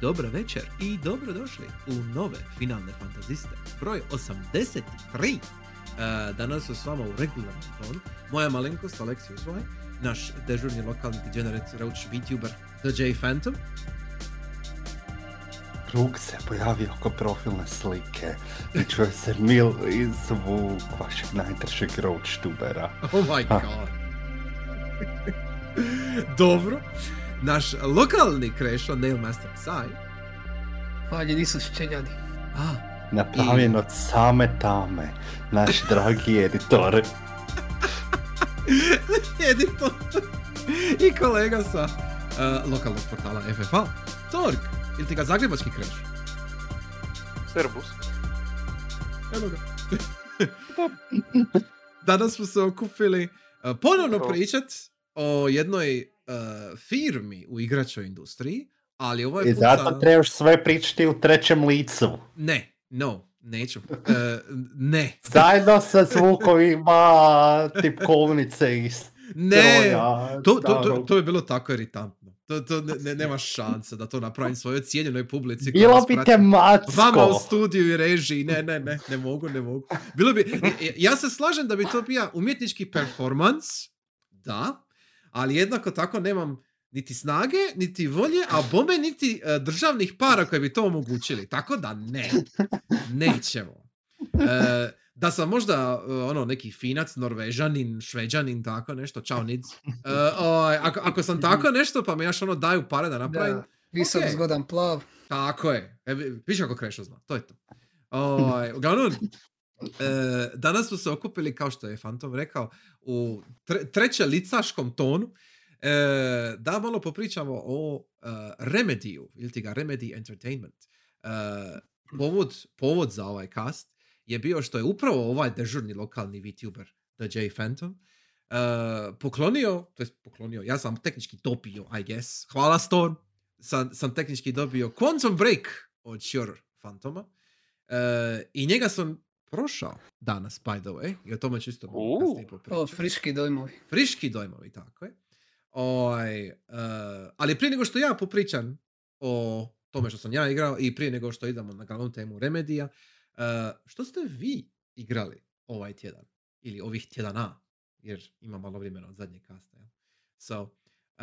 Dobro večer i dobrodošli u nove finalne fantaziste. Broj 83. E, danas su s vama u regularnom tonu. Moja malenkost Aleksij Uzvaj, naš dežurni lokalni degenerate roach VTuber The J Phantom. Krug se pojavio oko profilne slike i čuje se mil zvuk vašeg najdržeg roachtubera. Oh my god. Dobro. Naš lokalni krešo Nailmaster Psy. Hvaljeni su ščeljani. A, Napravljen od same tame, naš dragi editor. editor i kolega sa uh, lokalnog portala FFA. Torg, ili ti ga zagrebački kreš? Servus. Evo ga. Danas smo se okupili uh, ponovno pričat o jednoj firmi u igračoj industriji, ali ovaj I put zato sa- trebaš sve pričati u trećem licu. Ne, no, neću. Uh, ne, Zajedno sa zvukovima tipkovnice i ne. To, to, to, to je bilo tako iritantno. To, to ne, ne, nema šanse da to napravim svojoj cijenjenoj publici. Bilo bi tematsko. Vama u studiju i režiji, ne, ne, ne, ne mogu, ne mogu. Bilo bi, ja se slažem da bi to bio umjetnički performans, da, ali jednako tako nemam niti snage, niti volje, a bome niti e, državnih para koji bi to omogućili. Tako da ne, nećemo. E, da sam možda e, ono neki finac, norvežanin, šveđanin, tako nešto, čao nic. Ovaj, ako, ako sam tako nešto, pa mi još ono daju pare da napravim, Da, visok, Ok. zgodan plav. tako je. E, vi- viš kako Krešo zna, to je to. Ovaj, uglavnom, e, danas smo se okupili, kao što je Fantom rekao, u tre, treće licaškom tonu, e, da malo popričamo o e, Remediju, ili ti ga Remedy Entertainment. E, povod, povod za ovaj cast je bio što je upravo ovaj dežurni lokalni VTuber, The J Phantom, e, poklonio, to jest poklonio, ja sam tehnički dobio, I guess, hvala Storm, sam, sam tehnički dobio Quantum Break od Shure Phantoma e, i njega sam prošao danas, by the way, i o tome ću isto malo kasnije O, popričati. friški dojmovi. Friški dojmovi, tako je. Oj, e, ali prije nego što ja popričam o tome što sam ja igrao i prije nego što idemo na glavnu temu Remedija, e, što ste vi igrali ovaj tjedan? Ili ovih tjedana? Jer ima malo vremena od zadnjeg kasta. jel? So, e,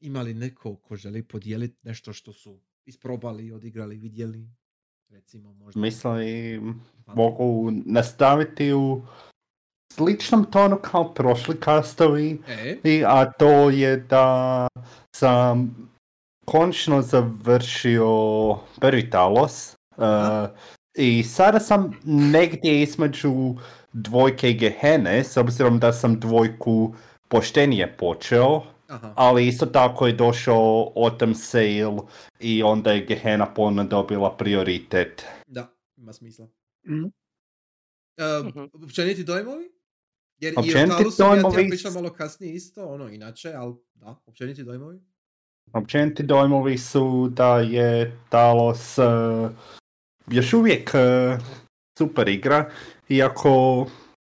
ima li neko ko želi podijeliti nešto što su isprobali, odigrali, vidjeli? Recimo možda... Mislim, Pa- mogu nastaviti u sličnom tonu kao prošli kastovi. E, I, a to je da sam končno završio prvi Talos. Uh, I sada sam negdje između dvojke i Gehene, s obzirom da sam dvojku poštenije počeo, aha. ali isto tako je došao Autumn Sale i onda je Gehena ponovno dobila prioritet. Da, ima smisla. Mhm. Uh, općeniti dojmovi? Jer i Općeniti o Talusu ja ti ja dojmovi pričam s- malo kasnije isto, ono, inače, ali da, općeniti dojmovi. Općeniti dojmovi su da je Talos uh, još uvijek uh, super igra, iako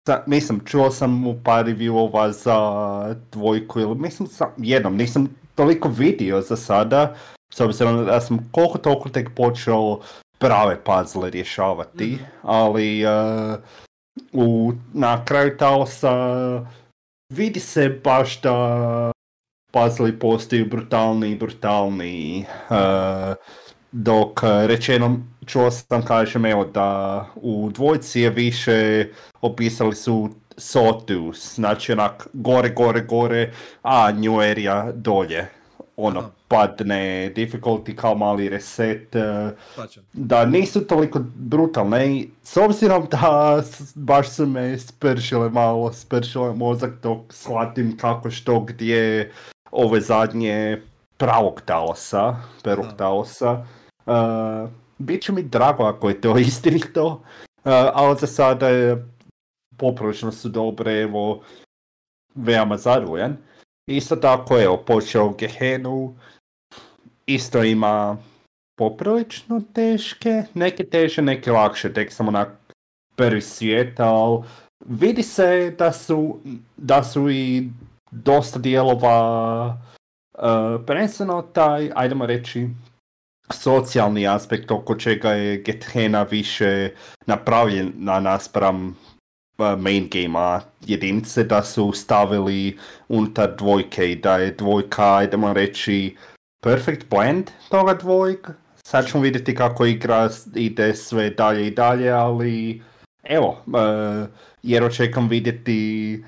sa, mislim, čuo sam u par reviewova za dvojku ili mislim sam jednom, nisam toliko vidio za sada, s obzirom da sam koliko toliko tek počeo prave puzzle rješavati, Mhm. ali uh, u, na kraju Talosa vidi se baš da puzzle postaju brutalniji i brutalniji. Uh, dok uh, rečeno čuo sam kažem evo da u dvojci je više opisali su Sotus, znači onak gore, gore, gore, a New Area dolje. Ono, Aha. padne difficulty kao mali reset, uh, Plaćam. da nisu toliko brutalne i s obzirom da baš su me spržile malo, spržile mozak dok shvatim kako što gdje ove zadnje pravog talosa, talosa. Uh, bit će mi drago ako je to istinito, uh, ali za sada je poprilično su dobre, evo, veoma zadovoljan. Isto tako, evo, počeo Gehenu, isto ima poprilično teške, neke teže, neke lakše, tek sam onak prvi svijet, ali vidi se da su, da su i dosta dijelova uh, prvenstveno taj, ajdemo reći, socijalni aspekt oko čega je Gethena više napravljena naspram uh, main game jedinice da su stavili unutar dvojke i da je dvojka, idemo reći, perfect blend toga dvojka. Sad ćemo vidjeti kako igra ide sve dalje i dalje, ali evo, uh, jer očekam vidjeti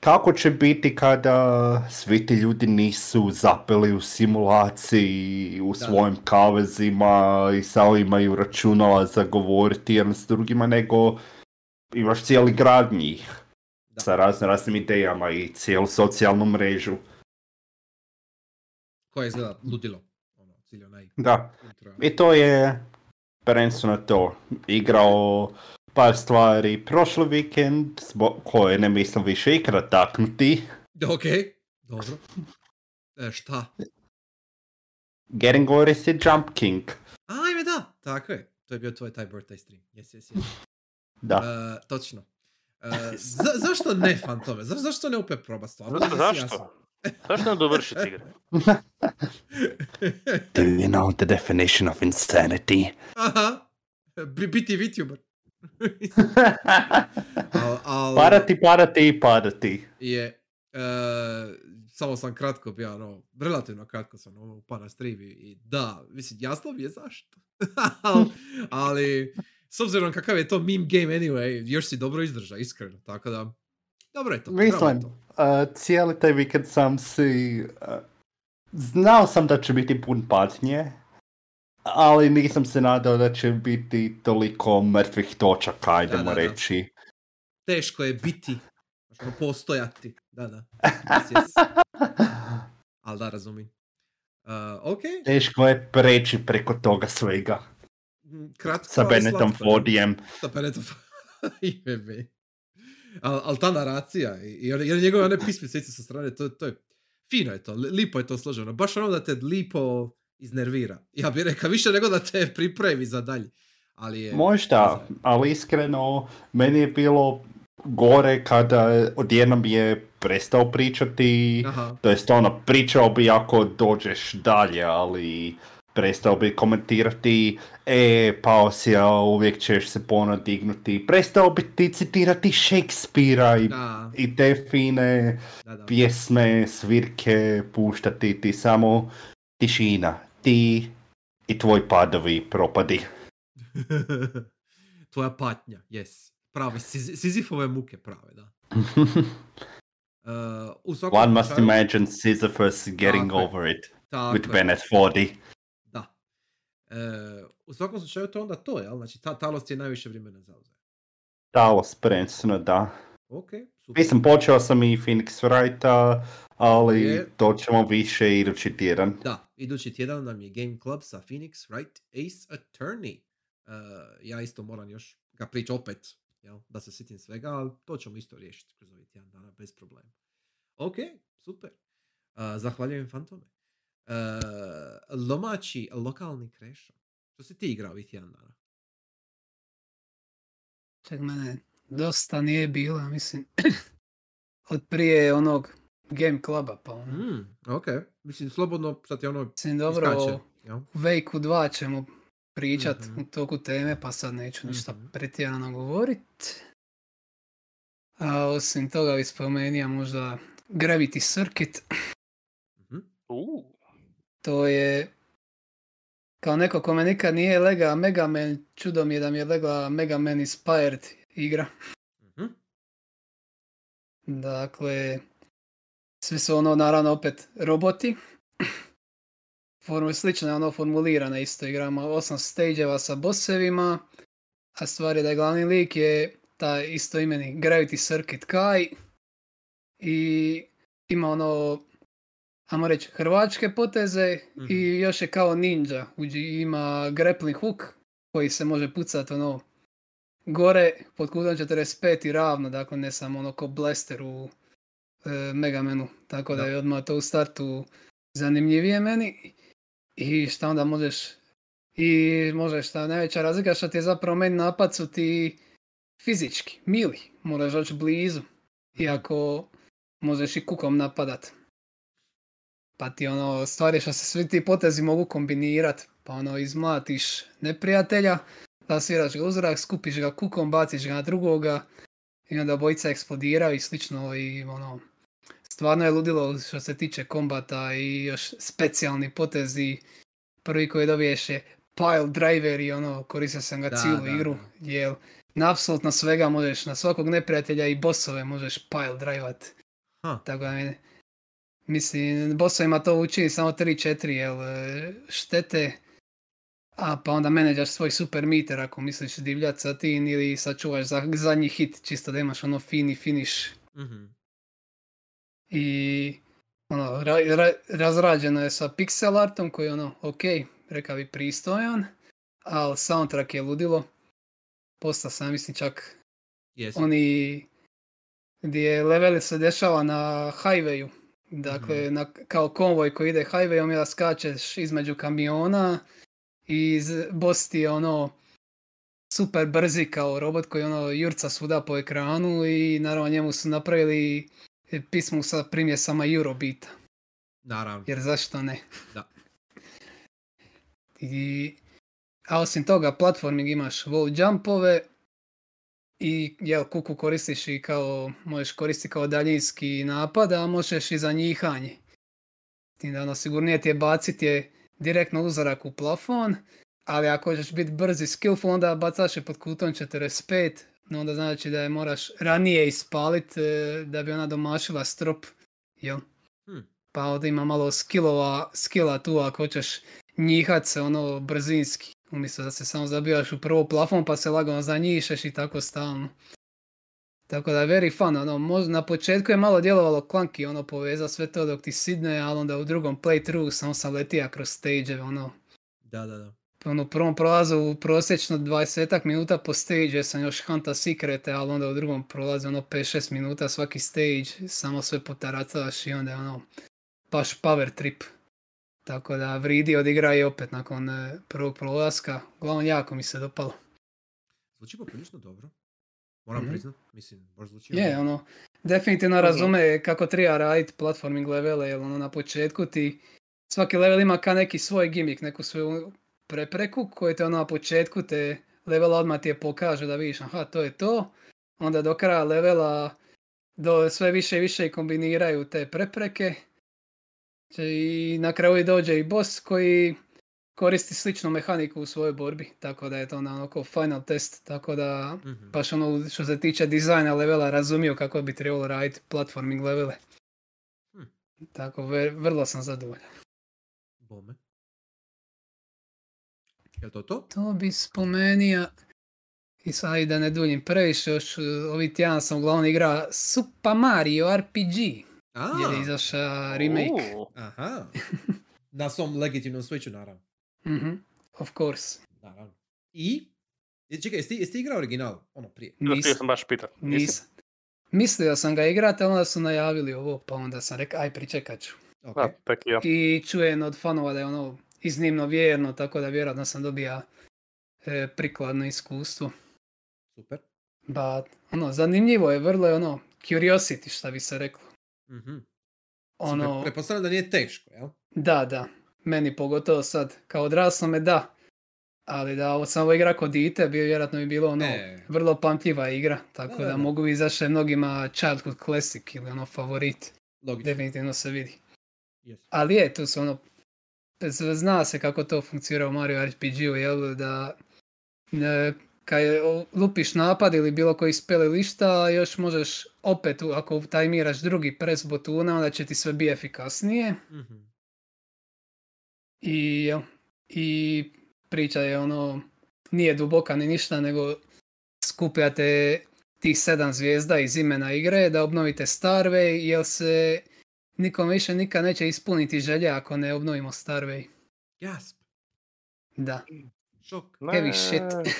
kako će biti kada svi ti ljudi nisu zapeli u simulaciji, u Da. svojim kavezima i samo imaju računala za govoriti jedan s drugima, nego imaš cijeli grad njih Da. sa raznim, raznim idejama i cijelu socijalnu mrežu. Koja izgleda ludilo. Ono, cilj onaj Da, i to je prvenstveno to. Igrao par stvari prošli vikend, zbog koje ne mislim više ikada taknuti. Ok, dobro. E, šta? Getting Oris je Jump King. Ajme da, tako je. To je bio tvoj taj birthday stream. Yes, yes, yes. Da. E, točno. E, za, zašto ne, Fantome? Za, zašto ne opet proba stvarno? Jasan. Zašto? Zašto ne dovršiti igre? Do you know the definition of insanity? Aha. Bi- biti VTuber. Al, al, Padati, padati i padati. je, e, samo sam kratko bio, ono, relativno kratko sam ovo upao na stream i- da, mislim, jasno mi je zašto. Al- ali, s obzirom kakav je to meme game anyway, još si dobro izdrža, iskreno, tako da, dobro je to. je Mislim, to. uh, cijeli taj vikend sam si... uh, znao sam da će biti pun patnje, ali nisam se nadao da će biti toliko mrtvih točaka, idemo da, da. reći. Teško je biti, postojati, da, da. Yes, yes. Ali da, razumijem. Uh, ok, Teško je preći preko toga svega. mm, kratko, Sa ali da. Fordijem. Sa Benettom Ime Al, al ta naracija i, i one, i one njegove one pismice sa strane, to, to je fino je to, li- lipo je to složeno. Baš ono da te lipo iznervira. Ja bih rekao više nego da te pripremi za dalje. Ali je... Možda, ali iskreno, meni je bilo gore kada odjednom je prestao pričati, Aha, to jest ono, pričao bi ako dođeš dalje, ali prestao bi komentirati, e, pao si, a uvijek ćeš se ponovno dignuti, prestao bi ti citirati Shakespearea i, da, i te fine da, da. pjesme, svirke, puštati ti samo tišina, ti i tvoj padovi propadi. Tvoja patnja, yes. Prave, Siz- Sizifove muke prave, da. Uh, u svakom One must slučaju- imagine Sisyphus getting Tako over it Tako with. Bennett Foddy. Da. E, u svakom slučaju to onda to, jel? Znači, ta, Talos je najviše vremena zauzeo. Talos prvenstveno, da. Ok, super. Mislim, počeo sam i Phoenix Wrighta, ali Je. to ćemo više idući tjedan. Da, idući tjedan nam je Game Club sa Phoenix Wright Ace Attorney. E, ja isto moram još ga prići opet, jel? Da se sjetim svega, ali to ćemo isto riješiti kroz ovih tjedan dana bez problema. Ok, super. E, zahvaljujem Fantome. E, domaći, lokalni krešo. Što si ti igrao ovih tjedan dana? Čak mene dosta nije bilo, ja mislim, od prije onog Game Cluba, pa ono. Mm, ok, mislim slobodno, sad ti ono Mislim, dobro, iskače, Vejku 2 ćemo pričat Mhm. u toku teme, pa sad neću ništa Mhm. pretjerano govorit. A osim toga bi spomenio možda Gravity Circuit, Mhm. To je kao neko kome nikad nije lega Mega Man, čudo mi je da mi je legla Mega Man Inspired igra. Mhm. Dakle, svi su ono naravno opet roboti. Formu, slično je ono formulirana isto igrama osam stageeva sa bossevima. A stvar je da je glavni lik je taj isto imeni Gravity Circuit Kai. I ima ono, ajmo reći, hrvačke poteze Mhm. i još je kao ninja. Uđi- Ima grappling hook koji se može pucati ono gore pod kutom 45 i ravno, dakle ne samo ono ko blaster u e, Megamenu, tako da Da. je odmah to u startu zanimljivije meni. I šta onda možeš, i možeš šta najveća razlika što ti je zapravo meni napad su ti fizički, mili, moraš doći blizu, iako možeš i kukom napadat. Pa ti ono, stvari što se svi ti potezi mogu kombinirat, pa ono izmlatiš neprijatelja, plasiraš ga u zrak, skupiš ga kukom, baciš ga na drugoga i onda bojica eksplodiraju i slično i ono, stvarno je ludilo što se tiče kombata i još specijalni potezi. Prvi koji dobiješ je pile driver i ono, koristio sam ga Da, cijelu da, igru, da. jer na apsolutno svega možeš, na svakog neprijatelja i bossove možeš pile drivat. Ha. Tako da mi, mislim, bossovima to učini samo 3-4, jel, e, štete, a pa onda menedžaš svoj super meter ako misliš divljat sa tim ili sačuvaš za zadnji hit, čisto da imaš ono fini finish. Mhm. I ono, ra- ra- razrađeno je sa pixel artom koji je ono, ok, rekao bi pristojan, ali soundtrack je ludilo. Posta sam, mislim čak Jesi. oni gdje leveli se dešava na highwayu. Dakle, na, kao konvoj koji ide highwayom i da skačeš između kamiona i z- boss ti je ono super brzi kao robot koji ono jurca svuda po ekranu i naravno njemu su napravili pismu sa primjesama Eurobeata. Naravno. Jer zašto ne? Da. I, a osim toga, platforming imaš wall jumpove i jel, kuku koristiš i kao, možeš koristiti kao daljinski napad, a možeš i za njihanje. Da ono, sigurnije ti je baciti je direktno uzorak u plafon, ali ako hoćeš biti brz i skillful, onda bacaš je pod kutom 45, no onda znači da je moraš ranije ispalit e, da bi ona domašila strop, jel? Hm. Pa ovdje ima malo skillova, skilla tu ako hoćeš njihat se ono brzinski. Umjesto da se samo zabijaš u prvo plafon pa se lagano zanjišeš i tako stalno. Tako da very fun, ono, na početku je malo djelovalo klanki, ono, poveza sve to dok ti sidne, ali onda u drugom playthrough samo sam letija kroz stage ono, Da, da, da. ono, u prvom prolazu u prosječno 20 minuta po stage sam još hanta sekrete, ali onda u drugom prolazu ono 5-6 minuta svaki stage, samo sve potarataš i onda je ono baš power trip. Tako da vridi odigra i opet nakon e, prvog prolaska. Uglavnom jako mi se dopalo. Zvuči poprilično dobro. Moram Mhm. priznat. Mislim, baš zvuči Je, dobro. ono, definitivno razume kako treba raditi platforming levele, jer ono na početku ti svaki level ima ka neki svoj gimmick, neku svoju prepreku koju te ono na početku te levela odmah ti je pokaže da vidiš aha to je to, onda do kraja levela do sve više i više kombiniraju te prepreke i na kraju dođe i boss koji koristi sličnu mehaniku u svojoj borbi, tako da je to ono kao final test, tako da Mhm. baš ono što se tiče dizajna levela razumio kako bi trebalo raditi platforming levele. Hm. Tako, ve- vrlo sam zadovoljan. Bome. Jel to to? To bi spomenio, i sad i da ne duljim previše, još uh, ovih tjedan sam uglavnom igra Super Mario RPG, A, jer je izašao remake. U, aha. Na svom legitimnom Switchu, naravno. Mhm, of course. Naravno. I? I Čekaj, jesi ti, jesi ti igrao original? Ono prije. Nisam, sam baš. Nisi? nisam. Mislio sam ga igrati, ali onda su najavili ovo, pa onda sam rekao, aj pričekat ću. Ok. Da, ja. I čujem od fanova da je ono iznimno vjerno, tako da vjerojatno sam dobija e, prikladno iskustvo. Super. Ba, ono, zanimljivo je, vrlo je ono, curiosity, šta bi se reklo. Mhm. Ono, Super. Pretpostavljam da nije teško, jel? da, da, meni pogotovo sad, kao odraslome da, ali da ovo sam ovo igra kod dite, bi vjerojatno bi bilo ono, E. vrlo pamtljiva igra, tako Da, da, da, da. mogu bi izaći mnogima childhood classic ili ono favorit, Logično. definitivno se vidi. Yes. Ali je, tu su ono, zna se kako to funkcionira u Mario RPG-u, jel, da e, kad je lupiš napad ili bilo koji spel ili šta, još možeš opet, u- ako tajmiraš drugi pres botuna, onda će ti sve biti efikasnije. Mhm. I, I priča je ono, nije duboka ni ništa, nego skupljate tih sedam zvijezda iz imena igre da obnovite Starway, jer se nikom više nikad neće ispuniti želje ako ne obnovimo Starway. Gasp. Da. Šok. Heavy shit.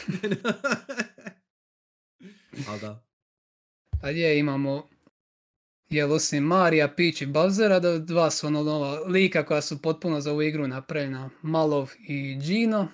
Ali da. A je, imamo jel osim Marija, Peach i Bowsera, da dva su ono nova lika koja su potpuno za ovu igru napravljena, Malov i Gino.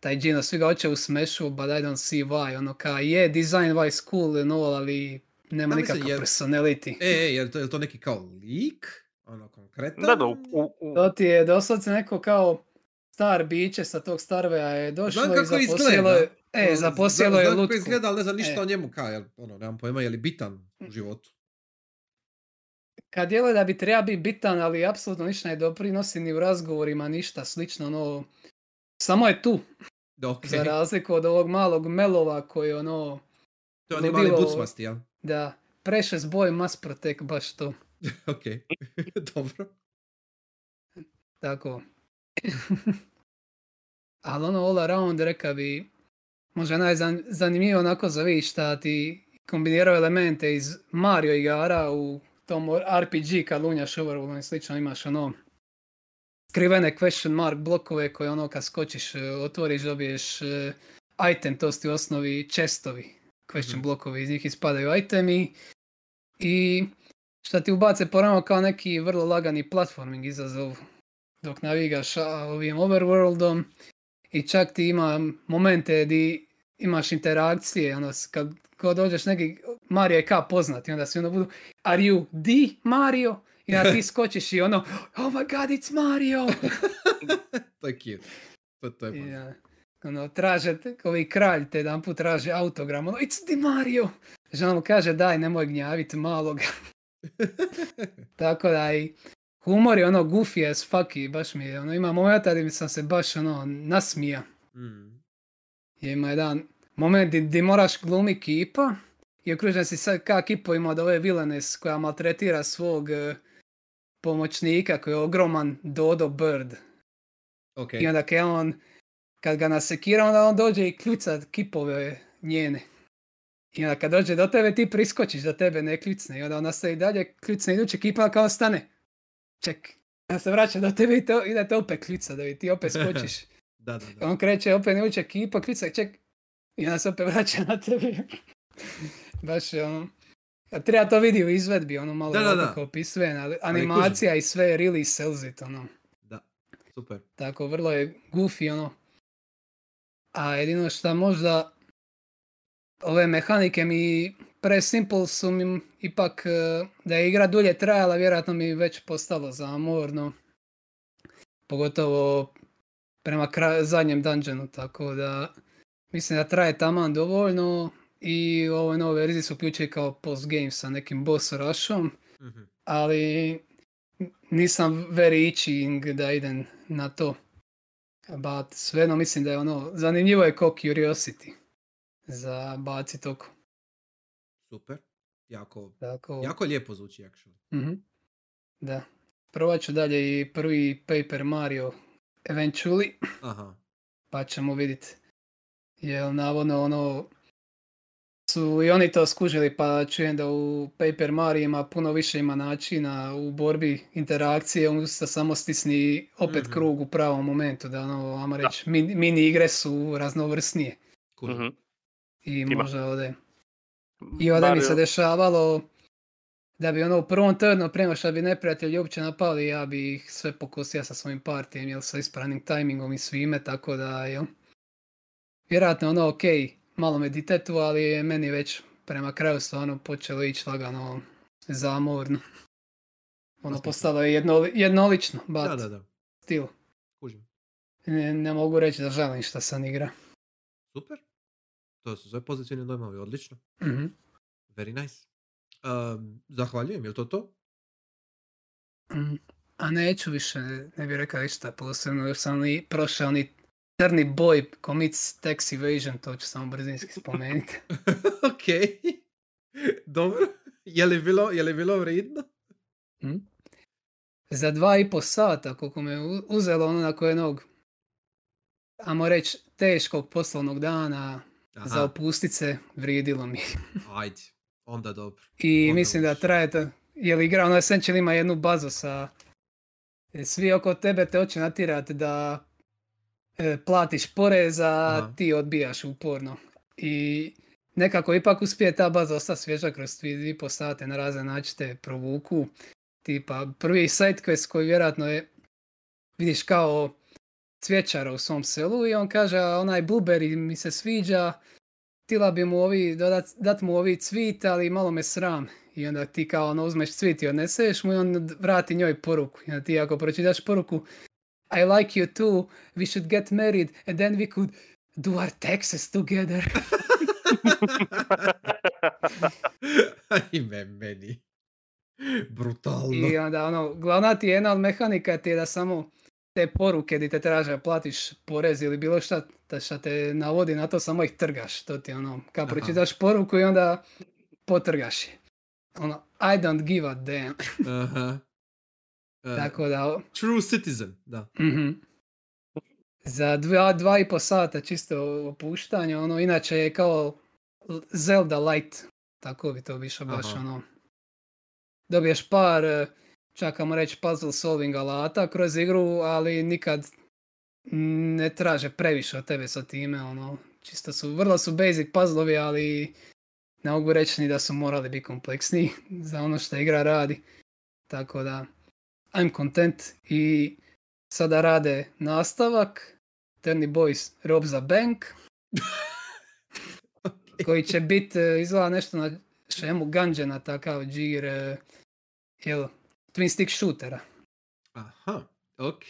Taj Gino svi ga hoće u Smashu, but I don't see why, ono ka je design wise cool and all, ali nema nikakav jer- personality. E, e, je li to, je li to neki kao lik? Ono, konkretan? Da, da, u, u, u- To ti je doslovce neko kao star biće sa tog Starveja je došlo Znam i kako zaposjelo izgleda. je, e, zaposjelo znam- je znam kako lutku. izgleda, ali ne znam ništa E. o njemu kaj, jel, ono, nemam pojma je li bitan u životu. Kad djeluje da bi treba biti bitan, ali apsolutno ništa ne doprinosi ni u razgovorima, ništa slično, ono, samo je tu, okej. za razliku od ovog malog melova koji ono, To je mali bucmasti, jel? da, precious boy must protect, baš to, ok, dobro. tako. ali ono all around, reka bi, možda najzanimljivo onako za vi šta ti kombiniraju elemente iz Mario igara u tom RPG kad lunjaš overworld i slično imaš ono skrivene question mark blokove koje ono kad skočiš e, otvoriš dobiješ e, item, to su ti osnovi chestovi, question Mhm. blokovi, iz njih ispadaju itemi i šta ti ubace porano kao neki vrlo lagani platforming izazov dok navigaš ovim overworldom i čak ti ima momente di imaš interakcije, ono, kad, kad dođeš neki, Mario je ka poznat i onda svi ono budu, are you the Mario? I onda ti skočiš i ono, oh my god, it's Mario! to je cute. To, to je I, fun. a, ono, traže, ovi kralj te jedan put traže autogram, ono, it's the Mario! Žena mu kaže, daj, nemoj gnjavit malog. Tako da i humor je ono goofy as fuck i baš mi je, ono, ima momenta gdje sam se baš ono nasmija. Mm. Je ima jedan moment di moraš glumi kipa i okružen si sad ka kipovima od ove villainess koja maltretira svog e, pomoćnika koji je ogroman Dodo Bird. Ok, I onda kad on, kad ga nasekira, onda on dođe i kljuca kipove njene. I onda kad dođe do tebe, ti priskočiš da tebe ne kljucne. I onda on nastavi dalje, kljucne iduće kipa, kao stane. Ček. Onda se vraća do tebe i, to, i da te opet kljuca, da ti opet skočiš. da, da, da. On kreće, opet ne uče kipa, kljuca, ček. I onda se opet vraća na tebi. Baš je ono... a Treba to vidi u izvedbi, ono malo Da, da, opisuje, ali Ali animacija i sve really sells it, ono. Da, super. Tako, vrlo je goofy, ono. A jedino što možda ove mehanike mi presimple su mi ipak eh, da je igra dulje trajala, vjerojatno mi već postalo zamorno. Pogotovo prema kraju, zadnjem dungeonu, tako da mislim da traje taman dovoljno i u ovoj nove verziji su uključili kao post game sa nekim boss rushom Mhm. ali nisam very itching da idem na to. But svejedno mislim da je ono, zanimljivo je kao curiosity za bacit oko. Super. Jako, Tako, jako lijepo zvuči, actually. mhm, Da. Provat ću dalje i prvi Paper Mario eventually, Aha. pa ćemo vidjeti. Jel navodno ono, su i oni to skužili pa čujem da u Paper Mario ima puno više ima načina u borbi interakcije, umjesto samo stisni opet Mhm. krug u pravom momentu, da ono, ajmo reći, min- mini igre su raznovrsnije. Mhm. i Ima. možda ovdje. I ovdje mi se dešavalo da bi ono u prvom turnu prema što bi neprijatelji uopće napali, ja bi ih sve pokosio sa svojim partijem, jel sa ispravnim tajmingom i svime, tako da, jel. Vjerojatno ono, ok, malo me ditetu, ali je meni već prema kraju stvarno počelo ići lagano zamorno. Ono postalo je jedno, jednolično, but Da, da, da. Kužim. Ne, ne mogu reći da želim šta sam igra. Super. To su sve pozitivni dojmovi, odlično. Mhm. Very nice. Um, zahvaljujem, je to to? Mm, A neću više, ne bih rekao ništa posebno, još sam ni prošao ni crni boy commits tax evasion, to ću samo brzinski spomenuti. ok. Dobro. Je li bilo, je li bilo vridno? Mm. Za dva i po sata, koliko me uzelo ono nakon jednog, ajmo reći, teškog poslovnog dana za Aha, opustit se, vrijedilo mi. ajde. Onda dobro. I Onda mislim da možeš. traje to, jer igra ono Essential ima jednu bazu sa e, svi oko tebe te hoće natirati da platiš porez, a Aha. ti odbijaš uporno. I nekako ipak uspije ta baza ostati svježa kroz dvije dvije i po sate na razne načine te provuku. Tipa prvi side quest koji vjerojatno je vidiš kao cvjećara u svom selu i on kaže a onaj blueberry mi se sviđa, htjela bi mu ovi, dodat, dat mu ovi cvit, ali malo me sram. I onda ti kao ono uzmeš cvit i odneseš mu i on vrati njoj poruku. I onda ti ako pročitaš poruku, I like you too, we should get married and then we could do our taxes together. Ime meni. Brutalno. I onda ono, glavna ti je jedna od mehanika ti je da samo te poruke di te traže platiš porez ili bilo šta, šta te navodi na to, samo ih trgaš. To ti ono, kao Aha. pročitaš poruku i onda potrgaš je. Ono, I don't give a damn. Aha. E, Tako da, True citizen, da. mhm. Za dva, dva i po sata čisto opuštanje, ono, inače je kao Zelda light, tako bi to više baš Aha. ono. Dobiješ par, eh, čak ajmo reći puzzle solving alata kroz igru, ali nikad ne traže previše od tebe sa time, ono, čisto su, vrlo su basic puzzlovi, ali ne mogu reći ni da su morali biti kompleksniji za ono što igra radi. Tako da, I'm content i sada rade nastavak Turny Boys Rob za Bank koji će biti izgleda nešto na šemu Gungeona takav džir eh, jel, twin stick shootera. Aha, ok.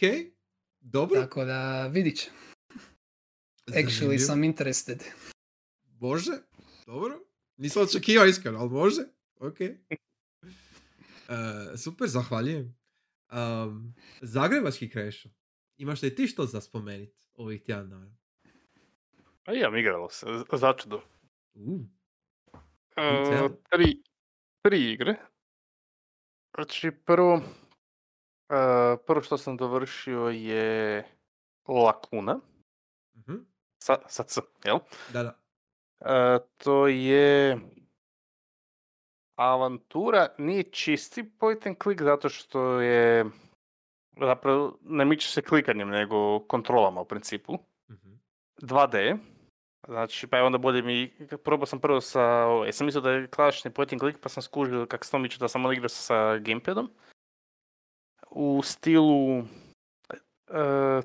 Dobro. Tako da vidit će. Actually sam interested. Može, dobro. Nisam očekivao iskreno, ali može. Ok. E, super, zahvaljujem. Um, Zagrebački krešo. Imaš li ti što za spomenit ovih tjedana? A imam igralo se, začudo. Uh, tell. tri, tri igre. Znači prvo, e, prvo što sam dovršio je Lakuna, mhm, sa, sa C, jel? Da, da. E, to je avantura, nije čisti point and click zato što je zapravo ne miče se klikanjem nego kontrolama u principu. mhm. 2D. Znači, pa je onda bolje mi, probao sam prvo sa, ovaj, sam mislio da je klasični point and click, pa sam skužio kako se to miče da sam igrao sa gamepadom. U stilu uh,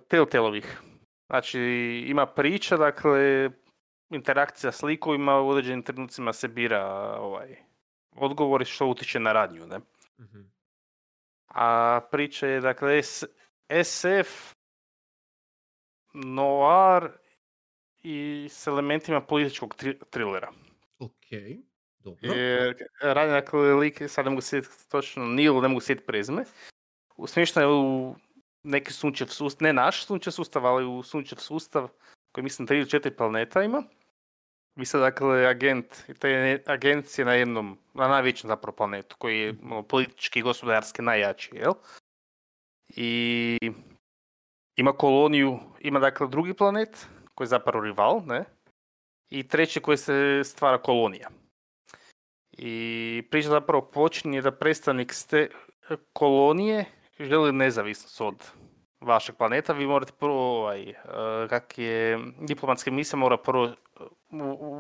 Telltale-ovih. Znači, ima priča, dakle, interakcija s likovima, u određenim trenucima se bira ovaj, odgovori što utječe na radnju, ne? mhm. A priča je, dakle, SF, noir i s elementima političkog tri- trilera. Ok, dobro. Jer radi dakle lik, sad ne mogu sjetiti točno, Neil, ne mogu sjetiti prezime. Smješten je u neki sunčev sustav, ne naš sunčev sustav, ali u sunčev sustav koji mislim tri ili četiri planeta ima. Vi ste dakle agent i te agencije na jednom, na najvećem zapravo planetu koji je ono, politički i gospodarski najjači, jel? I ima koloniju, ima dakle drugi planet koji je zapravo rival, ne? I treći koji se stvara kolonija. I priča zapravo počinje da predstavnik s te kolonije želi nezavisnost od vašeg planeta. Vi morate prvo, ovaj, eh, kak je diplomatska misija mora prvo eh,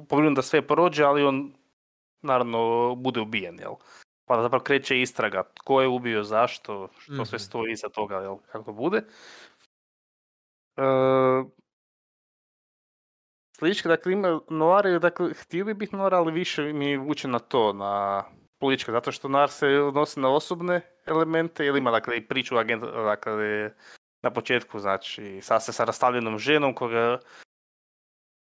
pobrinuti da sve prođe, ali on naravno bude ubijen, jel? Pa zapravo kreće istraga tko je ubio, zašto, što sve Mhm. stoji iza toga, jel, kako bude. E, Slička, dakle, ima noir, dakle, htjeli biti noir, ali više mi vuče na to, na političko, zato što noir se odnosi na osobne elemente, ili ima, dakle, i priču agenta, dakle, na početku, znači, sa se sa rastavljenom ženom koga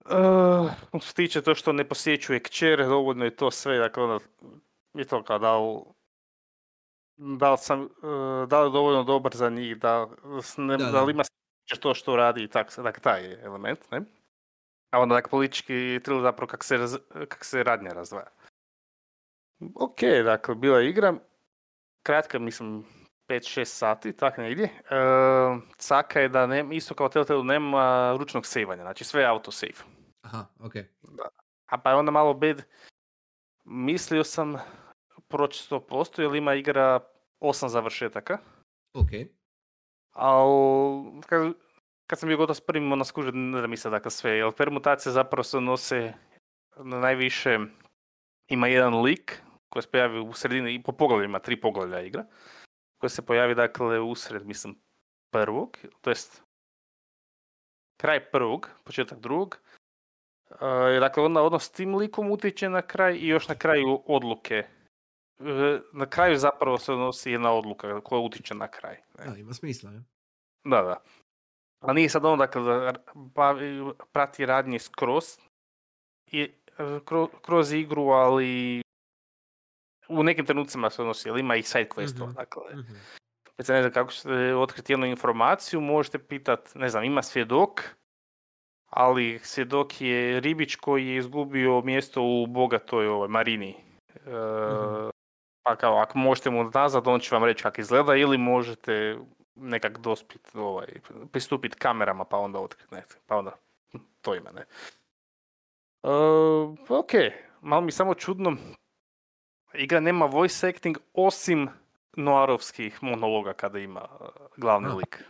uh, stiče to što ne posjećuje kćer, dovoljno je to sve, dakle, ono, je to kao da li, da li sam, uh, da li dovoljno dobar za njih, da, ne, Da, da, da. li ima to što radi i tak, dakle, taj je element, ne? A onda, dakle, politički thriller zapravo kak se, raz, kak se radnja razdvaja. Ok, dakle, bila je igra, kratka, mislim, 5-6 sati, tak negdje. E, caka je da nema, isto kao Telltale nema ručnog sejvanja, znači sve je autosave. Aha, ok. A pa je onda malo bed, mislio sam proći 100% jer ima igra 8 završetaka, Ok. ali kad, kad sam bio gotov s prvim, onda skužio ne da mi se dakle sve, jer permutacije zapravo se odnose na najviše, ima jedan lik koji se pojavi u sredini, i po poglavljima, tri poglavlja igra, koji se pojavi dakle usred, mislim, prvog, to jest kraj prvog, početak drugog, E, dakle, onda odnos s tim likom utječe na kraj i još na kraju odluke. E, Na kraju zapravo se odnosi jedna odluka koja utječe na kraj. ne. Da, ima smisla, ja. Da, da. Ali nije sad ono dakle, da bavi- prati radnje skroz, i, e, kro- kroz igru, ali u nekim trenucima se odnosi, jer ima i side questova, Mhm. dakle. Mhm. Već ne znam kako ćete otkriti jednu informaciju, možete pitat, ne znam, ima svjedok, ali svjedok je ribić koji je izgubio mjesto u bogatoj ovoj marini. E, Mhm. Pa kao, ako možete mu nazad, on će vam reći kako izgleda, ili možete nekak dospit, ovaj, pristupiti kamerama, pa onda otkriti, ne, pa onda to ima, ne. E, ok, malo mi samo čudno, igra nema voice acting osim noarovskih monologa kada ima uh, glavni lik.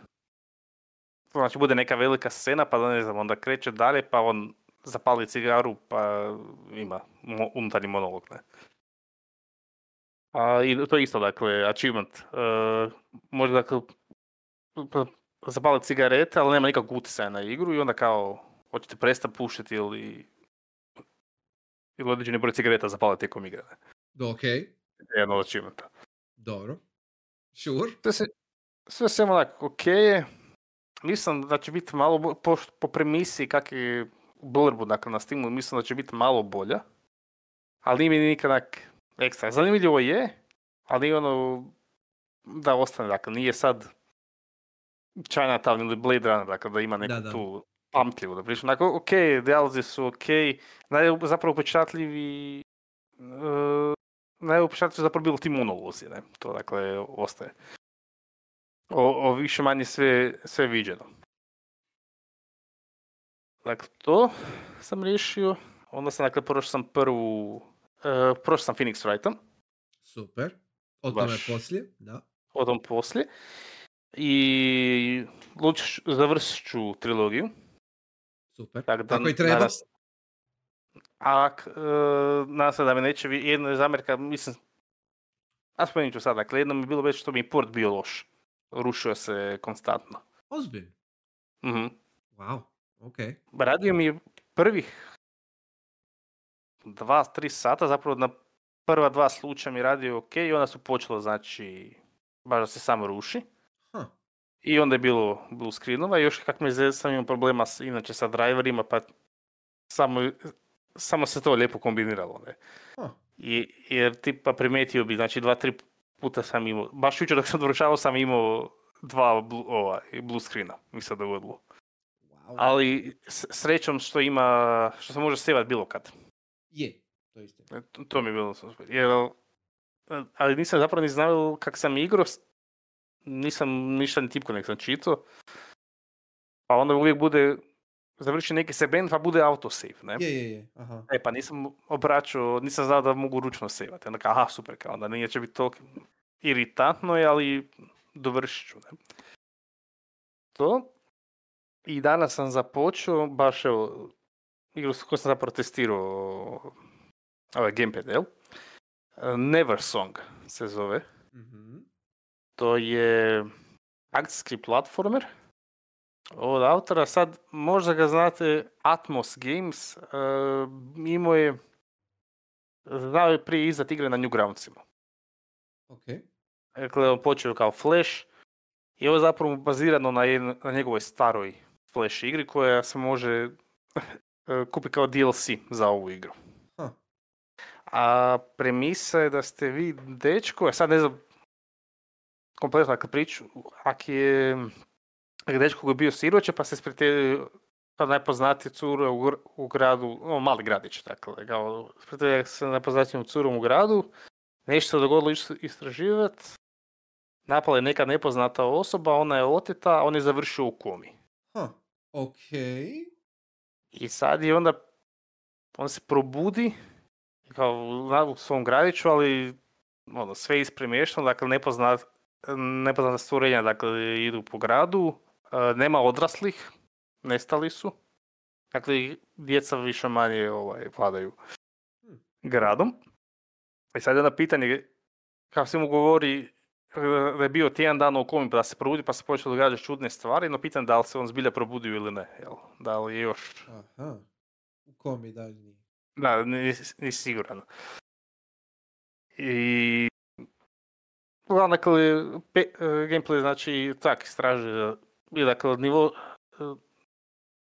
Znači bude neka velika scena pa da ne znam, onda kreće dalje pa on zapali cigaru pa ima mo- unutarnji monolog. Ne? A, I to je isto dakle achievement. Uh, može dakle zapali cigarete ali nema nikakvog utjecaja na igru i onda kao hoćete prestati pušiti ili ili određeni broj cigareta zapali tijekom igre. Ne? Do, ok, Jedan od achievementa. dobro. Sure. sve se, sve se onak ok je. Mislim da će biti malo, po, po premisi kak je blurbu dakle, na Steamu, mislim da će biti malo bolja. Ali nije mi nikad ekstra. Zanimljivo je, ali ono da ostane, dakle, nije sad Chinatown ili Blade Runner, dakle, da ima neku Da, da. tu pamtljivu da pričam. Dakle, ok, dijalozi su ok, zapravo upečatljivi uh, su zapravo bili ti monolozi, ne? To dakle ostaje. O, o više manje sve, sve viđeno. Dakle, to sam riješio. Onda sam, dakle, prošao sam prvu, uh, prošao sam Phoenix Wrightom, Super. O tome Baš. poslije, da. o tom poslije. I luč, završit ću trilogiju. Super. Tak da Kako i treba. danas- A e, nadam se da me neće jedna je zamjerka, mislim, a spomenut ću sad, dakle, jedno mi je bilo već što mi je port bio loš. Rušio se konstantno. Ozbiljno. Mhm. Wow. Ok. Radio mi je prvih dva, tri sata, zapravo na prva dva slučaja mi je radio ok i onda su počelo, znači, baš da se samo ruši. Huh. I onda je bilo blue screenova i još kak me zez, sam imao problema s, inače sa driverima, pa samo, samo se to lijepo kombiniralo. Ne? I, jer tipa primetio bi, znači dva, tri puta sam imao, baš jučer dok sam dovršavao sam imao dva blu, ovaj, blue screena, mi se dogodilo. Wow. Ali s- srećom što ima, što se može sevat bilo kad. Je. To istina. E, To, to mi je bilo super. Jer, ali nisam zapravo ni znao kak sam igrao, nisam ništa ni tipko nek sam čitao. Pa onda uvijek bude, završi neki segment pa bude autosave, ne? Je, je, je. Aha. E pa nisam obraćao, nisam znao da mogu ručno sevati. Onda kao, aha, super, kao onda nije će biti toliko iritantno, ali dovršit ću, ne? To. I danas sam započeo, baš evo, igru koju sam zapravo testirao, ovaj gamepad, jel? Never Song se zove. Mhm. To je akcijski platformer od autora. Sad možda ga znate Atmos Games. Uh, imao je znao je prije izdat igre na Newgroundsima. Ok. Dakle, on počeo kao Flash i ovo je zapravo bazirano na, jedno- na njegovoj staroj Flash igri koja se može eh, kupiti kao DLC za ovu igru. Huh. A premisa je da ste vi dečko, ja sad ne znam kompletno dakle priču, ak je ak je dečko koji je bio siroće pa se sprijateljio kao najpoznatija cura u, gr- u gradu, o, mali gradić, dakle, kao sprijateljio se najpoznatijom curom u gradu, nešto se dogodilo istraživati, napala je neka nepoznata osoba, ona je oteta, on je završio u komi. Huh. Ok. I sad je onda, on se probudi, kao u svom gradiću, ali ono, sve ispremješteno, dakle nepoznat, nepoznata stvorenja dakle, idu po gradu, nema odraslih, nestali su. Dakle, djeca više manje ovaj, vladaju gradom. I sad je onda pitanje, kako se mu govori e, da je bio tjedan dana u komi pa da se probudi pa se počelo događati čudne stvari, no pitanje da li se on zbilja probudio ili ne, jel? Da li je još Aha. U komi dalje nije. da, nisi, nisi siguran. I... Uglavnom, dakle, e, gameplay znači tak, istražuje dakle, nivo e,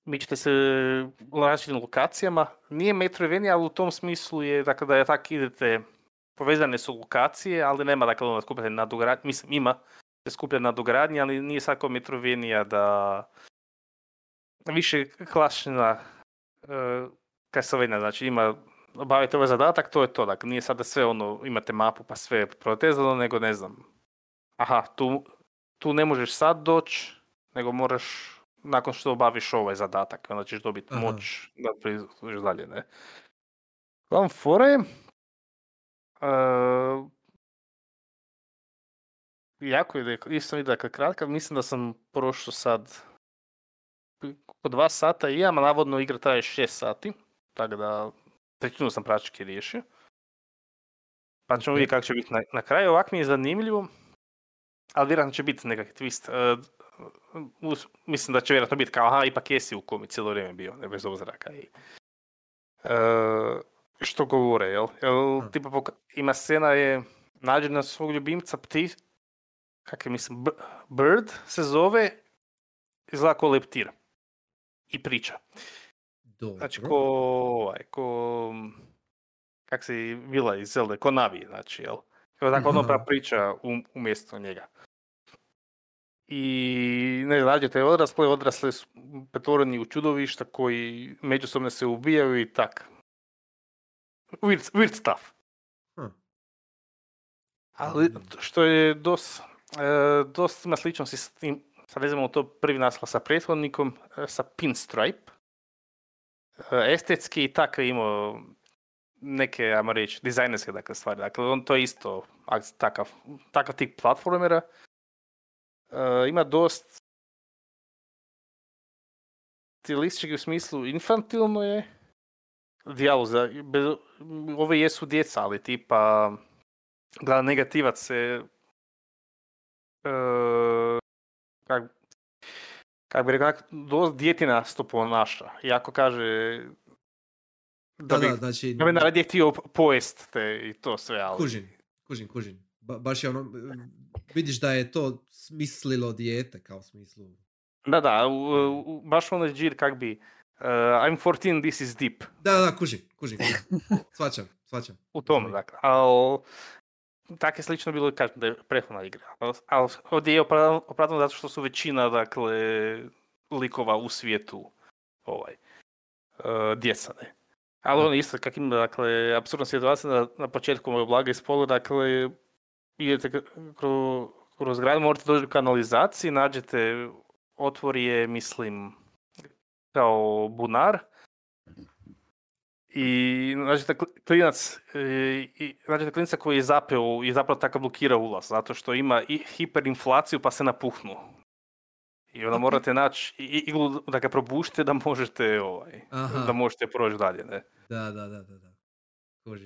mičete se u različitim lokacijama. Nije Metroidvania, ali u tom smislu je dakle, da je tak idete, povezane su lokacije, ali nema dakle ono skupljanje nadogradnje, mislim ima se skuplja nadogradnje, ali nije svako Metroidvania da više klasična uh, Castlevania, znači ima obavite ovaj zadatak, to je to. Dakle, nije sada sve ono, imate mapu pa sve protezano, nego ne znam. Aha, tu, tu ne možeš sad doći, nego moraš nakon što obaviš ovaj zadatak, onda ćeš dobiti Aha. moć da priđeš dalje, ne. Uglavnom, fora je, uh, jako je, isto vidio dakle kratka, mislim da sam prošao sad po dva sata i imam, navodno igra traje šest sati, tako da trećinu sam praktički riješio. Pa ćemo vidjeti kako će biti na, na kraju. Ovak mi je zanimljivo, ali vjerojatno će biti nekakvi twist. E, us- mislim da će vjerojatno biti kao, aha, ipak jesi u komi cijelo vrijeme bio, ne bez obzira kaj. E, što govore, jel? jel Hm. tipa, poka- ima scena je, nađe na svog ljubimca pti, kak je mislim, B- Bird se zove, izgleda kao leptir. I priča. Dobro. Znači, ko, ovaj, ko, kak se i vila iz Zelda, ko Navi, znači, jel? Tako ono priča um, umjesto njega. I ne znam, nađete odrasle, odrasle su pretvoreni u čudovišta koji međusobno se ubijaju i tak. Weird, weird stuff. Hm. Ali što je dos, e, dosta ima sličnosti s tim, sad to prvi naslov sa prethodnikom, e, sa Pinstripe. E, estetski i tako je imao neke, ajmo reći, dizajnerske dakle, stvari. Dakle, on to je isto ak- takav, takav tip platformera. E, ima dost stilistički u smislu infantilno je. Dijaloza, ove jesu djeca, ali tipa glavni negativac se e, kak, kak bi rekao, dosta djetinasto ponaša. Iako kaže Da, da, bi da, znači, da bi htio pojest te i to sve, ali... kužim, kužim, kužim. Ba- baš je ono, vidiš da je to smislilo dijete, kao smislu. Da, da, u, u, baš onaj džir kak bi uh, I'm 14, this is deep. Da, da, kužim, kužim, kužim. Svačam, svačam. U tom, dakle. Al, tako je slično bilo, kažem, da je prethodna igra. Al, al ovdje je opravdano, zato što su većina, dakle, likova u svijetu, ovaj, uh, djeca, ne. Ali ono isto, kak ima, dakle, apsurdna situacija na, na početku moj blaga spoiler, dakle, idete k- kro, kroz grad, morate doći do kanalizacije, nađete, otvor je, mislim, kao bunar, i nađete kli- klinac, e, i nađete klinca koji je zapeo i zapravo tako blokira ulaz, zato što ima i hiperinflaciju pa se napuhnu. I onda morate naći i- iglu da ga probušite da možete, ovaj, Aha. da možete proći dalje, ne. Da, da, da, da, da.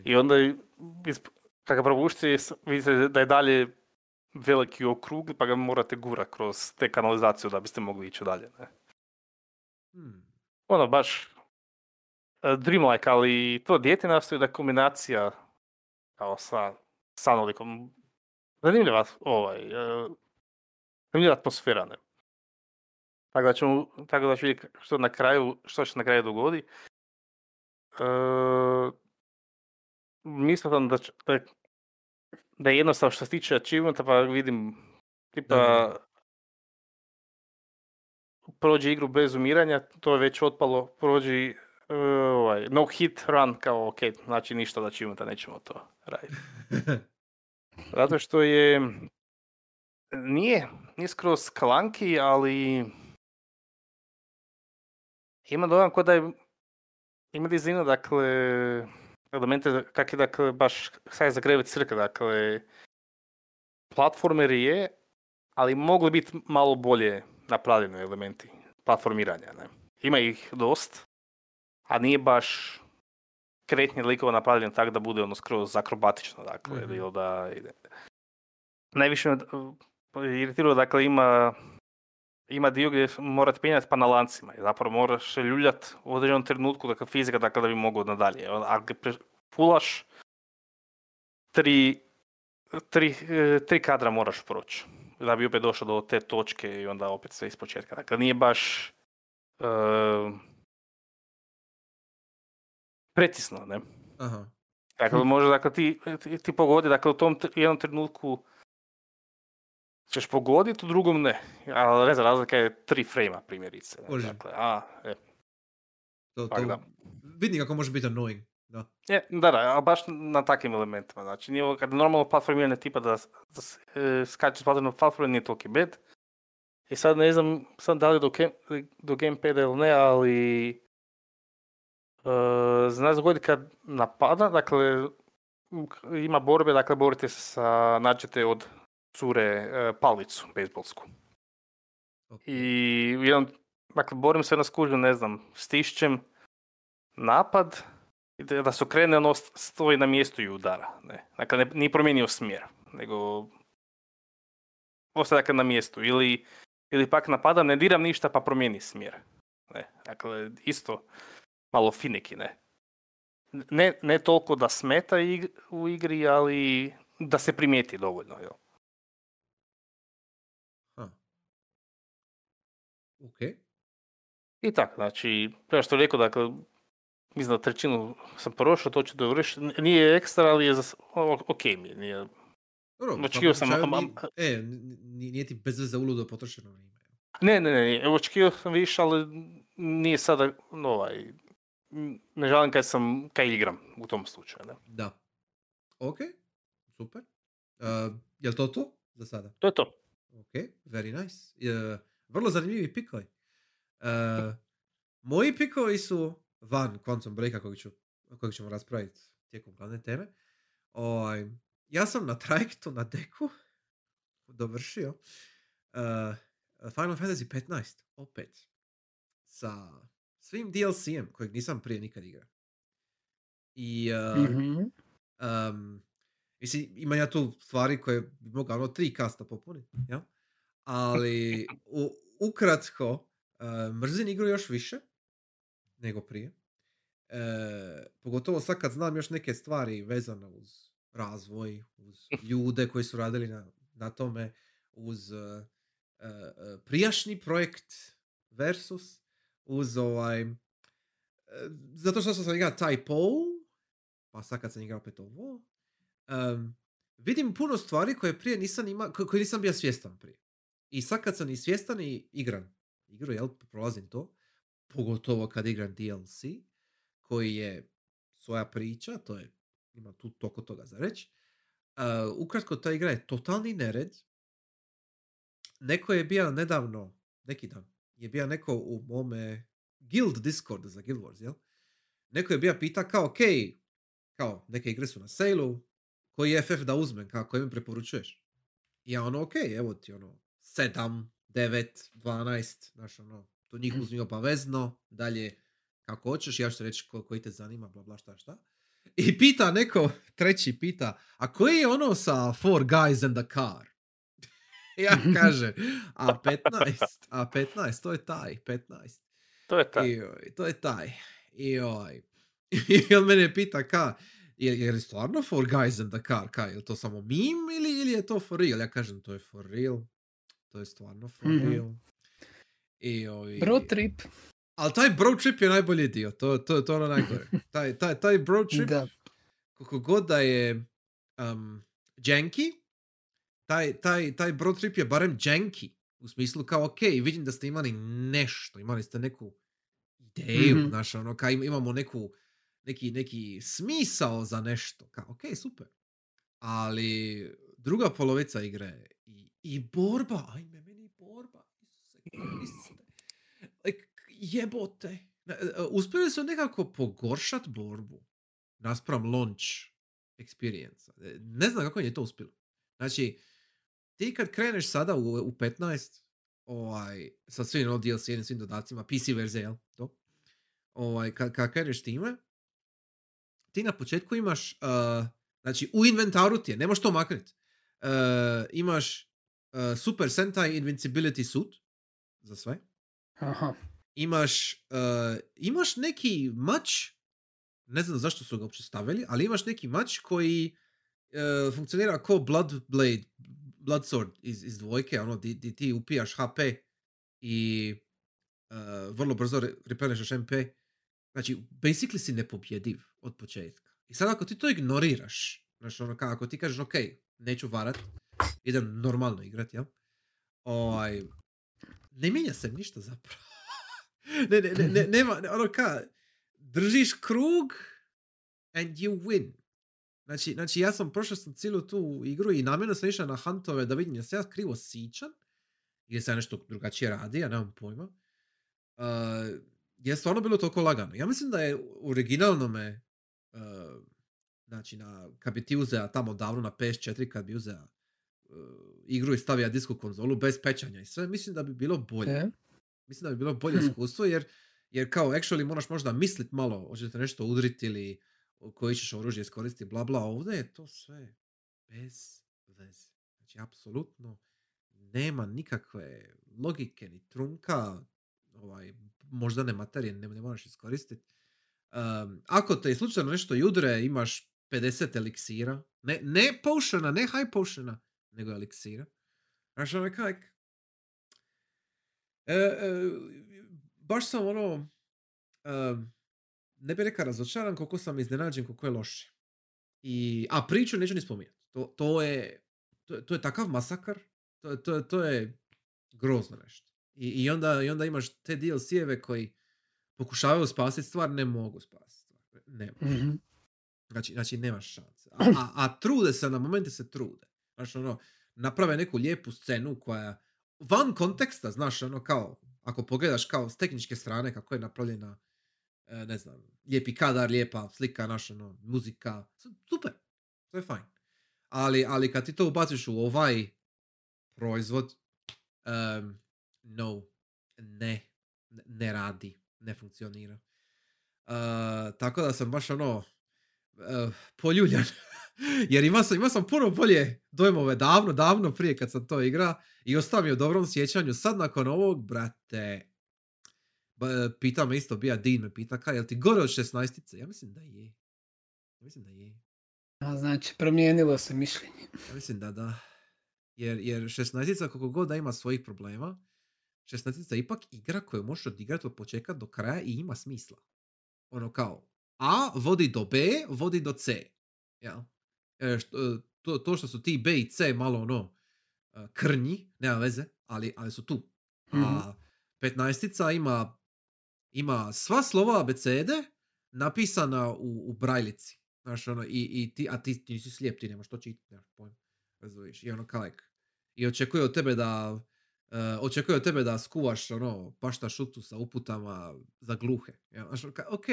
I onda i- isp- kad ga vidite da je dalje veliki okrug pa ga morate gura kroz te kanalizaciju da biste mogli ići dalje, ne. Hmm. ono baš e, dreamlike, ali to dijete nastoji da je kombinacija kao sa sanolikom. Zanimljiva ovaj, e, zanimljiva atmosfera, ne. Tako da ćemo, tako da ću vidjeti što na kraju, što će na kraju dogodi. E, mislio sam da, da, da je jednostavno što se tiče achievementa, pa vidim tipa Da, da. prođi igru bez umiranja, to je već otpalo, prođi e, ovaj, no hit run, kao ok, znači ništa da achievementa, nećemo to raditi. Zato što je, nije, nije skroz klanki, ali ima dojam kod da je, ima dizajna, dakle, elemente, kak je, dakle, baš sad za grevet crka, dakle, platformer je, ali mogli biti malo bolje napravljeni elementi platformiranja. Ne? Ima ih dost, a nije baš kretnje likova napravljen tako da bude ono skroz akrobatično, dakle, Mhm. ili da ide. Najviše me iritiralo, dakle, ima ima dio gdje morate penjati pa na lancima i zapravo moraš ljuljat u određenom trenutku, dakle, fizika, dakle, da bi mogao nadalje. Ako fulaš, tri, tri, tri kadra moraš proći da bi opet došao do te točke i onda opet sve ispočetka. Dakle, nije baš uh, precisno, ne? Aha. Dakle, može, dakle, ti, ti, ti pogodi, dakle, u tom jednom trenutku ćeš pogoditi, u drugom ne. Ali ne znam, razlika je tri frame primjerice. Dakle, a, e, To, to, da. vidim kako može biti annoying. Da. je, da, da, ali baš na takvim elementima. Znači, nije ovo kad normalno platformiranje tipa da, s- da s- e, skačeš platformiranje platformiranje nije toliki bad. I sad ne znam sad da li do, game, do gamepada ili ne, ali e, zna se dogoditi kad napada, dakle, ima borbe, dakle, borite se sa, nađete od cure e, palicu bejsbolsku. Ok. I u jednom, dakle, borim se na skužu, ne znam, stišćem napad, i da se okrene, ono st- stoji na mjestu i udara. Ne. Dakle, ne, nije promijenio smjer, nego ostaje dakle, na mjestu. Ili, ili pak napadam, ne diram ništa, pa promijeni smjer. Ne. Dakle, isto malo finiki, ne. Ne, ne toliko da smeta ig- u igri, ali da se primijeti dovoljno. Jel? Ha. Ok. I tako, znači, kao što rekao, dakle, mislim da trećinu sam prošao, to ću dovršiti. Nije ekstra, ali je za, ok mi je. Nije, Dobro, Očekivao svakom sam, am- ni- E, nije ti bez veze uludo potrošeno vrijeme. ne, ne, ne, očekivao sam više, ali nije sada, no, ovaj, ne želim kad sam, kad igram u tom slučaju. Ne? Da. Ok, super. Uh, je li to to za sada? To je to. Ok, very nice. Uh, vrlo zanimljivi pikovi. Uh, moji pikovi su van Quantum Breaka kojeg, ću, kojeg ćemo raspraviti tijekom glavne teme. Ovaj, ja sam na trajektu na deku dovršio uh, Final Fantasy 15 opet sa svim DLC-em kojeg nisam prije nikad igrao. I uh, Mhm. Um, mislim, ima ja tu stvari koje bi mogao ono tri kasta popuniti, ja? Ali u, ukratko, uh, mrzim igru još više nego prije. E, pogotovo sad kad znam još neke stvari vezane uz razvoj, uz ljude koji su radili na, na tome, uz uh, uh, prijašnji projekt Versus, uz ovaj... uh, zato što sam igrao Typo, pa sad kad sam igrao opet ovo, em, vidim puno stvari koje prije nisam ima, ko- koje nisam bio svjestan prije. I sad kad sam i svjestan i igram igru, jel, prolazim to, pogotovo kad igram DLC, koji je svoja priča, to je, ima tu toliko toga za reći. Uh, ukratko, ta igra je totalni nered. Neko je bio nedavno, neki dan, je bio neko u mome guild Discord za Guild Wars, jel? Neko je bio pita kao, ok, kao, neke igre su na sailu, koji je FF da uzmem, kao, koji mi preporučuješ? I ja ono, ok, evo ti ono, 7, 9, 12, znaš ono, to njih uzmi obavezno, dalje kako hoćeš, ja ću reći ko, koji te zanima, bla bla šta šta. I pita neko, treći pita, a koji je ono sa Four Guys and a Car? ja kaže, a 15, a 15, to je taj, 15. To je ta. I, to je taj. I. I on mene pita ka, je, je li stvarno for guys in the car, ka, je li to samo meme ili, ili je to for real? Ja kažem, to je for real. To je stvarno for Mhm. I, oj, Bro trip. Ali taj bro trip je najbolji dio, to, to, to je ono najgore. Taj, taj, taj bro trip, Da. koliko god da je um, janky, taj, taj, taj bro trip je barem janky. U smislu kao, ok, vidim da ste imali nešto, imali ste neku ideju, Mhm. znaš, ono, kao im- imamo neku, neki, neki smisao za nešto, kao, ok, super. Ali druga polovica igre i, borba, ajme, meni borba, Isuse Kriste. Jebote. Na- e, Uspjeli su nekako pogoršat borbu naspram launch experience. E, Ne znam kako je to uspjelo. Znači, ti kad kreneš sada u, u 15, ovaj, sa svim ono, DLC svim dodacima, PC verzija, jel? To? Ovaj, kad, kad kreneš time, ti na početku imaš, uh, znači u inventaru ti je, ne možeš to maknuti. Uh, imaš uh, Super Sentai Invincibility suit za sve. Aha. Imaš, uh, imaš neki mač, ne znam zašto su ga uopće stavili, ali imaš neki mač koji uh, funkcionira kao Blood Blade, Blood Sword iz, iz dvojke, ono, di, di ti upijaš HP i vrlo brzo re- replenešaš MP, znači, basically si nepobjediv od početka. I sad ako ti to ignoriraš, znači ono, kao ako ti kažeš, ok, neću varat, idem normalno igrat, jel? Ovaj, ne mijenja se ništa zapravo. ne, ne, ne, ne, nema, ne, ono ka, držiš krug and you win. Znači, znači ja sam prošao sam cijelu tu igru i namjerno sam išao na huntove da vidim jesam ja krivo sičan ili sam ja nešto drugačije radi, ja nemam pojma. Uh, je stvarno bilo toliko lagano. Ja mislim da je u originalnome uh, znači na, kad bi ti uzeo tamo davno na PS4 kad bi uzeo igru i stavio disku konzolu bez pečanja i sve, mislim da bi bilo bolje. E, Mislim da bi bilo bolje Hm. iskustvo jer, jer kao actually moraš možda mislit malo, hoćete nešto udriti ili koji ćeš oružje iskoristiti, bla bla, ovdje je to sve bez veze. Znači, apsolutno nema nikakve logike ni trunka, ovaj, možda ne materije, ne, ne moraš iskoristiti. Um, ako te slučajno nešto judre, imaš 50 eliksira, ne, ne potiona, ne high potiona, nego eliksira. Znaš, ono kak, E, e, baš sam ono, em, ne bih rekao razočaran koliko sam iznenađen koliko je loše. I, a priču neću ni spominjati. To, to, je, to, je- to je takav masakar, to, je- to, to je grozno nešto. I, i, onda, I onda imaš te DLC-eve koji pokušavaju spasiti stvar, ne mogu spasiti stvar. Ne može. mhm. Znači, znači nemaš šanse. A, a, a trude se, na momente se trude. Znaš, ono, naprave neku lijepu scenu koja van konteksta, znaš, ono kao, ako pogledaš kao s tehničke strane kako je napravljena, e, ne znam, lijepi kadar, lijepa slika, naš, ono, muzika, super, to je fajn. Ali, ali kad ti to ubaciš u ovaj proizvod, em, no, ne- ne radi, ne funkcionira. Uh, tako da sam baš ono, uh, poljuljan. Jer ima sam, ima sam puno bolje dojmove davno, davno prije kad sam to igra i ostao mi u dobrom sjećanju. Sad nakon ovog, brate, pita me isto, bija Dean me pita, kaj, jel ti gore od 16 Ja mislim da je. Ja mislim da je. A, znači, promijenilo se mišljenje. Ja mislim da da. Jer, jer 16 koliko god da ima svojih problema, 16 je ipak igra koju možeš odigrati od početka do kraja i ima smisla. Ono kao, A vodi do B, vodi do C. Ja. E, što, to, to što su ti B i C malo ono e, krnji, nema veze, ali, ali su tu. A 15 ima, ima sva slova abecede napisana u, u brajlici. Znaš, ono, i, i ti, a ti, ti nisi slijep, ti nemaš to čitati, nemaš pojma. Razumiješ? I ono kalek. I očekuje od tebe da e, očekuje od tebe da skuvaš ono pašta šutu sa uputama za gluhe. Ja, znaš, ono, ka- ok,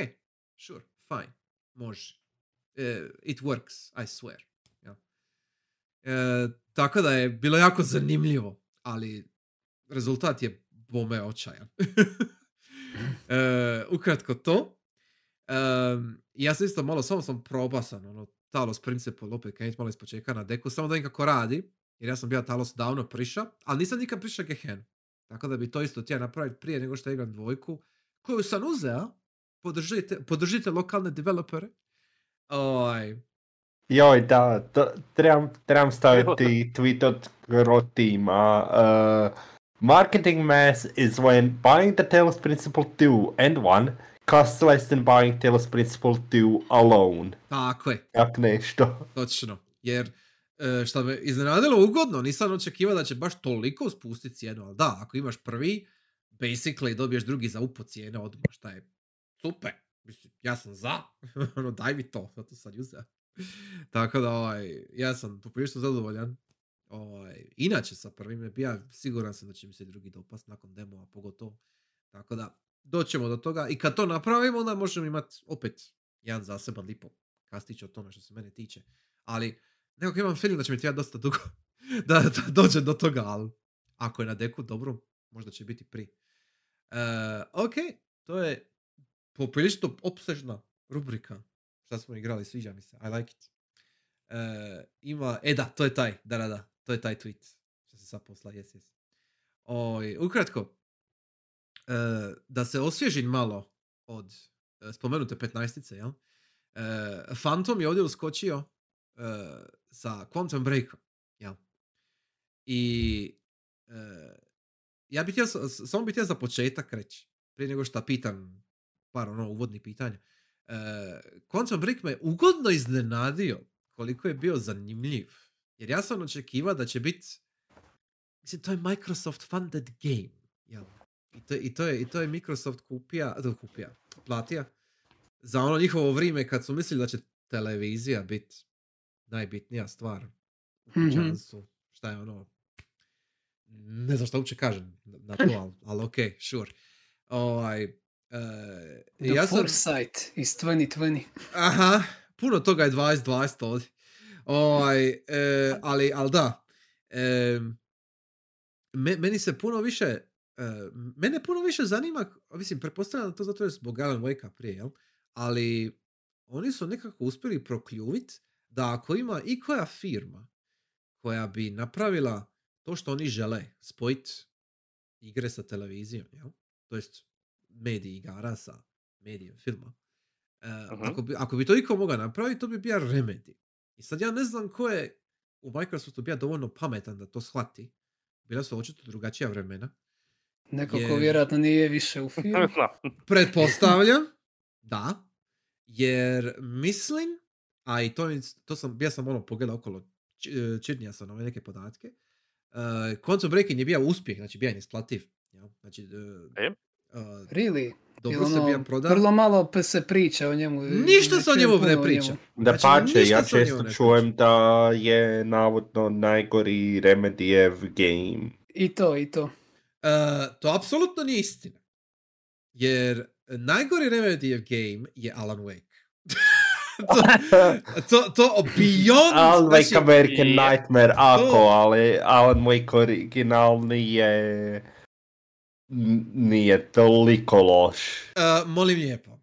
sure, fine, može. E, it works, I swear. Ja. E, tako da je bilo jako zanimljivo, ali rezultat je bome očajan. e, ukratko to. Um, ja sam isto malo, samo sam probasan, ono, Talos Principle, opet krenut malo iz početka na deku, samo da vidim kako radi, jer ja sam bio Talos davno priša, ali nisam nikad priša Gehen. Tako da bi to isto htio napraviti prije nego što igram dvojku, koju sam uzeo, podržite, podržite lokalne developere. Oj, Joj, da, to, trebam, trebam staviti tweet od Grotima. Uh, marketing mass is when buying the Talos Principle 2 and 1 costs less than buying Talos Principle 2 alone. tako je. Jak nešto. Točno, jer e, što me iznenadilo ugodno, nisam očekivao da će baš toliko spustiti cijenu, ali da, ako imaš prvi, basically dobiješ drugi za upo cijene odmah, šta je super. Mislim, ja sam za, ono, daj mi to, zato sam uzeo. Tako da, ovaj, ja sam poprilično zadovoljan. Ovaj, inače sa prvim bija, siguran sam da će mi se drugi dopast nakon demo, a pogotovo. Tako da, doćemo do toga i kad to napravimo, onda možemo imati opet jedan zaseban lipo kastić o tome što se mene tiče. Ali nekako imam feeling da će mi trebati dosta dugo da, da dođe do toga, ali ako je na deku dobro, možda će biti pri. ok, to je poprilično opsežna rubrika. Šta smo igrali, sviđa mi se, I like it. E, ima, e da, to je taj, da, da, da, to je taj tweet. Što se sad posla, jes, jes. Ukratko, e, da se osvježim malo od e, spomenute 15-ice, jel? E, Phantom je ovdje uskočio e, sa Quantum Breakom, jel? I e, ja bih htio, samo bih htio za početak reći, prije nego što pitam par ono uvodnih pitanja. Uh, Quantum Break me ugodno iznenadio koliko je bio zanimljiv. Jer ja sam očekivao da će biti, mislim, to je Microsoft funded game. Jel? I, to, i, to je, I to je Microsoft kupija, da, kupija, platija za ono njihovo vrijeme kad su mislili da će televizija biti najbitnija stvar u Mhm. kućanstvu. Šta je ono, ne znam šta uopće kažem na to, ali, ali ok, sure. Ovaj, The ja sam, Foresight iz 2020. aha, puno toga je 2020 ovdje. Ovaj, e, ali, ali da, e, me- meni se puno više, e, mene puno više zanima, mislim, pretpostavljam to zato je zbog Alan Wake-a prije, jel? Ali oni su nekako uspjeli prokljuvit da ako ima i koja firma koja bi napravila to što oni žele, spojiti igre sa televizijom, jel? To jest mediji igara sa medijem filma. E, Mhm. ako, bi, ako bi to iko mogao napraviti, to bi bio Remedy. I sad ja ne znam ko je u Microsoftu bio dovoljno pametan da to shvati. Bila su očito drugačija vremena. Neko ko Je- vjerojatno nije više u filmu. Pretpostavljam, da, jer mislim, a i to, to sam, bio sam ono pogledao okolo, či- čitnija sam ove neke podatke, uh, Quantum Breaking je bio uspjeh, znači bio je isplativ. jel? Znači, uh, E? Uh, Really? dobro Jer se bio ono, prodan. Vrlo malo se priča o njemu. Ništa se o njemu ne priča. Da Znači, pače, ja često čujem da je navodno najgori Remedyjev game. I to, i to. Uh, to apsolutno nije istina. Jer najgori Remedyjev game je Alan Wake. to, to, to beyond... Alan Wake znači, American je- Nightmare, ako, To- ali Alan Wake originalni je... nije toliko loš. Uh, molim lijepo.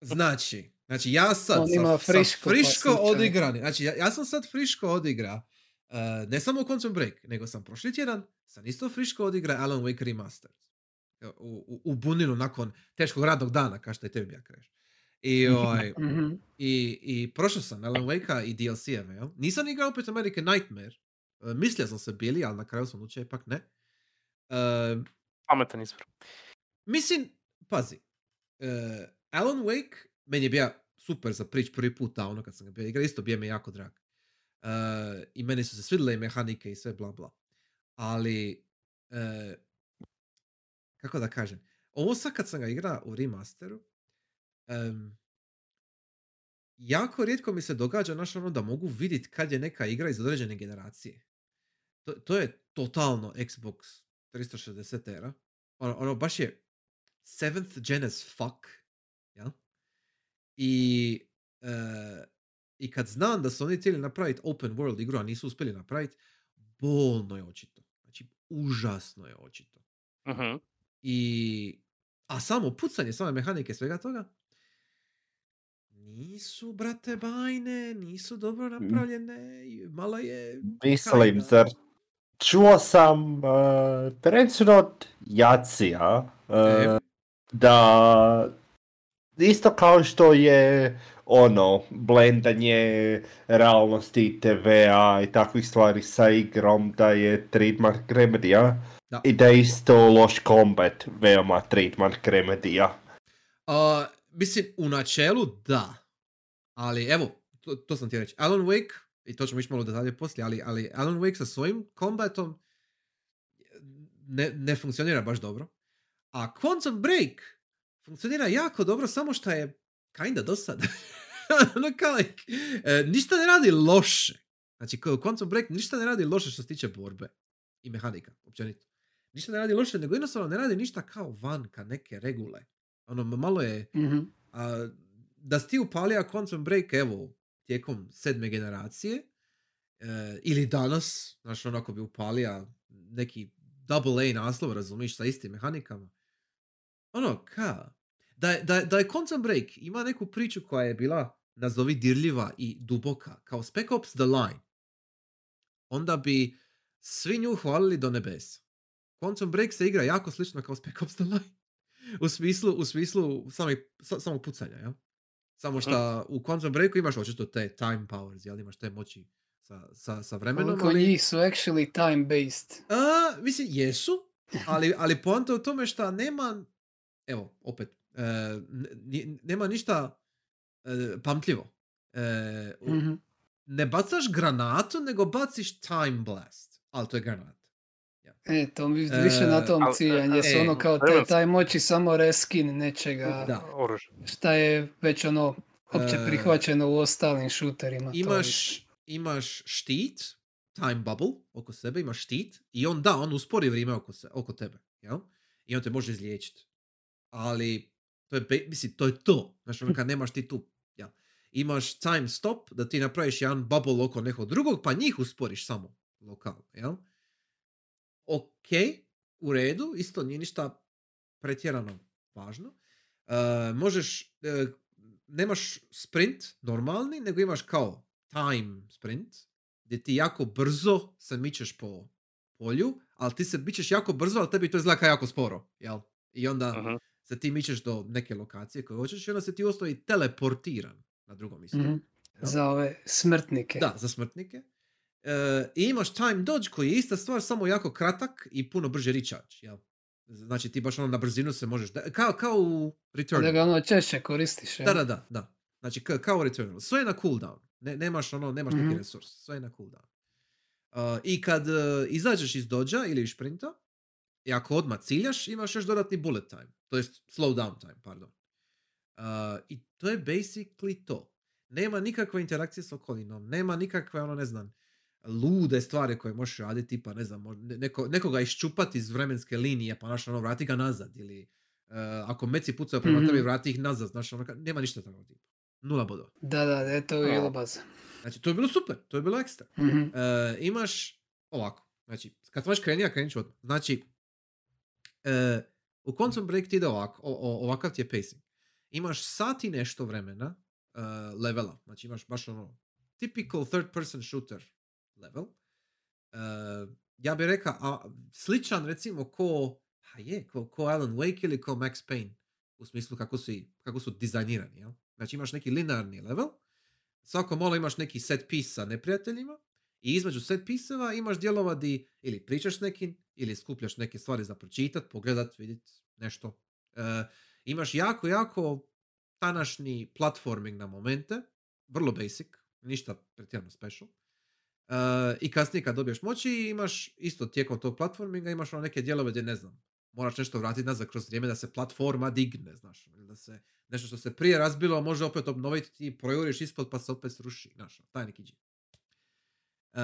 Znači, znači ja sad On sa, ima sa friško, pa friško odigrani, znači ja, ja sam sad friško odigra, uh, ne samo Quantum Break, nego sam prošli tjedan, sam isto friško odigra Alan Wake Remastered. U, u, u buninu nakon teškog radnog dana, kao što je tebi bija kreš. I, ovaj, Mhm. i, i prošao sam Alan Wake-a i DLC-eve, jel? Nisam igrao opet American Nightmare. Uh, mislio sam se bili, ali na kraju sam odlučio ipak ne. Uh, Pametan izbor. Mislim, pazi, uh, Alan Wake meni je bio super za prič prvi puta, ono kad sam ga bio igrao, isto bio mi je jako drag. Uh, I meni su se svidjele i mehanike i sve bla bla. Ali, uh, kako da kažem, ovo sad kad sam ga igrao u remasteru, em, jako rijetko mi se događa znaš, ono da mogu vidjeti kad je neka igra iz određene generacije. To, to je totalno Xbox 360 era. Ono, ono baš je seventh gen as fuck. Ja? I, e, I kad znam da su oni htjeli napraviti open world igru, a nisu uspjeli napraviti, bolno je očito. Znači, užasno je očito. Mhm. I, a samo pucanje, same mehanike, svega toga, nisu, brate, bajne, nisu dobro napravljene, i malo je... Mislim, zar čuo sam uh, prvenstveno od Jacija uh, E. da isto kao što je ono, blendanje realnosti TV-a i takvih stvari sa igrom, da je trademark Remedija Da. i da je isto loš combat veoma trademark Remedija. A, mislim, u načelu da. Ali evo, to, to sam ti reći. Alan Wake, i to ćemo ići malo detalje poslije, ali, ali Alan Wake sa svojim kombatom ne, ne funkcionira baš dobro. A Quantum Break funkcionira jako dobro, samo što je kinda dosad. ono kao, e, ništa ne radi loše. Znači, Quantum Break ništa ne radi loše što se tiče borbe i mehanika, općenito. Ništa ne radi loše, nego jednostavno ne radi ništa kao vanka neke regule. Ono, malo je, Mhm. a, da si ti upalija Quantum Break, evo, tijekom sedme generacije, e, ili danas, znaš, onako bi upalija neki double A naslov, razumiješ, sa istim mehanikama. Ono, ka? Da, da, da je Quantum Break ima neku priču koja je bila, nazovi, dirljiva i duboka, kao Spec Ops The Line, onda bi svi nju hvalili do nebesa. Quantum Break se igra jako slično kao Spec Ops The Line. U smislu, u smislu samih, sa, samog pucanja, jel? Samo što u Quantum Breaku imaš očito te time powers, jel? Imaš te moći sa, sa, sa vremenom, Koliko ali... njih su actually time-based. A, mislim, jesu, ali, ali poanta u tome što nema, evo, opet, e, n- nema ništa e, pamtljivo. E, u- Mhm. ne bacaš granatu, nego baciš time blast. Ali to je granat. E, to mi više na E, tom al- ciljanje, su e, ono kao te, taj moći samo reskin nečega, Da. Šta je već ono opće E, prihvaćeno u ostalim šuterima. Imaš, imaš štit, time bubble oko sebe, imaš štit i on da, on uspori vrijeme oko, se, oko tebe. Jel? I on te može izliječiti. Ali, to je, mislim, to je to. Znači, ono kad nemaš ti tu, jel? Imaš time stop, da ti napraviš jedan bubble oko nekog drugog, pa njih usporiš samo lokalno, jel? Ok, u redu, isto nije ništa pretjerano važno. Uh, možeš, uh, nemaš sprint normalni, nego imaš kao time sprint, gdje ti jako brzo se mičeš po polju, ali ti se mičeš jako brzo, ali tebi to izgleda jako sporo, jel? I onda Mhm. se ti mičeš do neke lokacije koje hoćeš i onda se ti ostavi teleportiran na drugom mjestu. Mhm. Za ove smrtnike. Da, za smrtnike. E, I imaš time dodge koji je ista stvar, samo jako kratak i puno brže recharge, jel? Znači ti baš ono na brzinu se možeš, da, kao, kao u Return. Da ga ono češće koristiš. Da, jel? da, da, da. Znači ka- kao u Returnal. Sve je na cooldown. Ne, nemaš ono, nemaš neki Mhm. resurs. Sve je na cooldown. Uh, I kad uh, izađeš iz dođa ili iz sprinta, i ako odmah ciljaš, imaš još dodatni bullet time. To jest slow down time, pardon. Uh, I to je basically to. Nema nikakve interakcije s okolinom, nema nikakve, ono, ne znam, lude stvari koje možeš raditi, tipa, ne znam, neko, nekoga iščupati iz vremenske linije, pa, znaš, ono, vrati ga nazad, ili uh, ako meci pucaju prema Mhm. tebi, vrati ih nazad, znaš, ono, nema ništa takvog tipa. Nula bodova. Da, da, da, to je bilo baza. Znači, to je bilo super, to je bilo ekstra. Mhm. E, imaš ovako, znači, kad sam već krenio, krenut ću odmah. Znači, e, u Quantum Break ti ide ovako, o, o- ovakav ti je pacing. Imaš sat i nešto vremena levela, znači imaš baš ono typical third person shooter level. E, ja bih rekao, a, sličan recimo ko, a je, ko, ko Alan Wake ili ko Max Payne, u smislu kako su, kako su dizajnirani, jel? Znači imaš neki linearni level, svako malo imaš neki set piece sa neprijateljima i između set piseva imaš dijelova di ili pričaš nekim ili skupljaš neke stvari za pročitat, pogledat, vidjet nešto. E, imaš jako, jako tanašni platforming na momente, vrlo basic, ništa pretjerano special. E, I kasnije kad dobiješ moći imaš isto tijekom tog platforminga imaš ono neke dijelove gdje ne znam, moraš nešto vratiti nazad kroz vrijeme da se platforma digne, znaš, da se nešto što se prije razbilo može opet obnoviti, ti projuriš ispod pa se opet sruši, znaš, taj neki džip. E,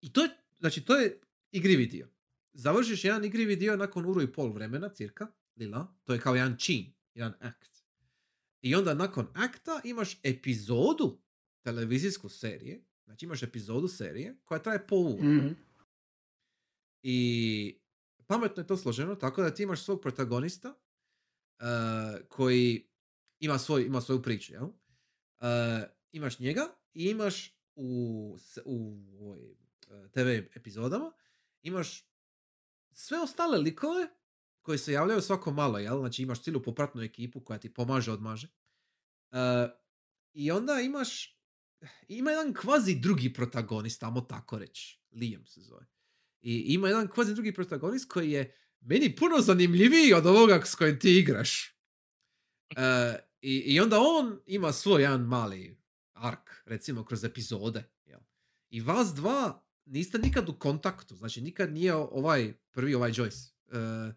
I to je, znači to je igrivi dio. Završiš jedan igrivi dio nakon uru i pol vremena, cirka, lila, to je kao jedan čin, jedan akt. I onda nakon akta imaš epizodu televizijsku serije, znači imaš epizodu serije koja traje pol. Mhm. I pametno je to složeno tako da ti imaš svog protagonista uh, koji ima, svoj, ima svoju priču, jel? Uh, imaš njega i imaš u, u ovoj, uh, TV epizodama imaš sve ostale likove koji se javljaju svako malo, jel? Znači imaš cijelu popratnu ekipu koja ti pomaže, odmaže. Uh, I onda imaš ima jedan kvazi drugi protagonist, tamo tako reći. Liam se zove. I ima jedan kvazi drugi protagonist koji je meni puno zanimljiviji od ovoga s kojim ti igraš. E, i, I onda on ima svoj jedan mali ark, recimo kroz epizode. Jel? I vas dva niste nikad u kontaktu, znači nikad nije ovaj prvi ovaj Joyce. E,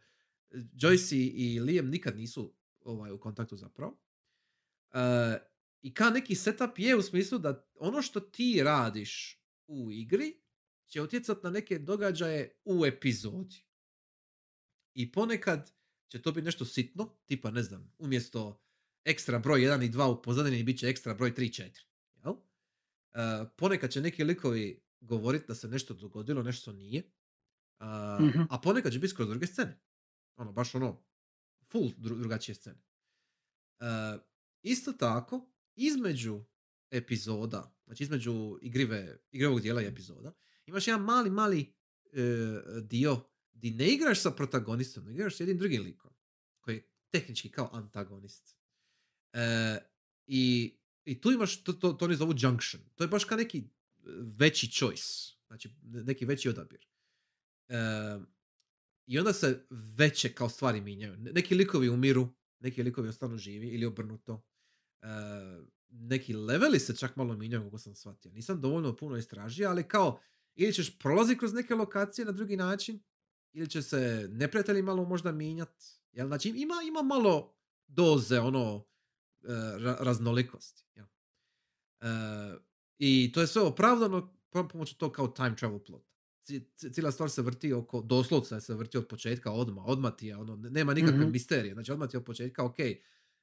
Joyce i, i Liam nikad nisu ovaj, u kontaktu zapravo. E, I ka neki setup je u smislu da ono što ti radiš u igri će utjecati na neke događaje u epizodi. I ponekad će to biti nešto sitno, tipa ne znam, umjesto ekstra broj 1 i 2 u pozadini bit će ekstra broj 3 i 4. Jel? E, ponekad će neki likovi govoriti da se nešto dogodilo, nešto nije. A, Mhm. a ponekad će biti skroz druge scene. Ono, baš ono, full dru- drugačije scene. E, isto tako, između epizoda, znači između igrive, igrivog dijela i epizoda, imaš jedan mali, mali e, dio di ne igraš sa protagonistom, nego igraš s jednim drugim likom, koji je tehnički kao antagonist. E, i, I tu imaš, to, to, to oni zovu junction. To je baš kao neki e, veći choice, znači neki veći odabir. E, i onda se veće kao stvari mijenjaju. Ne- Neki likovi umiru, neki likovi ostanu živi ili obrnuto. E, neki leveli se čak malo mijenjaju kako sam shvatio. Nisam dovoljno puno istražio, ali kao ili ćeš prolaziti kroz neke lokacije na drugi način, ili će se neprijatelji malo možda mijenjati. Jel? Znači ima, ima malo doze ono e, ra- raznolikosti. Jel? E, I to je sve opravdano po- pomoću to kao time travel plot. Ci- ci- Cijela stvar se vrti oko, doslovce se vrti od početka odma, odmah ti je, ono, ne- nema nikakve Mhm. misterije, znači odmah ti je od početka, ok,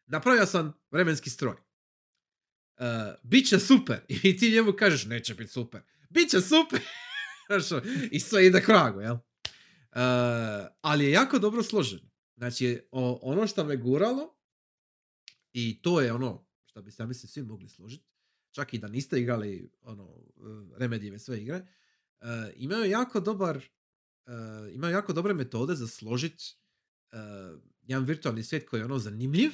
napravio sam vremenski stroj. Uh, Biće super. I ti njemu kažeš, neće biti super. Biće super. Ono, I sve ide kragu, jel? Uh, ali je jako dobro složeno. Znači, o- ono što me guralo, i to je ono što bi se, svi mogli složiti, čak i da niste igrali ono, Remedijeve sve igre, uh, imaju jako dobar uh, imaju jako dobre metode za složiti jedan virtualni svijet koji je ono zanimljiv,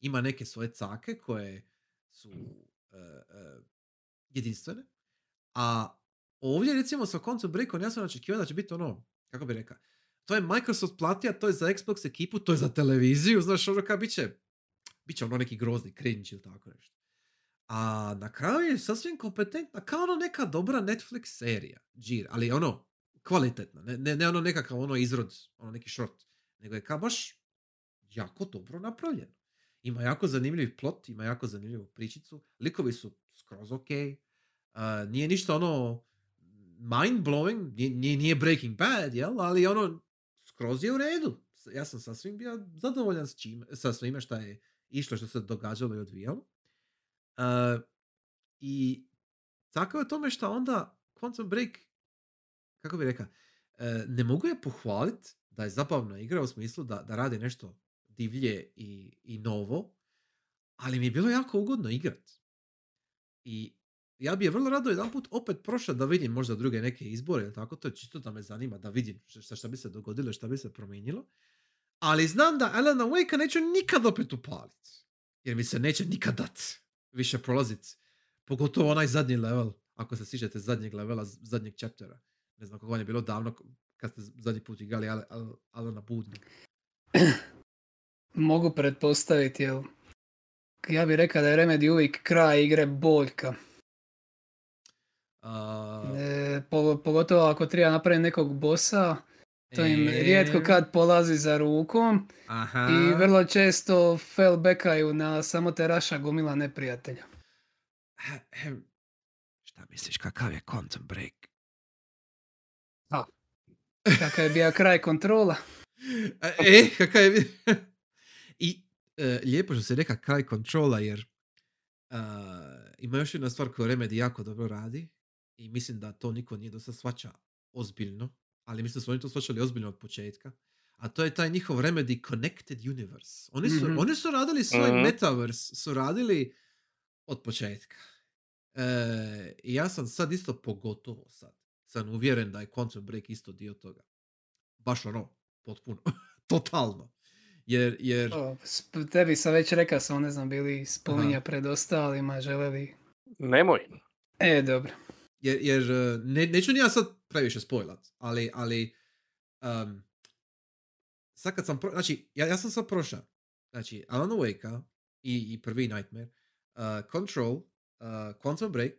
ima neke svoje cake koje su uh, uh, jedinstvene, a ovdje recimo sa Quantum Breakom ja sam očekivao da će biti ono, kako bi rekao, to je Microsoft platija, to je za Xbox ekipu, to je za televiziju, znaš ono kao bit će, bit će ono neki grozni cringe ili tako nešto. A na kraju je sasvim kompetentna, kao ono neka dobra Netflix serija, džir, ali ono, kvalitetna, ne, ne, ne ono nekakav ono izrod, ono neki short, nego je kao baš jako dobro napravljeno. Ima jako zanimljiv plot, ima jako zanimljivu pričicu, likovi su skroz ok, uh, nije ništa ono mind blowing, nije, nije, Breaking Bad, jel? ali ono skroz je u redu. Ja sam sasvim bio zadovoljan s čim, sa svime što je išlo, što se događalo i odvijalo. Uh, I tako je tome što onda Quantum Break, kako bi rekao, e, ne mogu je pohvaliti da je zabavna igra u smislu da, da radi nešto divlje i, i novo, ali mi je bilo jako ugodno igrat. I ja bi je vrlo rado jedan put opet prošao da vidim možda druge neke izbore ili tako, to je čisto da me zanima da vidim šta, šta bi se dogodilo, šta bi se promijenilo. Ali znam da Alana Wake neću nikad opet upaliti. Jer mi se neće nikad dat više prolaziti. Pogotovo onaj zadnji level, ako se sjećate zadnjeg levela, zadnjeg chaptera. Ne znam kako vam je bilo davno kad ste zadnji put igrali Al- Al- Alana Budnu. Mogu pretpostaviti, jel? Ja bih rekao da je Remedy uvijek kraj igre boljka. A, E, po- pogotovo ako treba napraviti nekog bossa, to im e, rijetko kad polazi za rukom Aha. i vrlo često fellbackaju na samo te raša gomila neprijatelja. Šta misliš, kakav je Quantum Break? Kakav je bio kraj kontrola. E, e, kakav je... I e, lijepo što se reka kraj kontrola, jer a, ima još jedna stvar koju Remedy jako dobro radi i mislim da to niko nije dosta svača ozbiljno, ali mislim da su oni to svačali ozbiljno od početka. A to je taj njihov Remedy Connected Universe. Oni su, Mhm. oni su radili svoj Mhm. metaverse, su radili od početka. E, ja sam sad isto pogotovo sad, sam uvjeren da je Quantum Break isto dio toga. Baš ono, potpuno, totalno. Jer, jer, O, tebi sam već rekao, sam ne znam, bili spominja pred ostalima, želeli... Nemoj. E, dobro. jer, jer e, ne, neću ni ja sad previše spojlat, ali, ali um, sad kad sam, pro, znači, ja, ja sam sad prošao, znači, Alan Wake i, i prvi Nightmare, uh, Control, uh, Quantum Break,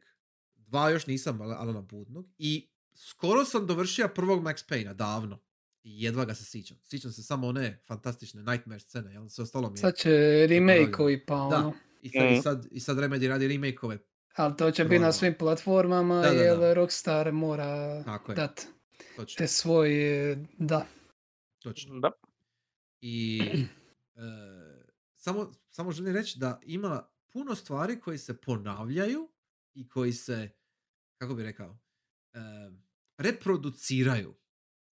dva još nisam, Alana Budnog, i skoro sam dovršio prvog Max Payne-a, davno. I jedva ga se sjećam. Sjećam se samo one fantastične Nightmare scene, jel? Sve ostalo mi je... Sad će remake-ovi pa Da. ono. I sad, i Mm. sad, i sad Remedy radi remake-ove. Ali to će biti na svim platformama Da, da, da. jer Rockstar mora Tako je, dat točno. te svoj, da. točno. Da. I e, samo, samo želim reći da ima puno stvari koji se ponavljaju i koji se, kako bi rekao, e, reproduciraju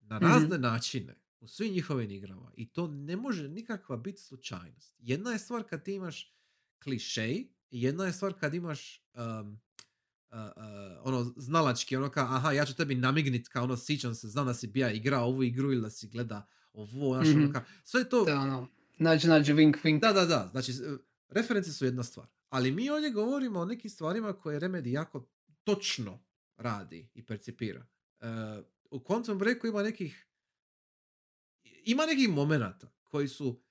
na razne načine u svim njihovim igrama. I to ne može nikakva biti slučajnost. Jedna je stvar kad ti imaš klišej i jedna je stvar kad imaš um, uh, uh, ono znalački, ono kao, aha, ja ću tebi namignit kao ono, sjećam se, znam da si bija igrao ovu igru ili da si gleda ovo, znaš, ono Mhm. kao, sve je to, Da, ono, nađi, nađi, wink, wink. da, da, da, znači, reference su jedna stvar, ali mi ovdje govorimo o nekim stvarima koje Remedy jako točno radi i percipira. Uh, u Quantum Breaku ima nekih ima nekih momenata koji su,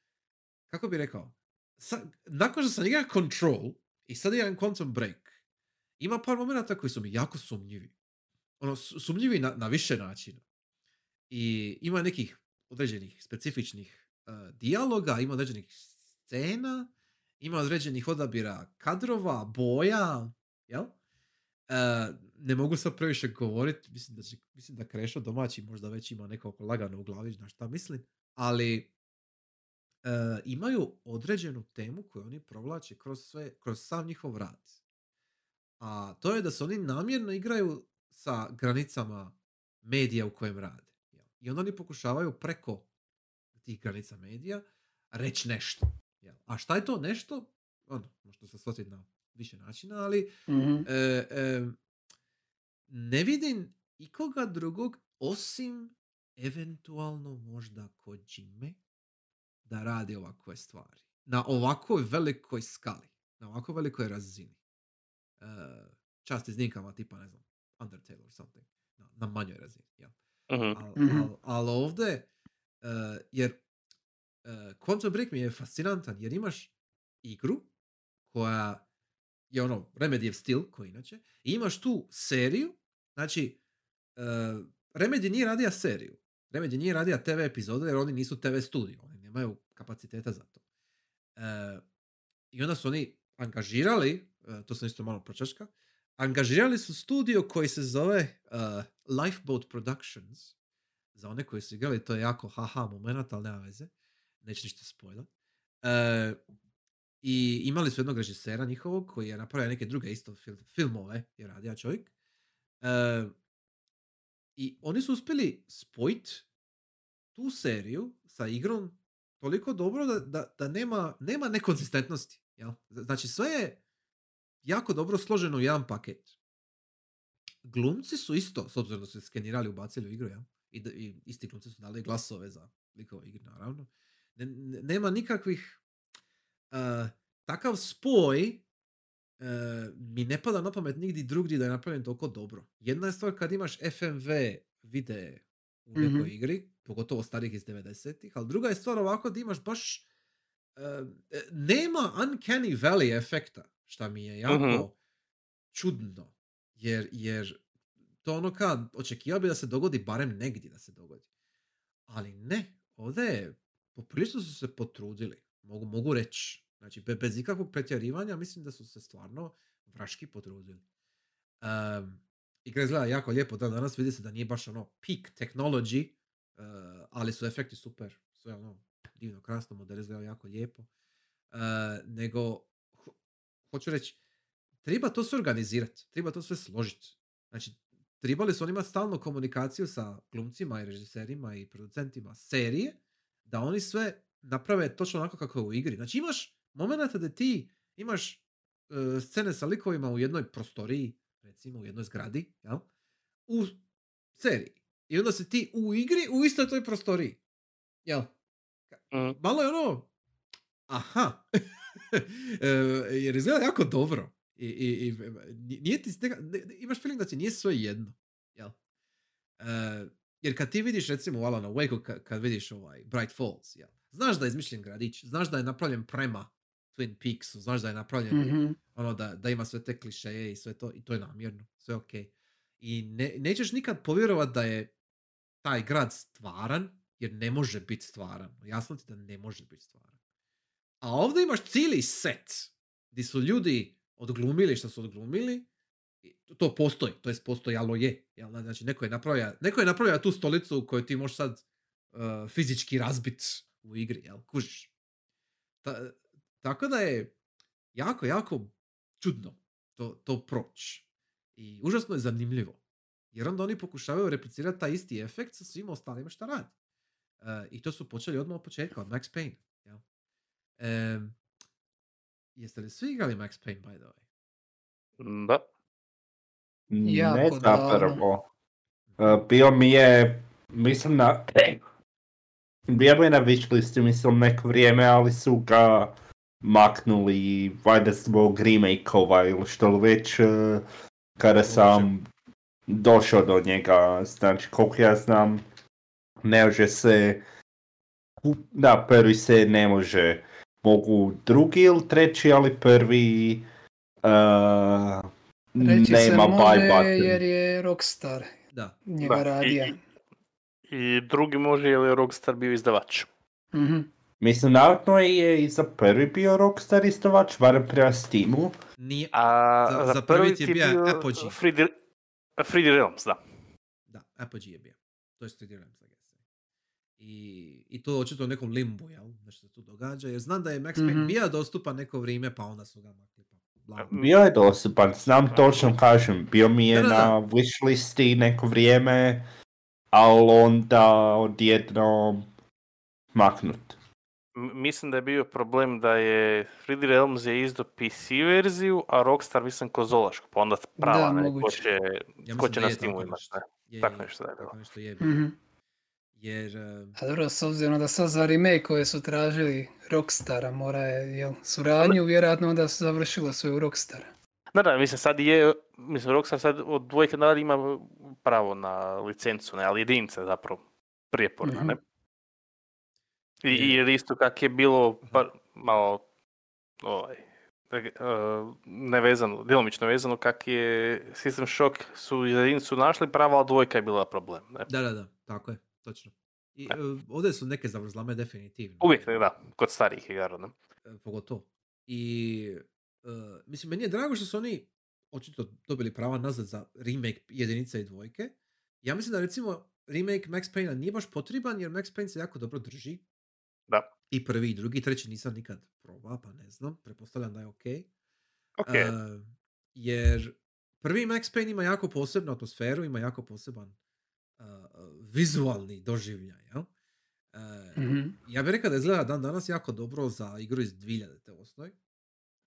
kako bi rekao, sa, nakon što sam igra Control i sad igram Quantum Break, ima par momenata koji su mi jako sumnjivi. Ono, su- sumnjivi na, na više načina. I ima nekih određenih specifičnih uh, dijaloga, ima određenih scena, ima određenih odabira kadrova, boja, jel? Uh, ne mogu sad previše govoriti, mislim da, mislim da Krešo domaći možda već ima nekako lagano u glavi na šta mislim, ali uh, imaju određenu temu koju oni provlače kroz, sve, kroz sav njihov rad. A to je da se oni namjerno igraju sa granicama medija u kojem rade. I onda oni pokušavaju preko tih granica medija reći nešto. A šta je to nešto? Ono, možete se shvatiti na više načina, ali Mhm. e, e, ne vidim ikoga drugog osim eventualno možda Kojime da radi ovakve stvari. Na ovakvoj velikoj skali. Na ovako velikoj razini. E, čast iznimkama tipa, ne znam, Undertale or something. Na, na manjoj razini. Ja. Mhm. Al, Mhm. al, al ovdje, e, jer uh, Quantum Break mi je fascinantan, jer imaš igru koja je ono Remedyev stil, koji inače, i imaš tu seriju, znači, uh, Remedy nije radija seriju. Remedy nije radija TV epizode jer oni nisu TV studio, oni nemaju kapaciteta za to. E, I onda su oni angažirali, e, to sam isto malo pročačka, angažirali su studio koji se zove uh, Lifeboat Productions. Za one koji su igrali, to je jako haha moment, ali nema veze. Neću ništa spojlat. E, I imali su jednog režisera njihovog koji je napravio neke druge isto fil- filmove, je radio čovjek. E, I oni su uspjeli spojiti tu seriju sa igrom toliko dobro da, da, da nema, nema nekonzistentnosti. Jel? Znači sve je jako dobro složeno u jedan paket. Glumci su isto, s obzirom da su skenirali, ubacili u igru, jel? I, i isti glumci su dali glasove za likove igre, naravno. Ne- nema nikakvih uh, takav spoj uh, mi ne pada na pamet nigdje drugdje da je napravljen toliko dobro. Jedna je stvar kad imaš FMV videe u nekoj Mhm. igri, pogotovo starih iz 90-ih, ali druga je stvar ovako da imaš baš uh, nema uncanny valley efekta, šta mi je jako Mhm. čudno. Jer, jer to ono kad očekivao bi da se dogodi barem negdje da se dogodi. Ali ne, ovdje je, poprilično su se potrudili, mogu, mogu reći. Znači, be- bez ikakvog pretjerivanja, mislim da su se stvarno vraški potrudili. Um, igra izgleda jako lijepo, da danas vidi se da nije baš ono peak technology, uh, ali su efekti super, sve ono divno, krasno, model izgleda jako lijepo. Uh, nego, ho- hoću reći, treba to sve organizirati, treba to sve složiti. Znači, trebali su oni imati stalnu komunikaciju sa glumcima i režiserima i producentima serije, da oni sve naprave točno onako kako je u igri. Znači, imaš momenata da ti imaš e, scene sa likovima u jednoj prostoriji, recimo u jednoj zgradi, jel? u seriji. I onda si ti u igri u istoj toj prostoriji. Jel? Mhm. Malo je ono, aha, E, jer izgleda jako dobro. I, i, i nije ti, neka- ne- ne- imaš feeling da ti nije sve jedno. Jel? E, jer kad ti vidiš recimo u Alan Wake, kad, kad vidiš ovaj Bright Falls, jel? Znaš da je izmišljen gradić, znaš da je napravljen prema Twin Peaksu, znaš da je napravljen Mhm. ono da, da ima sve te klišeje i sve to, i to je namjerno, sve ok. I ne, nećeš nikad povjerovat da je taj grad stvaran, jer ne može biti stvaran. Jasno ti da ne može biti stvaran. A ovdje imaš cijeli set gdje su ljudi odglumili što su odglumili, to- to postoji, to jest postojalo je. Jel? Znači, neko je napravio, neko je napravio tu stolicu koju ti možeš sad uh, fizički razbit u igri, jel? Kužiš. Ta- tako da je jako, jako čudno to, to proći. I užasno je zanimljivo. Jer onda oni pokušavaju replicirati taj isti efekt sa svim ostalima šta radi. E, I to su počeli odmah od početka, od Max Payne. Jel? Em, jeste li svi igrali Max Payne, by the way? Da. Jako ne zapravo. Uh, bio mi je, mislim na... Bio mi je na wishlist, mislim neko vrijeme, ali su ga maknuli, valjda zbog remake-ova ili što li već, uh, kada sam došao do njega, znači koliko ja znam, ne može se da, prvi se ne može. Mogu drugi ili treći, ali prvi uh, Reći se nema buy može button. jer je Rockstar Da. njega Da, i- radija. I drugi može jer je Rockstar bio izdavač. Mhm. Mislim, naravno je i za prvi bio Rockstar izdavač, barem prema Steamu. Nije, A Za- za, za prvi prvi ti je bio bio Apogee. 3D, 3D Realms, da. da, Apogee je bio. To je 3D Realms, guess. I, I to očito u nekom limbu, jel? Nešto se tu događa. Jer znam da je Max Payne Mhm. bio dostupan neko vrijeme, pa onda su ga makli. Pa, bla. Bio je dostupan, znam točno kažem, bio mi je Da, da, da. na wishlisti neko vrijeme, ali onda odjednom maknut. M- Mislim da je bio problem da je 3D Realms je izdao PC verziju, a Rockstar mislim konzolašku, pa onda prava, Da, ne, ko će, Ja ko će na Steamu tako imati. nešto. ne. Je, Tako nešto da je bilo. Tako nešto je bilo. Mhm. Jer, eh, A dobro, s obzirom da sad za remake koje su tražili Rockstara, mora je, jel, suradnju, vjerojatno onda su završilo sve u Rockstara. Da, da, mislim sad je, mislim Rockstar sad od dvojke nadalje ima pravo na licencu, ne, ali jedinice zapravo prijeporna, Mhm. ne? I, i jer isto kak je bilo par, malo ovaj, eh, nevezano, djelomično vezano kak je System Shock su jedinicu našli prava, a dvojka je bila problem. Ne? da, da, da, tako je, točno. I, eh, ovdje su neke zavrzlame definitivno. Uvijek, da, kod starijih igara, ne? E, pogotovo. I e, mislim, meni je drago što su oni očito dobili prava nazad za remake jedinice i dvojke. Ja mislim da recimo remake Max Payne nije baš potreban jer Max Payne se jako dobro drži. Da. I prvi, i drugi, treći nisam nikad probao, pa ne znam. Pretpostavljam da je ok. Ok, E, jer prvi Max Payne ima jako posebnu atmosferu, ima jako poseban e, vizualni doživljaj. Jel? E, Mhm. ja bih rekao da izgleda dan danas jako dobro za igru iz 2000. osnoj.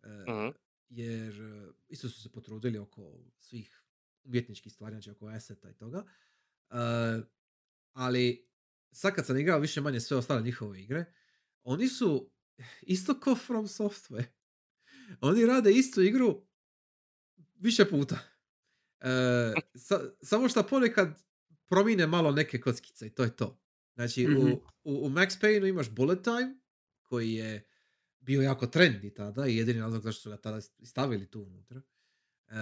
E, Mhm. Jer e, isto su se potrudili oko svih umjetničkih stvari, znači oko aseta i toga. E, ali sad kad sam igrao više manje sve ostale njihove igre, oni su isto ko From Software. Oni rade istu igru više puta. E, sa- samo što ponekad promine malo neke kockice i to je to. Znači, Mhm. u, u, u Max Payne imaš bullet time, koji je bio jako trendy tada i jedini razlog zašto su ga tada stavili tu unutra. E,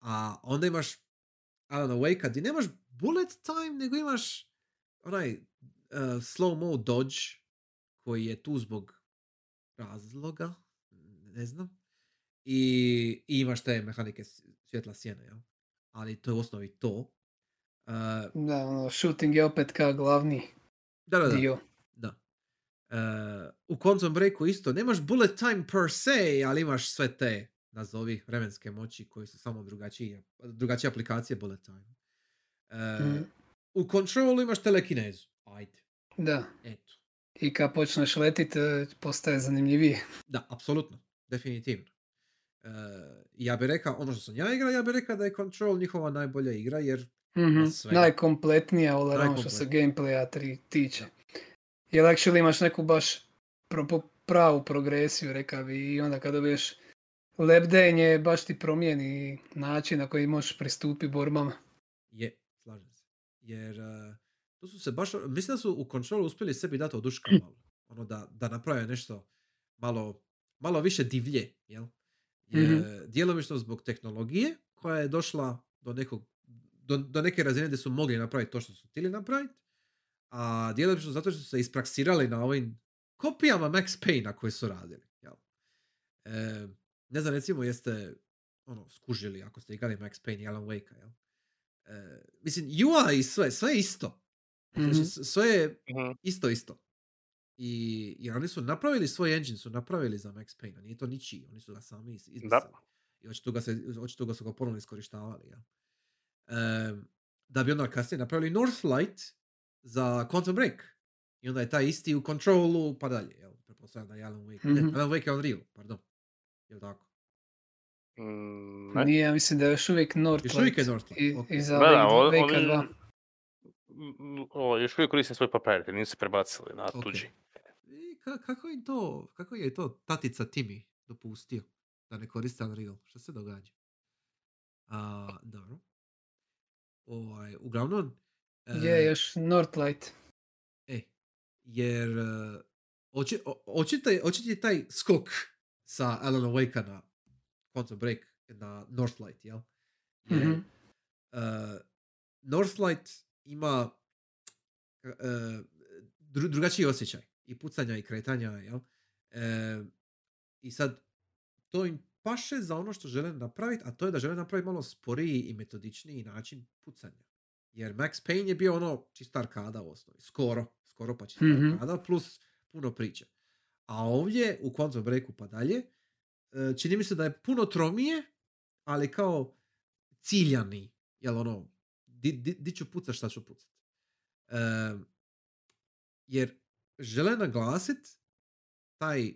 a onda imaš Alan Wake, gdje nemaš bullet time, nego imaš onaj uh, slow mo dodge, koji je tu zbog razloga, ne znam. I, i imaš te mehanike svjetla sjene, jel? Ali to je u osnovi to. Uh, Da, ono, shooting je opet kao glavni da, da, da. dio. Da. U Quantum Breaku isto, nemaš bullet time per se, ali imaš sve te, nazovi, vremenske moći koji su samo drugačije, drugačije aplikacije bullet time. Mhm. U Controlu imaš telekinezu. Ajde, Da. eto. I kad počneš letit, e, postaje zanimljivije. Da, apsolutno, definitivno. E, ja bih rekao, ono što sam ja igrao, ja bih rekao da je Control njihova najbolja igra, jer Mhm. svega. Najkompletnija all around što se gameplaya tri tiče. Jer actually imaš neku baš pro- pravu progresiju, rekao bi, i onda kad dobiješ lebdenje, baš ti promijeni način na koji možeš pristupiti borbama. je, slažem se. Jer e, tu su se baš, mislim da su u Controlu uspjeli sebi dati oduška malo. Ono da, da naprave nešto malo, malo više divlje, jel? Je, Mhm. Djelomično zbog tehnologije koja je došla do nekog do, do neke razine gdje su mogli napraviti to što su htjeli napraviti, a djelomično zato što su se ispraksirali na ovim kopijama Max Payne koje su radili. Jel? E, ne znam, recimo, jeste ono, skužili ako ste igrali Max Payne i Alan Wake-a, jel? E, mislim, UI i sve, sve je isto. Znači, Mhm. sve je Mhm. isto, isto. I, jer oni su napravili svoj engine, su napravili za Max Payne, a nije to ničiji, oni su ga sami iz- izmislili. I očito ga, se, očito ga su ga ponovno iskorištavali. Ja. Em, da bi onda kasnije napravili Northlight za Quantum Break. I onda je taj isti u Controlu, pa dalje. Jel? Pretpostavljam da je Alan Wake. Ne, Mhm. Alan Wake je Unreal, pardon. Jel tako? Mm, ne. Nije, ja mislim da je još uvijek Northlight. Još uvijek je Northlight, I, ok. i za Da, da, Wake- o- Wake-a oni- 2. O, još uvijek koristim svoj papir, jer nisu se prebacili na Ok. tuđi. I ka, kako, je to, kako je to tatica Timi dopustio da ne koriste Unreal? Što se događa? A, dobro. Ovaj, uglavnom... e, Je još Northlight. E, jer uh, oči, o- očite, očit je taj skok sa Alan Wake na Quantum Break na Northlight, jel? Jer, Mhm. uh, Northlight ima uh, dru- drugačiji osjećaj i pucanja i kretanja, jel? E, I sad, to im paše za ono što žele napraviti, a to je da žele napraviti malo sporiji i metodičniji način pucanja. Jer Max Payne je bio ono čista arkada u osnovi. Skoro, skoro pa čista Mhm. arkada, plus puno priče. A ovdje, u Quantum Breaku pa dalje, e, čini mi se da je puno tromije, ali kao ciljani. Jel ono, di, di, di ću pucat, šta ću pucat. E, jer žele naglasit taj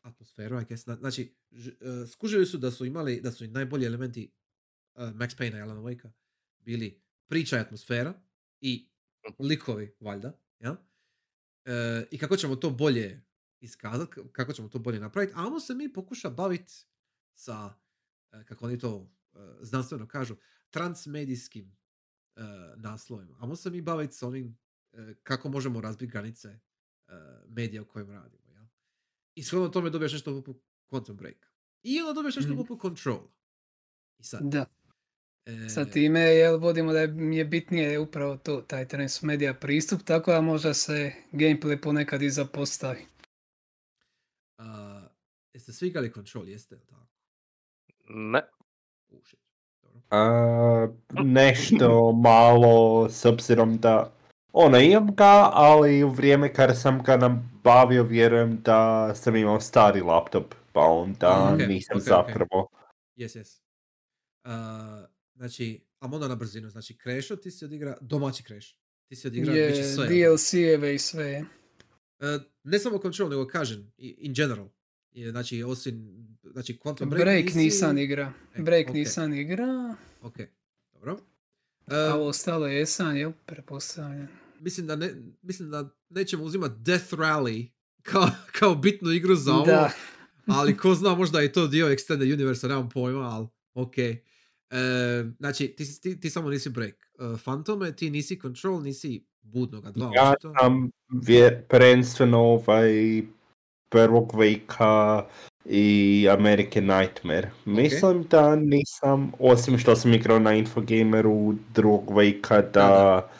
atmosferu, I guess. Zna- Znači, ž- e, skužili su da su imali, da su najbolji elementi e, Max Payne i Alan Wake bili priča i atmosfera i likovi, valjda, ja? E, I kako ćemo to bolje iskazati, kako ćemo to bolje napraviti, a ono se mi pokuša baviti sa, e, kako oni to e, znanstveno kažu, transmedijskim e, naslovima. Amo se mi baviti s onim e, kako možemo razbiti granice e, medija u kojem radimo. Ja? I shodno tome dobiješ nešto poput Quantum Break. I onda dobiješ nešto Mhm. poput Control. I sad, Da, sa time jel, vodimo da je- mi je bitnije upravo to, taj transmedia pristup, tako da možda se gameplay ponekad i zapostavi. a, jeste svi igrali Control, jeste li tako? Ne. U, shit. Dobro. A, nešto malo s obzirom da ono imam ga, ali u vrijeme kada sam ga nabavio vjerujem da sam imao stari laptop, pa onda Ok, nisam ok, ok. zapravo. Yes, yes. A, znači, a onda na brzinu. Znači, Crasho ti si odigra, domaći Crash. Ti si odigra Je bit će sve. DLC-eve i sve. E, ne samo Control, nego kažem, in general. Je, znači, osim, znači, Quantum Break, Break, nisi- nisam igra. E, Break ok. nisam igra, Ok, dobro. E, a ostalo jesam, jel? Pretpostavljam. mislim, da ne, mislim da nećemo uzimati Death Rally kao, kao bitnu igru za ovo, Da, ali ko zna, možda je to dio Extended Universe, nemam pojma, ali ok. E, znači, ti, ti, ti samo nisi Break. E, Fantome, ti nisi Control, nisi Budnoga 2, Ja očito. sam vje, prvenstveno ovaj prvog veka i American Nightmare. Mislim da nisam, osim što sam igrao na Infogameru drugog veka, da, Da,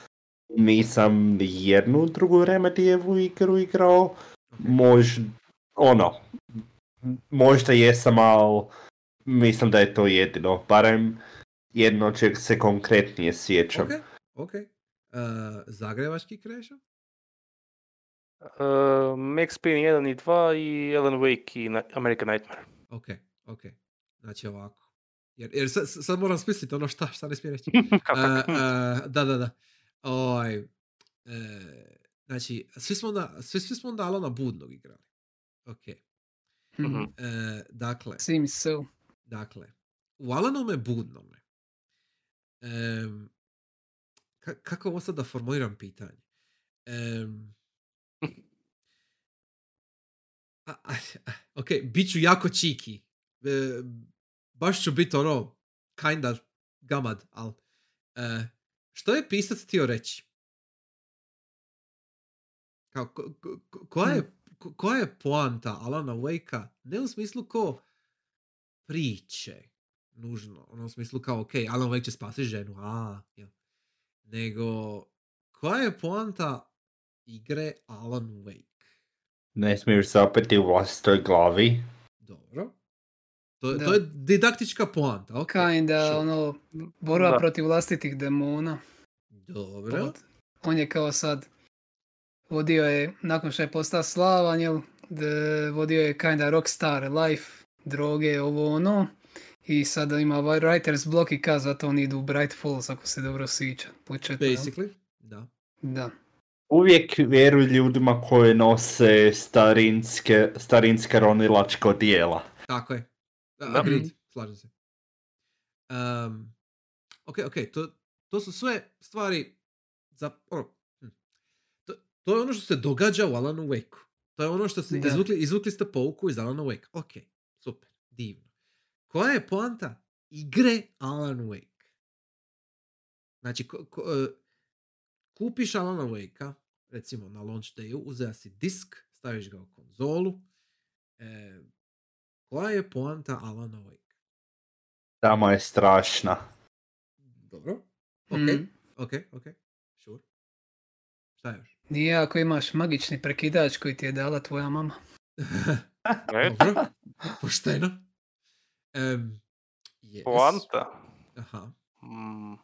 nisam ni jednu drugu Remedijevu igru igrao. Ok. Možda, ono, možda jesam, ali mislim da je to jedino. Barem jedno čeg se konkretnije sjećam. Ok, ok. E, Zagrebački Crasho? Uh, Max Payne 1 i 2 i Alan Wake i Na- American Nightmare. Ok, ok. Znači ovako. Jer, jer sad, sad moram smisliti ono šta, šta ne smije reći. E, da, da, da. E, znači, svi smo onda, svi, svi smo onda Alana Budnog igrali. Ok. Mhm. E, dakle, Seems so. Dakle, u Alanome Budnome, em, ka- kako ovo sad da formuliram pitanje? Em, a, a, a, ok, bit ću jako čiki. E, baš ću biti ono, kinda gamad, ali e, što je pisac htio reći? Kao, ko- ko- ko- koja, je, ko- koja je poanta Alana Wake-a? Ne u smislu ko priče, nužno. Ono u smislu kao, ok, Alan Wake će spasiti ženu, a, jel. Nego, koja je poanta igre Alan Wake? Ne smiješ zapeti u vlastitoj glavi. Dobro. To, Da. to je didaktička poanta, ok. Kinda, sure. ono, borba Da. protiv vlastitih demona. Dobro. Od- On je kao sad, vodio je, nakon što je postao slavan, jel, d- vodio je kinda rockstar life, droge, ovo ono. I sada ima writer's block i kaza zato oni idu u Bright Falls, ako se dobro sjeća. Početno? Basically, da. Da. Uvijek vjeruj ljudima koji nose starinske, starinska ronilačka odijela. Tako je. Da. Agreed, slažem se. Um, ok, ok, to, to su sve stvari za... Ono, hm. to, to je ono što se događa u Alanu Wake. To je ono što se izvukli, izvukli ste pouku iz Alana Wake. Ok, super, divno. Koja je poanta igre Alan Wake? Znači, ko, ko- e, kupiš Alana Wake-a, recimo na launch dayu, uzeo si disk, staviš ga u konzolu, e, koja je poanta Alana Wake? Tamo je strašna. Dobro, ok, Mhm. ok, ok, sure. Šta još? Nije ako imaš magični prekidač koji ti je dala tvoja mama. Dobro, pošteno. Um, yes. Poanta. Aha. Mm,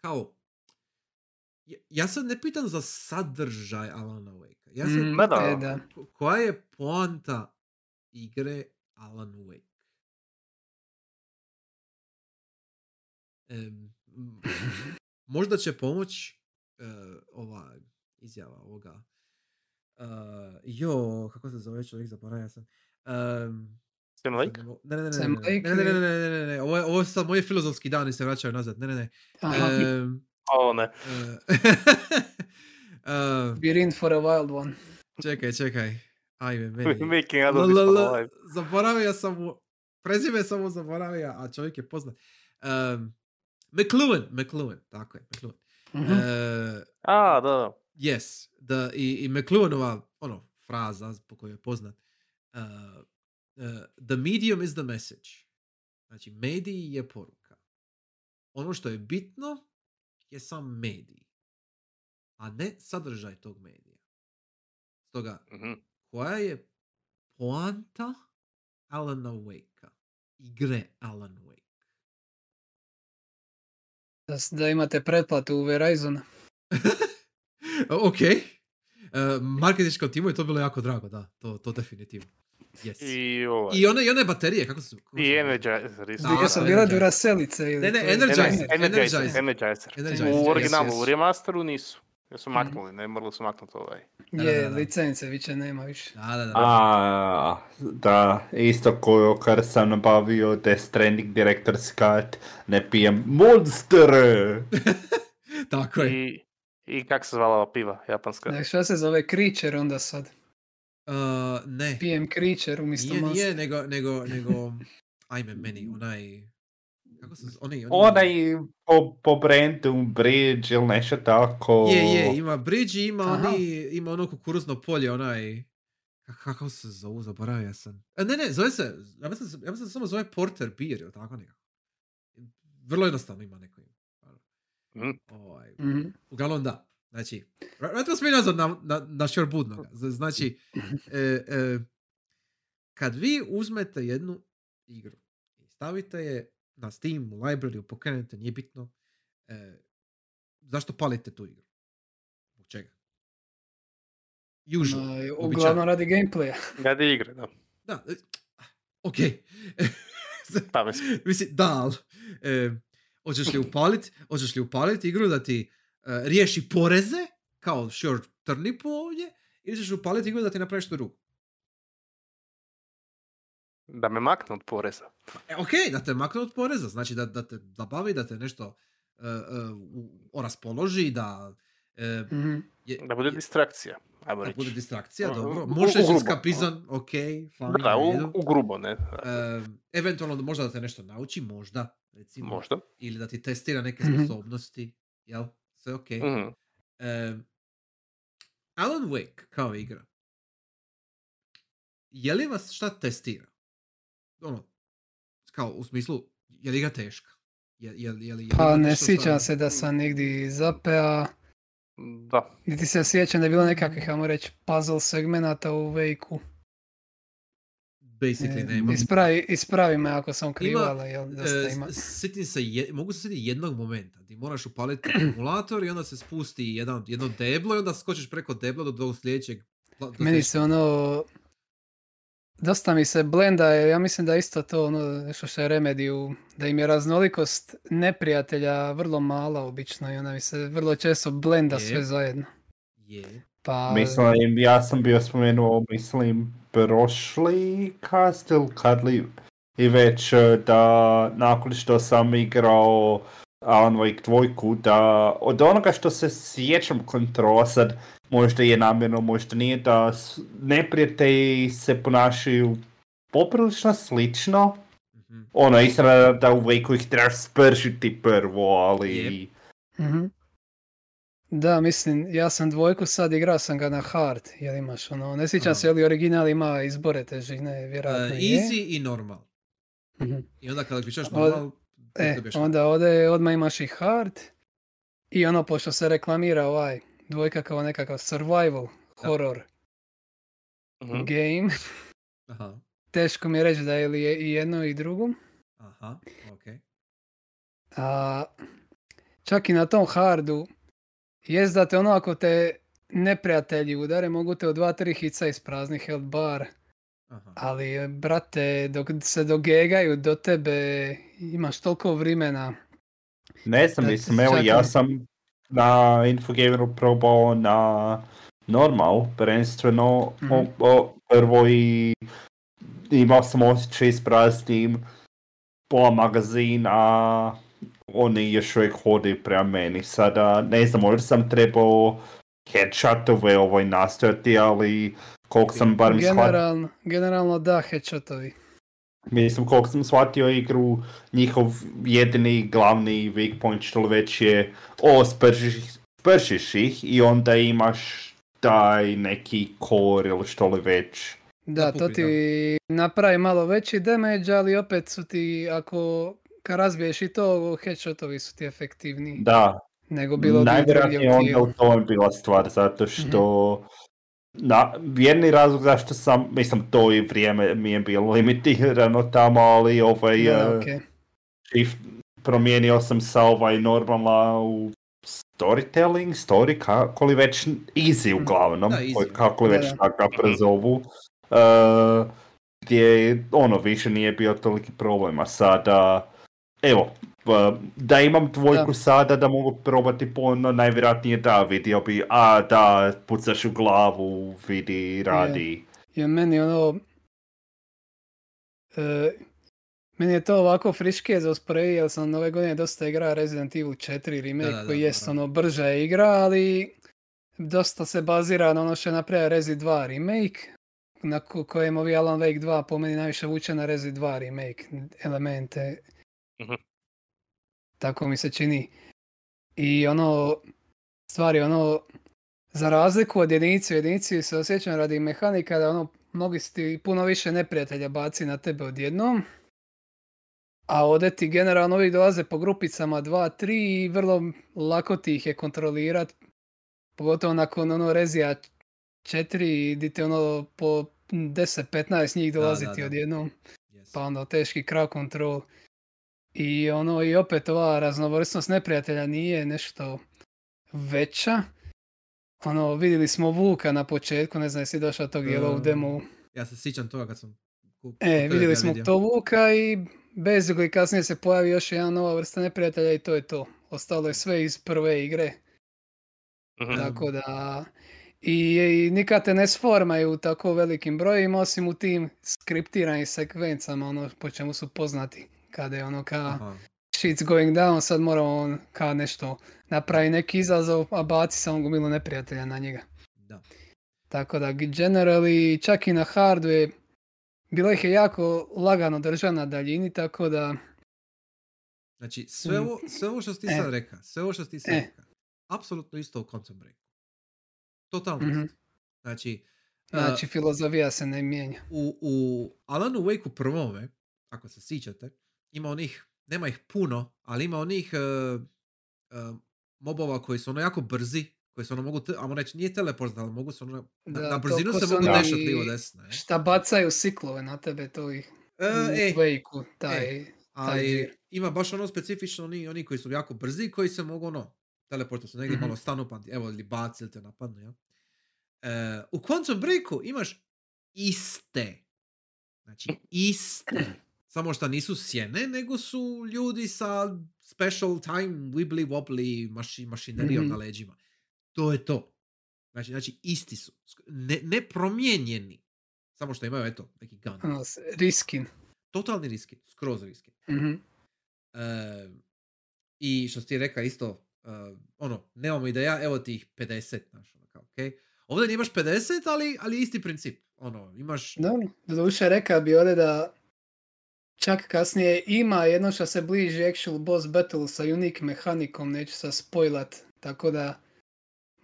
Kao, ja, ja sad ne pitam za sadržaj Alana Wake. Ja sad Mm, da. e, pitam da. ko- koja je poanta igre Alan Wake. Em, m, možda će pomoć e, ova izjava ovoga. Uh, jo, kako se zove čovjek, zaboravio sam. Um, Sam Lake? ne Ne, ne, ne, ne, ne, ne, ne, ne, ne, ne, ne, ne, ovo, ovo je sad moji filozofski dani se vraćaju nazad, ne, ne, ne. O, ne. e, uh, You're in for a wild one. čekaj, čekaj. Ajme, meni. Making out of this alive. Zaboravio sam mu, prezime sam mu zaboravio, a čovjek je poznat. Um, McLuhan, McLuhan, tako je, McLuhan. Mhm. E, A, da, da. Yes, da, i, i McLuhanova, ono, fraza po kojoj je poznat. Uh, uh, the medium is the message. Znači, medij je poruka. Ono što je bitno je sam medij, a ne sadržaj tog medija. Stoga, Mhm. koja je poanta Alana Wake-a? Igre Alan Wake. Da, da imate pretplatu u Verizon. ok. Uh, marketinškom timu je to bilo jako drago, da. To, to definitivno. Yes. I, ovaj. I one, i one baterije, kako su... kako I Energizer su da, bila Energizer. Duracelice ili... Ne, ne, Energizer, Energizer, Energizer, Energizer. U yes, originalu, yes. u remasteru nisu. Jer su Mhm. maknuli, ne morali su maknuti ovaj. Je, licence više nema više. Da, da, da. A, da, isto koju kad sam nabavio Death Stranding Director's Cut, ne pijem Monster! Tako je. I, I kak se zvala ova piva, japanska? Ne, šta se zove Creature onda sad? Uh, ne. PM Creature umjesto Nije, Monster. nije, nego, nego, nego, ajme meni, onaj, kako se, oni, oni Onaj po, po brandu Bridge ili nešto tako. Je, je, ima bridge i ima, Aha. oni, ima ono kukuruzno polje, onaj, ka- kako se zovu, zaboravio sam. E, ne, ne, zove se, ja mislim, ja mislim da samo zove Porter Beer ili tako nekako. Vrlo jednostavno ima neko. Ovaj, Mhm. uglavnom da. Znači, vra- vratimo se mi nazad na, na, na Shorebudnoga. Z- Znači, e, e, kad vi uzmete jednu igru i stavite je na Steam, u library, pokrenete, nije bitno, e, zašto palite tu igru? Zbog čega? Usual. Uglavnom radi gameplaya. Radi igre, da. Da, e, ok. Pa, mislim. Mislim, da, ali, e, hoćeš li upalit, hoćeš li upalit igru da ti e, riješi poreze, kao sure turnipu ovdje, ili ćeš upaliti igru da ti napraviš to drugo. Da me makne od poreza. E, ok, da te makne od poreza, znači da, da te zabavi, da te nešto e, e, u- oraspoloži, da, Mhm. je, Da bude je- distrakcija. Ajmo da bude distrakcija, U- dobro. u- Možeš u reći grubo. eskapizam, ok, fine, Da, u u, u grubo, ne? E, eventualno da možda da te nešto nauči, možda, recimo. Možda. Ili da ti testira neke Mhm. sposobnosti, jel? Sve ok. Mhm. E, Alan Wake kao igra. Je li vas šta testira? Ono, kao u smislu, je li igra teška? Je, je, je li, je li Pa ne sjećam se da sam negdje zapea. Da. Niti se sjećam da je bilo nekakvih, ajmo reći, puzzle segmenata u Vejku. Basically nema. Ispravi, ispravi me ako sam krivala, jel, dosta E, ima. Sjetim se, je, mogu se sjetiti jednog momenta gdje moraš upaliti akumulator i onda se spusti jedan, jedno deblo i onda skočiš preko debla do, do sljedećeg. do Meni se ono... Dosta mi se blenda, jer ja mislim da isto to ono nešto što je Remediju, da im je raznolikost neprijatelja vrlo mala obično i onda mi se vrlo često blenda Je. sve zajedno. Je. Pa, Mislim, ja sam bio spomenuo, mislim, prošli cast ili kad li i već eh, da nakon što sam igrao Alan Wake dvojku, da od onoga što se sjećam kontrola sad, možda je namjerno, možda nije, da neprijatelji se ponašaju poprilično slično. Mhm. Ono, istina da u Wakeu ih trebaš spržiti prvo, ali... Mhm. Da, mislim, ja sam dvojku sad igrao sam ga na hard, jel imaš ono, ne sjećam se je li original ima izbore težine, vjerojatno E, je. easy i normal. Mhm. I onda kada Od- normal, E, dobiješ onda ovdje odmah imaš i hard i ono, pošto se reklamira ovaj dvojka kao nekakav survival horror Mhm. game, Aha, teško mi je reći da je li je i jedno i drugo. aha, okej. A čak i na tom hardu, jest da te ono ako te neprijatelji udare, mogu te u dva, tri hica iz praznih health bar, Aha. ali e, brate, dok se dogegaju do tebe, imaš toliko vremena. Ne znam, Da, mislim, evo ja sam na Infogameru probao na normal, prvenstveno Mhm. o, o, prvo i imao sam osjećaj s praznim pola magazin, a oni još uvijek hodaju prema meni. Sada, ne znam, možda sam trebao headshotove ovoj nastojati, ali koliko sam bar shvatio, Generalno, generalno da, headshotovi. Mislim, koliko sam shvatio igru, njihov jedini glavni weak point što li već je o, spržiš, spržiš ih i onda imaš taj neki core ili što li već. Da, to ti napravi malo veći damage, ali opet su ti, ako kad razbiješ i to, headshotovi su ti efektivniji Da, nego bilo najvjerojatnije onda u tome bila stvar, zato što na, jedni razlog zašto sam, mislim to i vrijeme mi je bilo limitirano tamo, ali ovaj Da, eh, okej. shift, promijenio sam sa ovaj normalna u storytelling, story, kako li već easy Mhm. uglavnom, Da, easy. kako li već da. tako ga prezovu, uh, gdje ono više nije bio toliki problem, a sada, evo, da imam dvojku Da. sada da mogu probati ponovno, najvjerojatnije da, vidio bi, a da, pucaš u glavu, vidi, radi. Jer meni ono... e, meni je to ovako friške za usporediti, jer sam ove godine dosta igrao Resident Evil 4 remake, Da, da, koji jest naravno. ono brža je igra, ali dosta se bazira na ono što je napravio Rezi 2 remake, na ko- kojem ovi Alan Wake 2 po meni najviše vuče na Rezi 2 remake elemente. Tako mi se čini. I ono, stvari ono, za razliku od jedinice u jedinici se osjećam radi mehanika da ono, mnogi ti puno više neprijatelja baci na tebe odjednom. A ovdje ti generalno uvijek dolaze po grupicama 2, 3 i vrlo lako ti ih je kontrolirat. Pogotovo nakon ono rezija 4 di ono po 10-15 njih Da, dolazi da, ti da. odjednom Yes. pa onda teški crowd control. I ono i opet ova raznovrsnost neprijatelja nije nešto veća. Ono, vidjeli smo Vuka na početku, ne znam jesi došao tog Yellow Um, demo. Ja se sjećam toga kad sam... E, vidjeli smo vidio. to Vuka i basically kasnije se pojavi još jedna nova vrsta neprijatelja i to je to. Ostalo je sve iz prve igre. Mhm. Tako da... I, i nikad te ne sformaju u tako velikim brojima, osim u tim skriptiranim sekvencama, ono po čemu su poznati. Kada je ono ka Aha. shit's going down, sad moramo on ka nešto napravi neki izazov, a baci samo gomilu neprijatelja na njega. Da. Tako da generally, čak i na hardu je, bilo ih je jako lagano držati na daljini, tako da, Znači, sve Mm. ovo, sve ovo što si ti E. sad reka, sve ovo što si ti sad E. reka, apsolutno isto u Quantum Breaku. Totalno Mhm. isto. Znači, znači uh, filozofija se ne mijenja. u, u Alanu Wake-u prvome, ako se sjećate, ima onih, nema ih puno, ali ima onih uh, uh, mobova koji su ono jako brzi, koji se ono mogu, te, ajmo reći, nije teleport, ali mogu se ono, na, Da, na brzinu se mogu dešati lijevo desno. E. Šta bacaju siklove na tebe, to ih E, u e, taj, džir. ima baš ono specifično oni, oni koji su jako brzi, koji se mogu ono, teleportu su negdje Mhm. malo stanu, pa evo, ili baci ili te napadnu, ja. E, u Quantum Breaku imaš iste. Znači, iste. Samo što nisu sjene, nego su ljudi sa special time wibbly wobbly maši, mašinerijom Mhm. na leđima. To je to. Znači, znači isti su. Sk- Ne, nepromijenjeni. Samo što imaju, eto, neki gun. Riskin. Totalni riski. Skroz riski. Mhm. E, I što si ti rekao isto, e, ono, nemamo ideja, evo ti ih 50, znaš, ono kao, okej. Ovdje nemaš 50, ali, ali isti princip. Ono, imaš... Dobro, doduše rekao bi ovdje da čak kasnije ima jedno što se bliži actual boss battle sa unique mehanikom, neću sad spoilat, tako da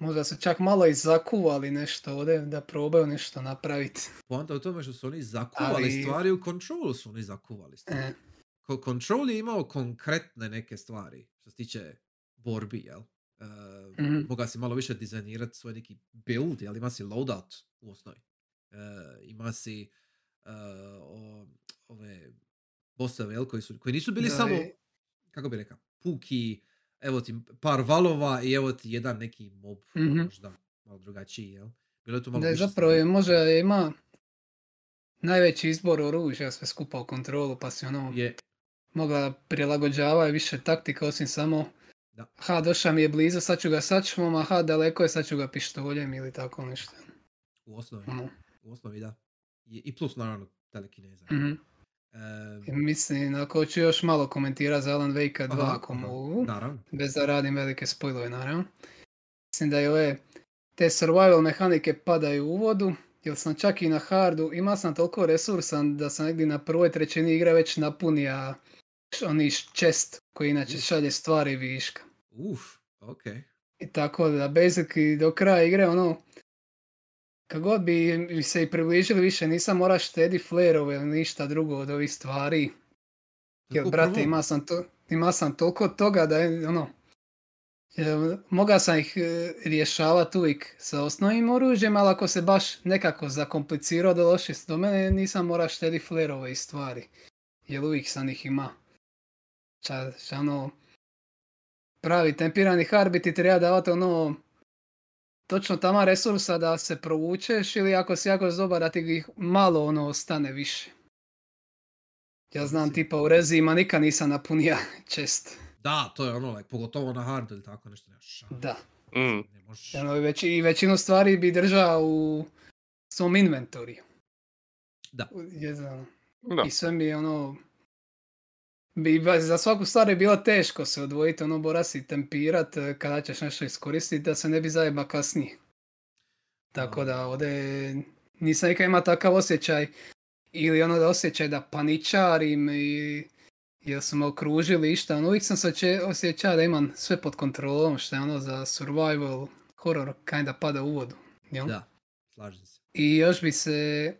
Možda su čak malo i zakuvali nešto ovdje da probaju nešto napraviti. Poanta u tome što su oni zakuvali Ali- stvari, u Controlu su oni zakuvali stvari. E, Ko- Control je imao konkretne neke stvari, što se tiče borbi, jel? Uh, Mhm. Moga si malo više dizajnirati svoj neki build, jel? Ima si loadout u osnovi. Uh, ima si uh, o- ove bossove, jel? Koji, su, koji nisu bili da, samo, i- kako bi rekao, puki, evo ti par valova i evo ti jedan neki mob, Mhm. možda malo drugačiji, jel? Bilo je tu malo Da zapravo je, možda ima najveći izbor oružja sve skupa u kontrolu, pa si ono Je, mogla prilagođavati više taktika osim samo Da. ha došao mi je blizu, sad ću ga sačmom, a ha daleko je, sad ću ga pištoljem ili tako nešto. u osnovi. Ono, U osnovi da. I, plus naravno telekineza. mhm. I Mislim, ako ću još malo komentirati za Alan Wake 2 aha, ako aha, mogu, Naravno. bez da radim velike spojlove naravno. Mislim da je ove, te survival mehanike padaju u vodu, jer sam čak i na hardu, ima sam toliko resursa da sam negdje na prvoj trećini igre već napunija oni chest koji inače šalje stvari viška. Uf, ok. I tako da basically do kraja igre ono kad god bi se i približili više nisam mora štedi flerove ili ništa drugo od ovih stvari. Jer Tako brate ima sam, to, ima sam toliko toga da je ono Moga sam ih e, rješavati uvijek sa osnovnim oružjem, ali ako se baš nekako zakomplicirao da došli do mene, nisam mora štedi flerove i stvari. Jer uvijek sam ih ima. Ča, ča ono, pravi tempirani hard ti treba davati ono točno tamo resursa da se provučeš ili ako si jako dobar da ti ih malo ono ostane više. Ja znam tipa u rezima nikad nisam napunija čest. Da, to je ono, like, pogotovo na hardu ili tako nešto. Nema šanse. Da. Mm. Ne možeš. Ono, i, već, I većinu stvari bi držao u svom inventoriju. Da. U- je za- Da. I sve mi je ono... Bi, za svaku stvar je bilo teško se odvojiti, ono mora si tempirat eh, kada ćeš nešto iskoristiti da se ne bi zajeba kasnije. Tako da ovdje nisam nikad imao takav osjećaj ili ono da osjećaj da paničarim i jer su me okružili išta. Ono, uvijek sam se osjećao da imam sve pod kontrolom što je ono za survival horror kinda pada u vodu. Jel? Da, slažem se. I još bi se,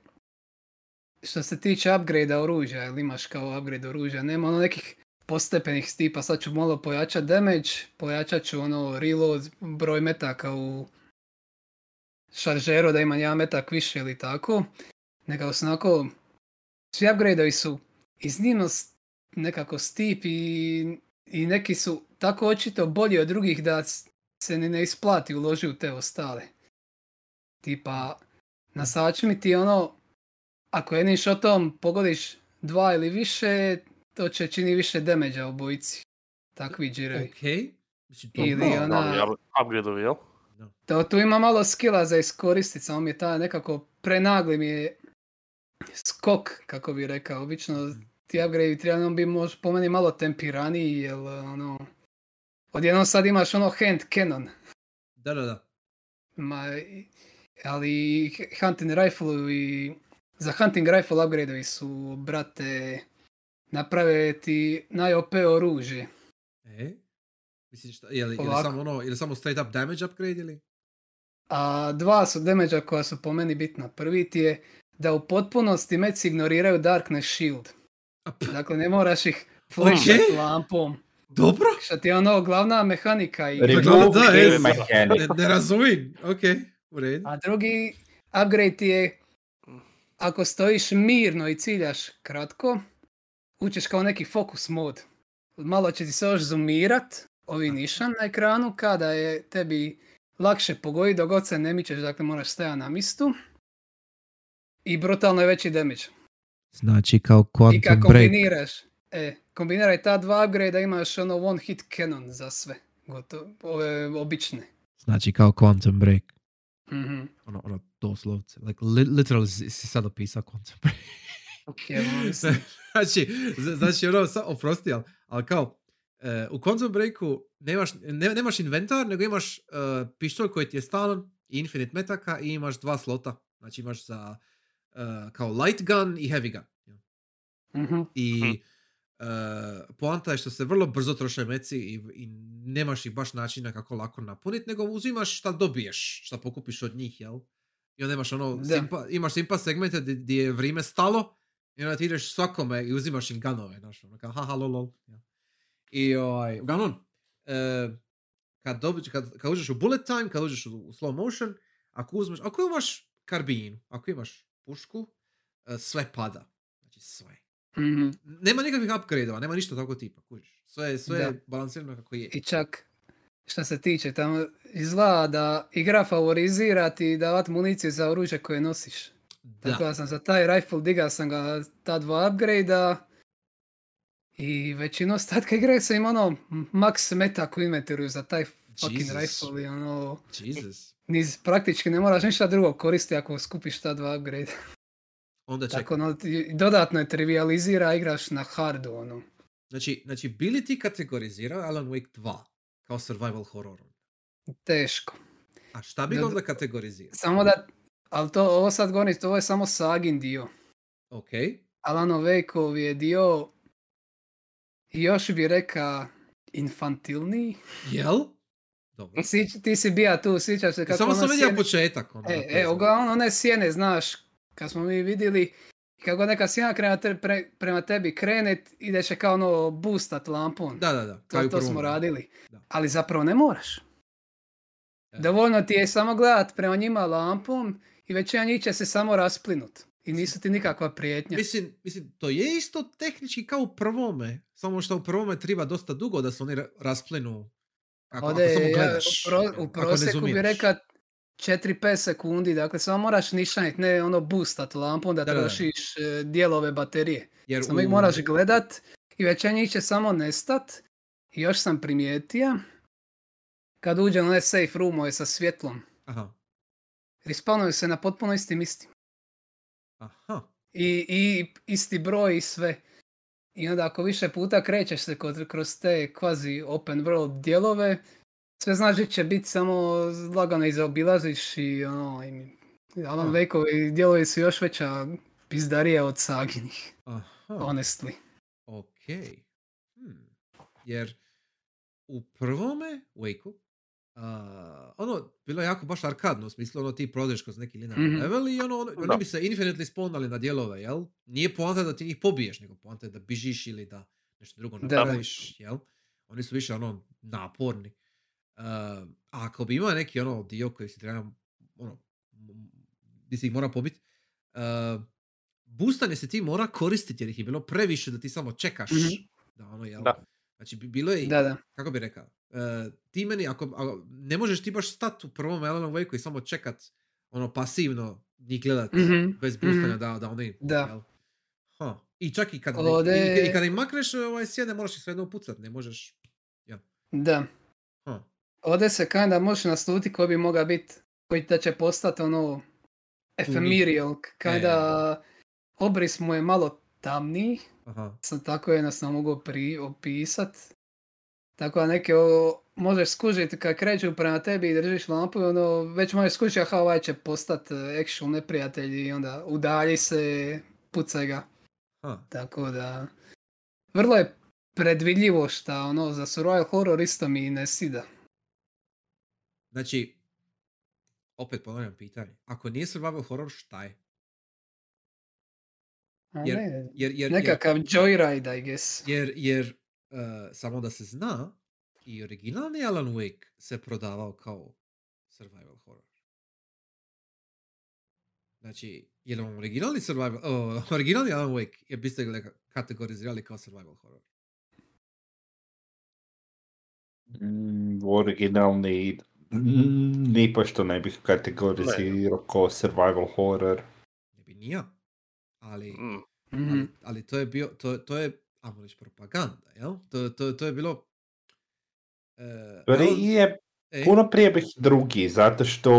što se tiče upgrade oružja, ili imaš kao upgrade oružja, nema ono nekih postepenih tipa, sad ću malo pojačat damage, pojačat ću ono reload, broj metaka u šaržeru da imam jedan metak više ili tako. Nekako su onako, svi upgradeovi su iznimno nekako stip i, i neki su tako očito bolji od drugih da se ni ne isplati uloži u te ostale. Tipa, na sačmi ti ono, ako jednim shotom pogodiš dva ili više, to će čini više damage u bojici. Takvi džirovi. Ok. Mislim, to Ili ona- upgrade-ovi, jel? To, tu ima malo skilla za iskoristiti, samo mi je ta nekako prenagli mi je skok, kako bi rekao. Obično ti upgrade treba biti možda po meni malo tempiraniji, jer ono... Odjednom sad imaš ono hand cannon. Da, da, da. Ma, i- ali hunting rifle i za hunting rifle upgradeovi su, brate, naprave ti naj-OP oružje. E? Mislim, šta, je li, je li samo ono, je li samo straight up damage upgrade ili? A dva su damage koja su po meni bitna. Prvi ti je da u potpunosti meci ignoriraju Darkness Shield. Dakle, ne moraš ih flashat Ok. lampom. Dobro? Što ti je ono glavna mehanika. I... Remove Remove da, game jes. mechanic. Ne, ne razumijem. Ok, u redu. A drugi upgrade ti je ako stojiš mirno i ciljaš kratko, učiš kao neki focus mod. Malo će ti se još zoomirat, ovi nišan na ekranu, kada je tebi lakše pogoditi dok god se ne mičeš, dakle moraš stajati na mistu. I brutalno je veći damage. Znači kao I kad kombiniraš, e, kombiniraj ta dva upgrade imaš ono one hit cannon za sve. Gotovo, ove obične. Znači kao Quantum Break. Mhm. Ono, ono, doslovce. Like, li, literally si, sad opisao. Evo, mislim. znači, znači ono, sa, oprosti, ali, ali kao, e, u Quantum Breaku nemaš, ne, nemaš inventar, nego imaš e, pištolj koji ti je stalan, i infinite metaka i imaš dva slota. Znači imaš za e, kao light gun i heavy gun. Mhm. I Mhm. Uh, poanta je što se vrlo brzo troše meci i, i nemaš ih baš načina kako lako napuniti, nego uzimaš šta dobiješ, šta pokupiš od njih, jel? I onda imaš ono, simpa, imaš simpa segmente di je vrijeme stalo i onda ti ideš svakome i uzimaš im ganove, znaš, ono, kao haha lol lol. jel? I ovaj, uglavnom, uh, kad, dobiš, kad, kad uđeš u bullet time, kad uđeš u, u slow motion, ako uzmeš, ako imaš karbinu, ako imaš pušku, uh, sve pada. Znači sve. Mhm. Nema nikakvih upgrade-ova, nema ništa tako tipa, kužiš. Sve, sve je balansirano kako je. I čak, što se tiče, tamo izgleda da igra favorizira ti davat municiju za oružje koje nosiš. Da. Tako da sam za taj rifle digao sam ga ta dva upgrade i većinu ostatka igre sam imao ono max meta u inventoru za taj fucking Jesus. rifle i ono Jesus. niz, praktički ne moraš ništa drugo koristiti ako skupiš ta dva upgrade. Onda čekaj. Tako ono, dodatno je trivializira, igraš na hardu ono. Znači, znači, bili ti kategorizirao Alan Wake 2 kao survival horror? Teško. A šta bi Da- onda kategorizirao? Samo da, ali to, ovo sad govorim, ovo je samo Sagin dio. Ok. Alano Wakeov je dio, još bi reka, infantilniji. Jel? Dobro. Sić- ti si bija tu, sjećaš se kako Samo ono sam vidio sjene- početak. Ono, E, to e, uglavnom one sjene, znaš, kad smo mi vidjeli, kako neka sjena prema, te- pre- prema tebi krene, ideš je kao ono boostat lampom. Da, da, da. to, kao to smo radili. Da. Ali zapravo ne moraš. E. Dovoljno ti je samo gledat prema njima lampom i većina njih će se samo rasplinut. I nisu ti nikakva prijetnja. Mislim, mislim, to je isto tehnički kao u prvome. Samo što u prvome treba dosta dugo da se oni ra- rasplinu. Ako, ako Ovdje samo je, ja, gledaš. u, pro- u ako prosjeku bi zoomiraš. Reka 4-5 sekundi, dakle samo moraš nišanit, ne ono boostat lampom da, Da, trošiš e, dijelove baterije. Jer Samo ih moraš gledat i većina njih će samo nestat. I još sam primijetio, kad uđem u one safe roomove sa svjetlom, Aha. respawnuju se na potpuno istim istim. Aha. I, i isti broj i sve. I onda ako više puta krećeš se kod, kroz te kvazi open world dijelove, sve znaš da će biti samo lagano izaobilaziš i ono, i Alan. Wakeovi dijelovi su još veća pizdarija od Saginih, Aha. honestly. Ok. Hmm. Jer u prvome Wakeu, a, ono, bilo je jako baš arkadno, u smislu ono ti prođeš kroz neki linearni Mhm. level i ono, ono oni bi se infinitely spawnali na dijelove, jel? Nije poanta da ti njih pobiješ, nego poanta je da bižiš ili da nešto drugo napraviš, jel? Oni su više ono naporni. Uh, a ako bi imao neki ono dio koji si treba, ono, di si ih mora pobiti, uh, boostanje se ti mora koristiti jer ih je bilo previše da ti samo čekaš. Mhm. Da, ono, jel? Da. Znači, bi- bilo je, Da, da. kako bi rekao, e, ti meni, ako, ako- ne možeš ti baš stati u prvom Alan Wakeu i samo čekat, ono, pasivno njih gledat, Mhm, bez boostanja mhm. da, da oni, Da. jel? Ha. I čak i kad, ne- Ode- i, i kad im makneš ovaj sjene, moraš ih svejedno upucat, ne možeš, Da. ha. Ovdje se kinda može nasluti koji bi mogao biti, koji da će postati ono ephemeral, kinda obris mu je malo tamniji, Aha. sam tako jednostavno mogu pri, opisat. Tako da neke o, možeš skužiti kad kreću prema tebi i držiš lampu, ono, već možeš skužiti aha ovaj će postat e, actual neprijatelj i onda udalji se, pucaj ga. Ha. Tako da, vrlo je predvidljivo šta ono, za survival horror isto mi ne sida. Znači, opet ponavljam pitanje, ako nije survival horror, šta je? A Jer- ne, Jer, jer, jer, nekakav joyride, I guess. jer, jer uh, samo da se zna, i originalni Alan Wake se prodavao kao survival horror. Znači, jer on originalni survival, oh, originalni Alan Wake je biste ga kategorizirali kao survival horror. Mm, originalni mm, ni pošto ne bih kategorizirao kao survival horror. Ne bi ni ja. Ali, Mm. Mhm. ali, ali to je bio, to, to je, ajmo reći, propaganda, jel? To, to, to je bilo... Uh, Ali je e, puno prije bih drugi, zato što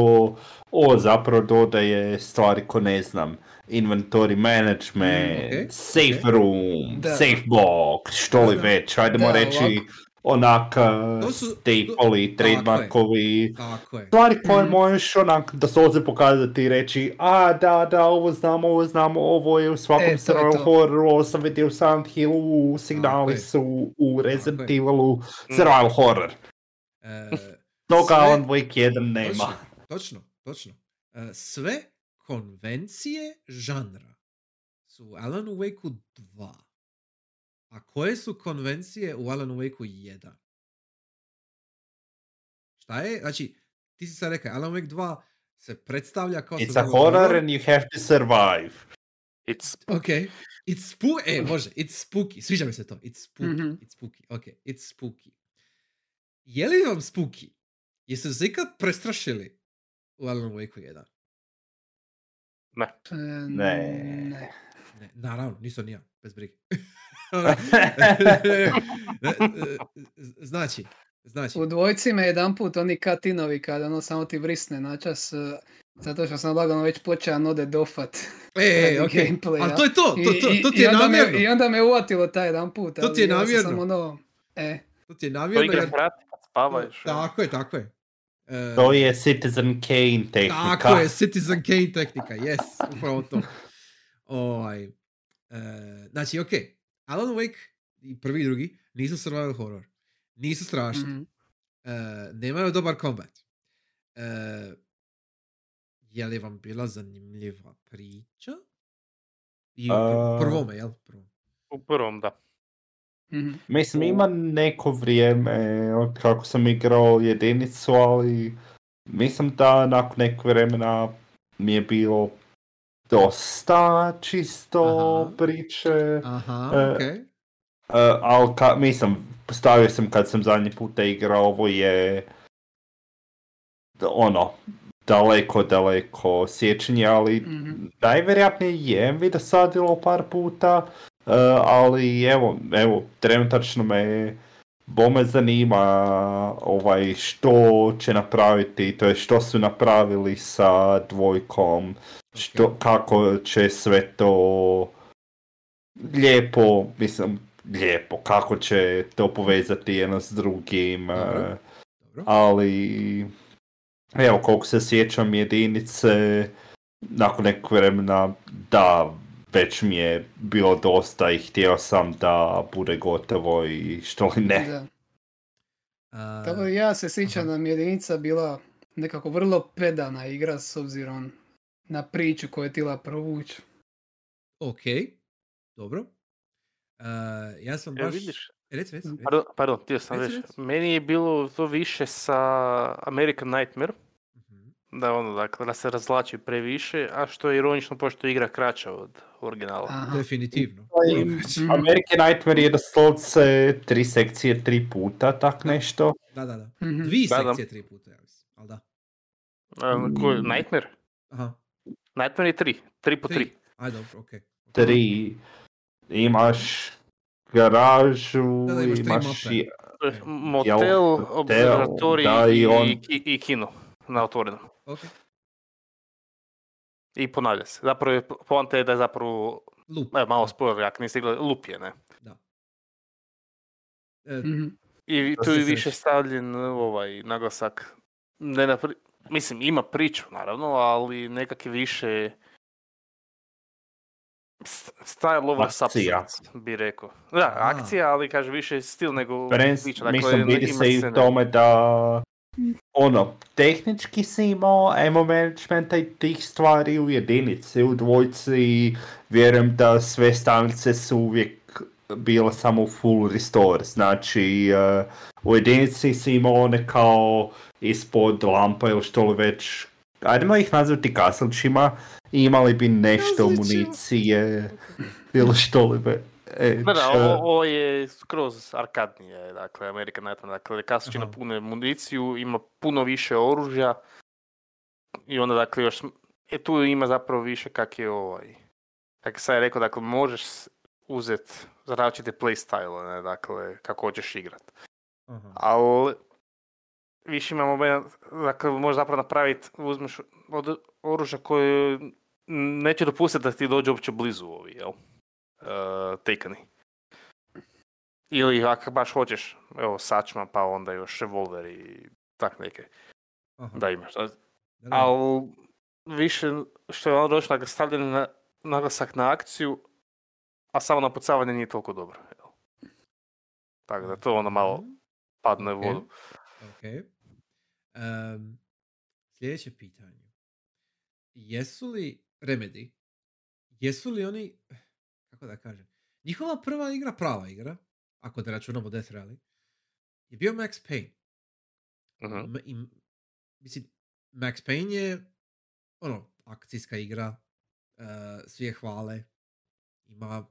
o zapravo dodaje stvari ko ne znam, inventory management, Mm, ok, safe room, Da. safe box, što li Da, da. već, ajdemo Da, reći, onak su- stapoli, tako je. trademarkovi, Tako je. stvari koje Mhm. možeš onak doslovce pokazati i reći a da, da, ovo znamo, ovo znamo, ovo je u svakom E, horroru, ovo sam vidio u Silent Hillu, signali su u Resident je. Evilu, survival horror. E, Toga Sve- Alan Wake 1 nema. Točno, točno, točno. E, sve konvencije žanra su u Alanu Wakeu 2. A koje su konvencije u Alanu Wakeu 1? Šta je? Znači, ti si sad rekao, Alan Wake 2 se predstavlja kao... It's a horror and you have to survive. It's Ok. It's spooky. E, može. It's spooky. Sviđa mi se to. It's spooky. Mhm. It's spooky. Ok. It's spooky. Je li vam spooky? Jeste se ikad prestrašili u Alan Wakeu 1? E, Ne. ne. Ne, naravno, nisam ni ja, bez brige. E, znači, znači, U dvojci me jedan put oni katinovi kada ono samo ti vrisne načas, e, zato što sam lagano već počeo node dofat. e, radi ok, gameplaya. ali to je to, to, to, to ti I je namjerno, I onda me uvatilo taj jedan put. To ti je namjerno. Samo ono, e, to ti je to namjerno, igra jer, prati kad spavaš. ono. tako je, tako je. E, To je Citizen Kane tehnika. Tako je, Citizen Kane tehnika, yes, upravo to. Ovaj, e, znači, ok, Alan Wake i prvi i drugi nisu survival horror, nisu strašni, mhm. e, nemaju dobar kombat. E, je li vam bila zanimljiva priča? I u prvome, jel? Prvom. U prvom, da. Mhm. Mislim, ima neko vrijeme od kako sam igrao jedinicu, ali mislim da nakon nekog vremena mi je bilo dosta čisto Aha. priče. Aha, E, ok. Uh, ali ka, mislim, postavio sam kad sam zadnji puta igrao, ovo je ono, daleko, daleko sjećanje, ali Mhm. najvjerojatnije je mi dosadilo par puta, uh, ali evo, evo, trenutačno me bome zanima ovaj što će napraviti, to je što su napravili sa dvojkom, što, Ok. kako će sve to lijepo, mislim, lijepo, kako će to povezati jedno s drugim, Dobro. eh, Dobro. ali evo koliko se sjećam jedinice, nakon nekog vremena da već mi je bilo dosta i htio sam da bude gotovo i što li ne. Da. A, Tako da ja se sjećam da mi je jedinica bila nekako vrlo pedana igra s obzirom na priču koju je tila provući. ok, dobro. A, ja sam Evo baš... vidiš, Reci, reci, reci. pardon, pardon, htio sam reći. Meni je bilo to više sa American Nightmare. Da ono, dakle, da se razlači previše, a što je ironično pošto je igra kraća od originala. Aha. Definitivno. Mhm. American Nightmare je doslovce tri sekcije tri puta, tak nešto. Da, da, da. Mhm. Dvi Da, da. sekcije tri puta, ja mislim. Ali da. A, koji- Nightmare? Aha, Nightmare je tri, tri po tri. tri. Ajde, dobro, okej. Tri, imaš garažu, Da, da, imaš imaš i Eh, Motel, hotel, observatorij da, i i, on- i, i kino na otvorenom. Ok. I ponavlja se. Zapravo je, poanta je da je zapravo, Loop. evo malo spoiler, ako niste igrali, lup je, ne? Da. E, Mhm. I tu je više stavljen ovaj naglasak. Ne na pri- Mislim, ima priču, naravno, ali nekak je više style over Akcija. substance, bi rekao. Da, akcija, ali kaže više stil nego Prens, priča. Dakle, mislim, vidi ima se i tome da ono, tehnički si imao ammo managementa i tih stvari u jedinici, u dvojci, vjerujem da sve stanice su uvijek bile samo full restore, znači eh, u jedinici si imao one kao ispod lampa ili što li već, ajdemo ih nazvati kaslićima, i imali bi nešto municije, bilo što li već. Da, da, ovo, ovo je skroz arkadnije, dakle, American Nightmare, dakle, kaslićina Aha. pune municiju, ima puno više oružja i onda, dakle, još, e, tu ima zapravo više kak je ovaj, kak sam je rekao, dakle, možeš uzet za različite playstyle, ne, dakle, kako hoćeš igrat. aha. Ali, više ima moment, dakle, možeš zapravo napraviti, uzmeš od oružja koje neće dopustiti da ti dođe uopće blizu ovi, jel? Uh, tekani. Ili ako baš hoćeš, evo, sačma, pa onda još revolver i tak neke, Aha. da imaš. Ali više što je ono došlo stavljen na, naglasak na akciju, a samo na pucavanje nije toliko dobro. jel. Tako da to ono malo padne u Ok. vodu. Ok. Em, sljedeće pitanje. Jesu li Remedy, jesu li oni, kako da kažem, njihova prva igra, prava igra, ako ne računamo Death Rally, je bio Max Payne. M- i- mislim, Max Payne je ono, akcijska igra, uh, svi je hvale, ima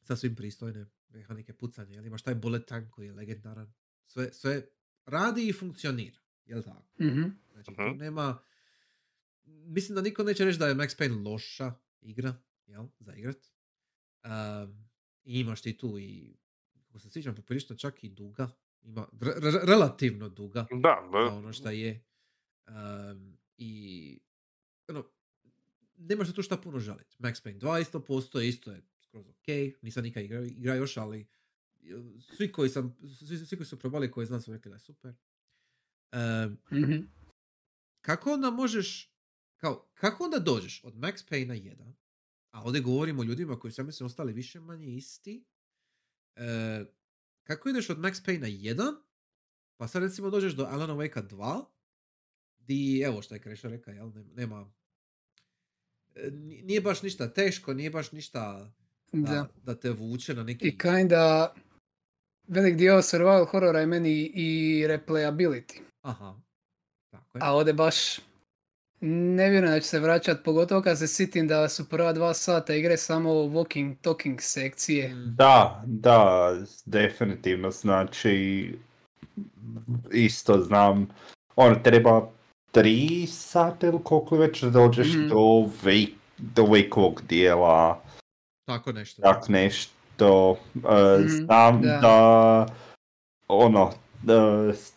sasvim pristojne mehanike pucanja, jel? imaš taj bullet tank koji je legendaran, sve, sve radi i funkcionira, jel tako? Mhm. Znači, tu nema, mislim da niko neće reći da je Max Payne loša igra, jel, za igrat. I imaš ti tu i, kako se sjećam, poprilično čak i duga, ima re- re- relativno duga, Da, da. ono šta je. Um, I ono, nemaš se tu šta puno žaliti. Max Payne 2 isto postoje, isto je skroz ok. Nisam nikad igrao, igrao još, ali uh, svi koji sam, svi, svi koji su probali, koji znam su rekli da je super. Um, Mhm. kako onda možeš, kao, kako onda dođeš od Max Payne 1, a ovdje govorimo o ljudima koji su, ja mislim, ostali više manje isti, e, kako ideš od Max Payne 1, pa sad recimo dođeš do Alan Wake 2, di, evo što je Krešo rekao, jel, nema, e, ni- nije baš ništa teško, nije baš ništa da, Da. da te vuče na neki... I kinda velik dio survival horora je meni i replayability. Aha, tako je. A ovdje baš ne vjerujem da će se vraćat, pogotovo kad se sitim da su prva dva sata igre samo walking talking sekcije. Mm, Da, da, definitivno, znači, isto znam, ono, treba tri sata ili koliko već da dođeš Mhm. do, wake, do wakeovog dijela, tako nešto. tak nešto, e, Mhm, znam da. da, ono, da, s-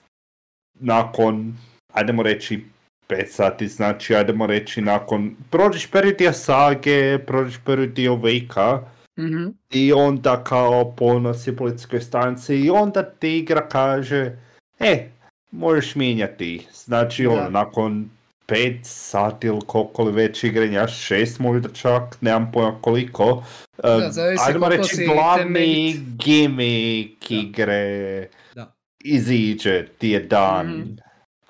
nakon, ajdemo reći, 5 sati, znači, ajdemo reći, nakon, prođeš prvi dio sage, prođeš prvi dio Wake-a, Mhm. i onda kao ponosi policijskoj stanici i onda ti igra kaže e, možeš mijenjati. Znači ono, nakon pet sati ili koliko li već igranja, šest možda čak, nemam pojma koliko. Da, em, zavisi ajdemo reći glavni gimmick igre Da. iziđe ti je dan. Mhm.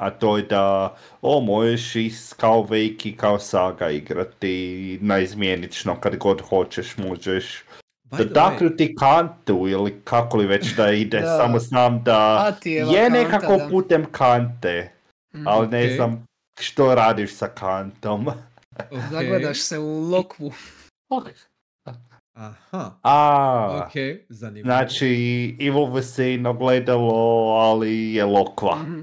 A to je da, o, možeš i kao Veki, kao Saga igrati naizmjenično kad god hoćeš, možeš da the way, daknuti kantu ili kako li već da ide, Da. samo znam da je kanta, nekako da. putem kante, Mhm. ali ne znam što radiš sa kantom. Zagledaš se u lokvu. Aha, A, ok, zanimljivo. znači Evil Within ogledalo, ali je lokva. Mhm.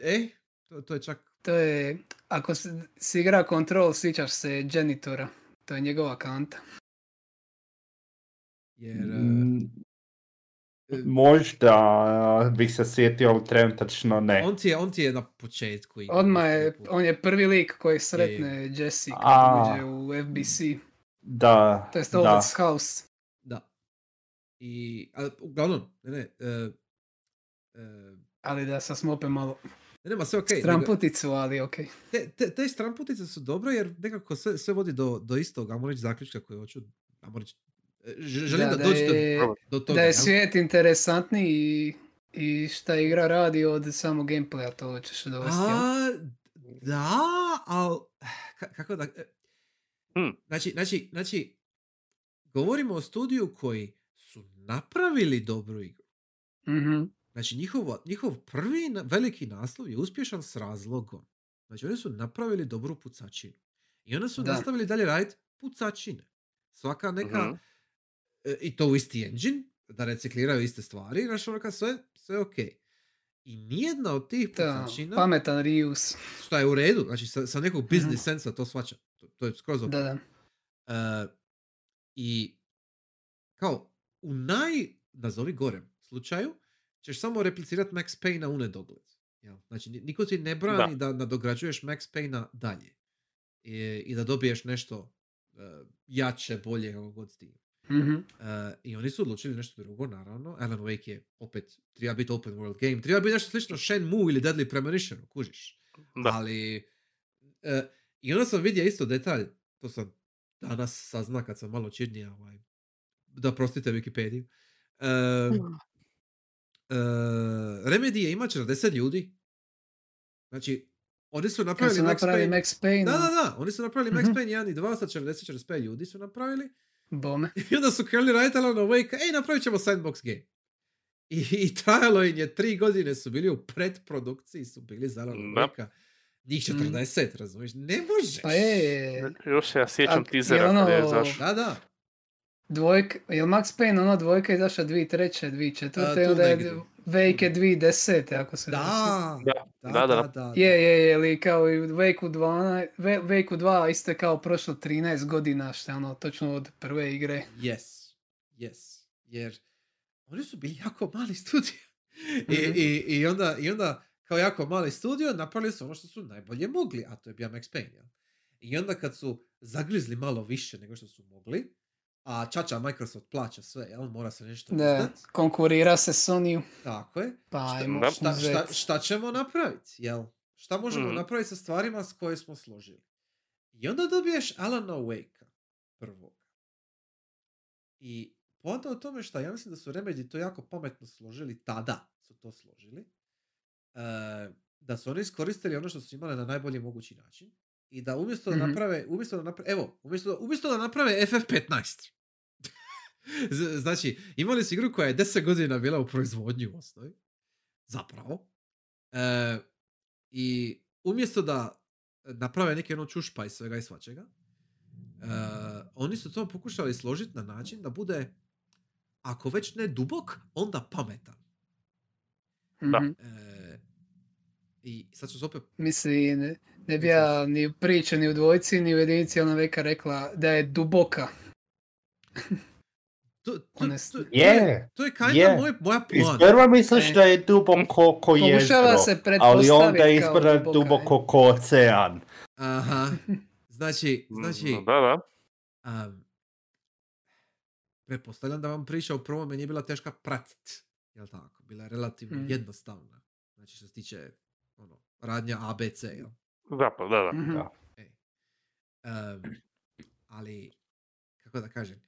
E, to, to je čak... To je, ako si, si igra Control, sjećaš se Janitora. To je njegova kanta. Jer, e, Mm, Možda bih se sjetio, ali trenutačno ne. on, ti je, on ti je na početku. Odmah je, on je prvi lik koji sretne Jesse kad A. uđe u FBC. Da, To je. Oldest House. Da. I, a, uglavnom, ne, ne, e, Ali da sad smo opet malo ne, nema sve okej. nego- stramputicu, ali okej. te, te, te stramputice su dobre jer nekako sve, sve vodi do, do istog, ajmo reći, zaključka koji hoću, ajmo reći, e, želim da, Da, dođe je- do, do toga. Da je svijet interesantniji i, i šta igra radi od samog gameplaya, to ćeš dovesti. A, da, ali, kako da, e, Hmm. znači, znači, znači, govorimo o studiju koji su napravili dobru igru. Mhm. Znači, njihov, njihov prvi na- veliki naslov je uspješan s razlogom. Znači, oni su napravili dobru pucačinu. I onda su Da. nastavili dalje raditi pucačine. Svaka neka, Mhm. e, i to u isti engine, da recikliraju iste stvari, znači ono sve, sve ok. I nijedna od tih Da, pucačina, pametan reuse. što je u redu, znači sa, sa nekog business Mhm. sensa to svačam. To, to je skroz ok. Da, da. E, I kao u naj, nazovi gorem slučaju, ćeš samo replicirati Max Payne u nedogled. Jel? Znači, ni- niko ti ne brani da, nadograđuješ Max Payne dalje. I, I da dobiješ nešto e, jače, bolje, kako god s tim. Mhm. Uh, I oni su odlučili nešto drugo, naravno. Alan Wake je opet, treba biti open world game. Treba biti nešto slično Shenmue ili Deadly Premonition, kužiš. Da. Ali, e, i onda sam vidio isto detalj, to sam danas sazna kad sam malo čirnija, ovaj, da prostite Wikipediju. E, e, Remedy je ima 40 ljudi. Znači, oni su napravili su Max napravili Payne. Max Payne, Da, da, da, oni su napravili Max Mhm. Payne 1 i 2, sad 40-45 ljudi su napravili. bome. I onda su krenuli raditi Alan Wake, ej, napravit ćemo sandbox game. I, I trajalo im je tri godine su bili u predprodukciji, su bili za Alan Da. Wake-a. Njih 40, razumiješ? Ne možeš. Pa je, Još se ja sjećam A, tizera ono-. Da, da. Dvojka, je li Max Payne ono dvojka je izašla 2003. 2004. A, i onda je. Wake je 2010. ako se. Da, Da, da, da. Je, je, je, ali kao i u Wake-u 2, Ve- Wake-u 2 isto je kao prošlo 13 godina, što je ono točno od prve igre. Yes, yes. Jer oni su bili jako mali studio. I, Mhm. i, i, onda, I onda kao jako mali studio napravili su ono što su najbolje mogli, a to je bio Max Payne. I onda kad su zagrizli malo više nego što su mogli, a čača Microsoft plaća sve, jel? Mora se nešto izdat. konkurira se Sony, Tako je. pa Šta- Šta, šta, šta ćemo napraviti, jel? Šta možemo Mhm. napraviti sa stvarima s koje smo složili? I onda dobiješ Alana Wake-a prvog. I poanta o tome šta ja mislim da su Remedy to jako pametno složili, tada su to složili, e, da su oni iskoristili ono što su imali na najbolji mogući način i da umjesto da Mhm. naprave, umjesto da naprave, evo, umjesto, da- umjesto da naprave FF15, Z- znači, imali su igru koja je 10 godina bila u proizvodnji u osnovi, zapravo, e, i umjesto da naprave neki ono čušpa i svega i svačega, e, oni su to pokušali složiti na način da bude, ako već ne dubok, onda pametan. Da. Mhm. E, I sad ću se opet Mislim, ne, ne bi ja ni u priči, ni u dvojci, ni u jedinici ona veka rekla da je duboka. To, to, to, Je, je, to je kinda je. moj, moja plan. Izprva misliš E. da je duboko ko jezero, se ali onda izgleda duboka, duboko ko ocean. Aha. Znači, Mm, znači, Da, da. um, pretpostavljam da vam priča u prvome nije bila teška pratit. Jel tako? Bila je relativno Mm. jednostavna. Znači što se tiče ono, radnja ABC, jel? Zapravo, da, da. Mhm. Da. Um, ali, kako da kažem,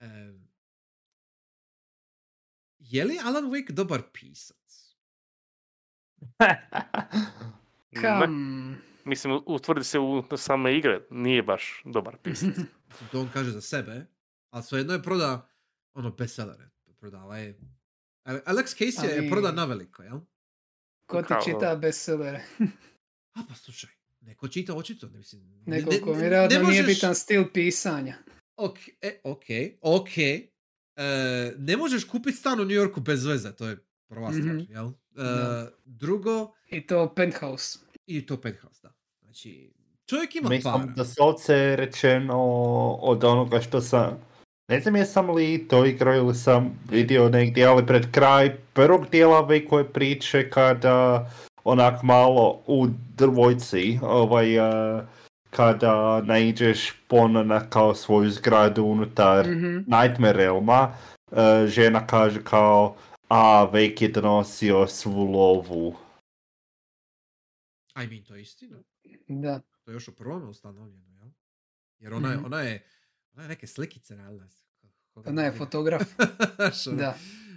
um, je li Alan Wake dobar pisac? Ne, Kam... Mislim, utvrdi se u same igre, nije baš dobar pisac. Mislim, To on kaže za sebe, ali svejedno je proda ono bestsellere. Prodava je... Ale- Alex Casey je Ali- proda na veliko, jel? Ko ti Kao- čita bestsellere? A pa slušaj, neko čita očito, ne mislim... ne- Neko ne- ne- ne nije možeš- bitan stil pisanja. Ok, e, ok, ok. E, ne možeš kupiti stan u New Yorku bez veze, to je prva stvar, Mhm. jel? E, Da. drugo, I to penthouse. i to penthouse, da. Znači, čovjek ima Mislim para. da se rečeno od onoga što sam... Ne znam jesam li to igrao ili sam vidio negdje, ali pred kraj prvog dijela ove koje priče kada onak malo u drvojci, ovaj, eh, kada naiđeš ponovno na kao svoju zgradu unutar Mhm. Nightmare Realma, eh, žena kaže kao a, Vek je donosio svu lovu. I mean, to je istina. Da. To je još u prvome ustanovljeno, jel? Jer ona je, Mhm. ona je, ona je neke slikice radila. Ona je fotograf. Da.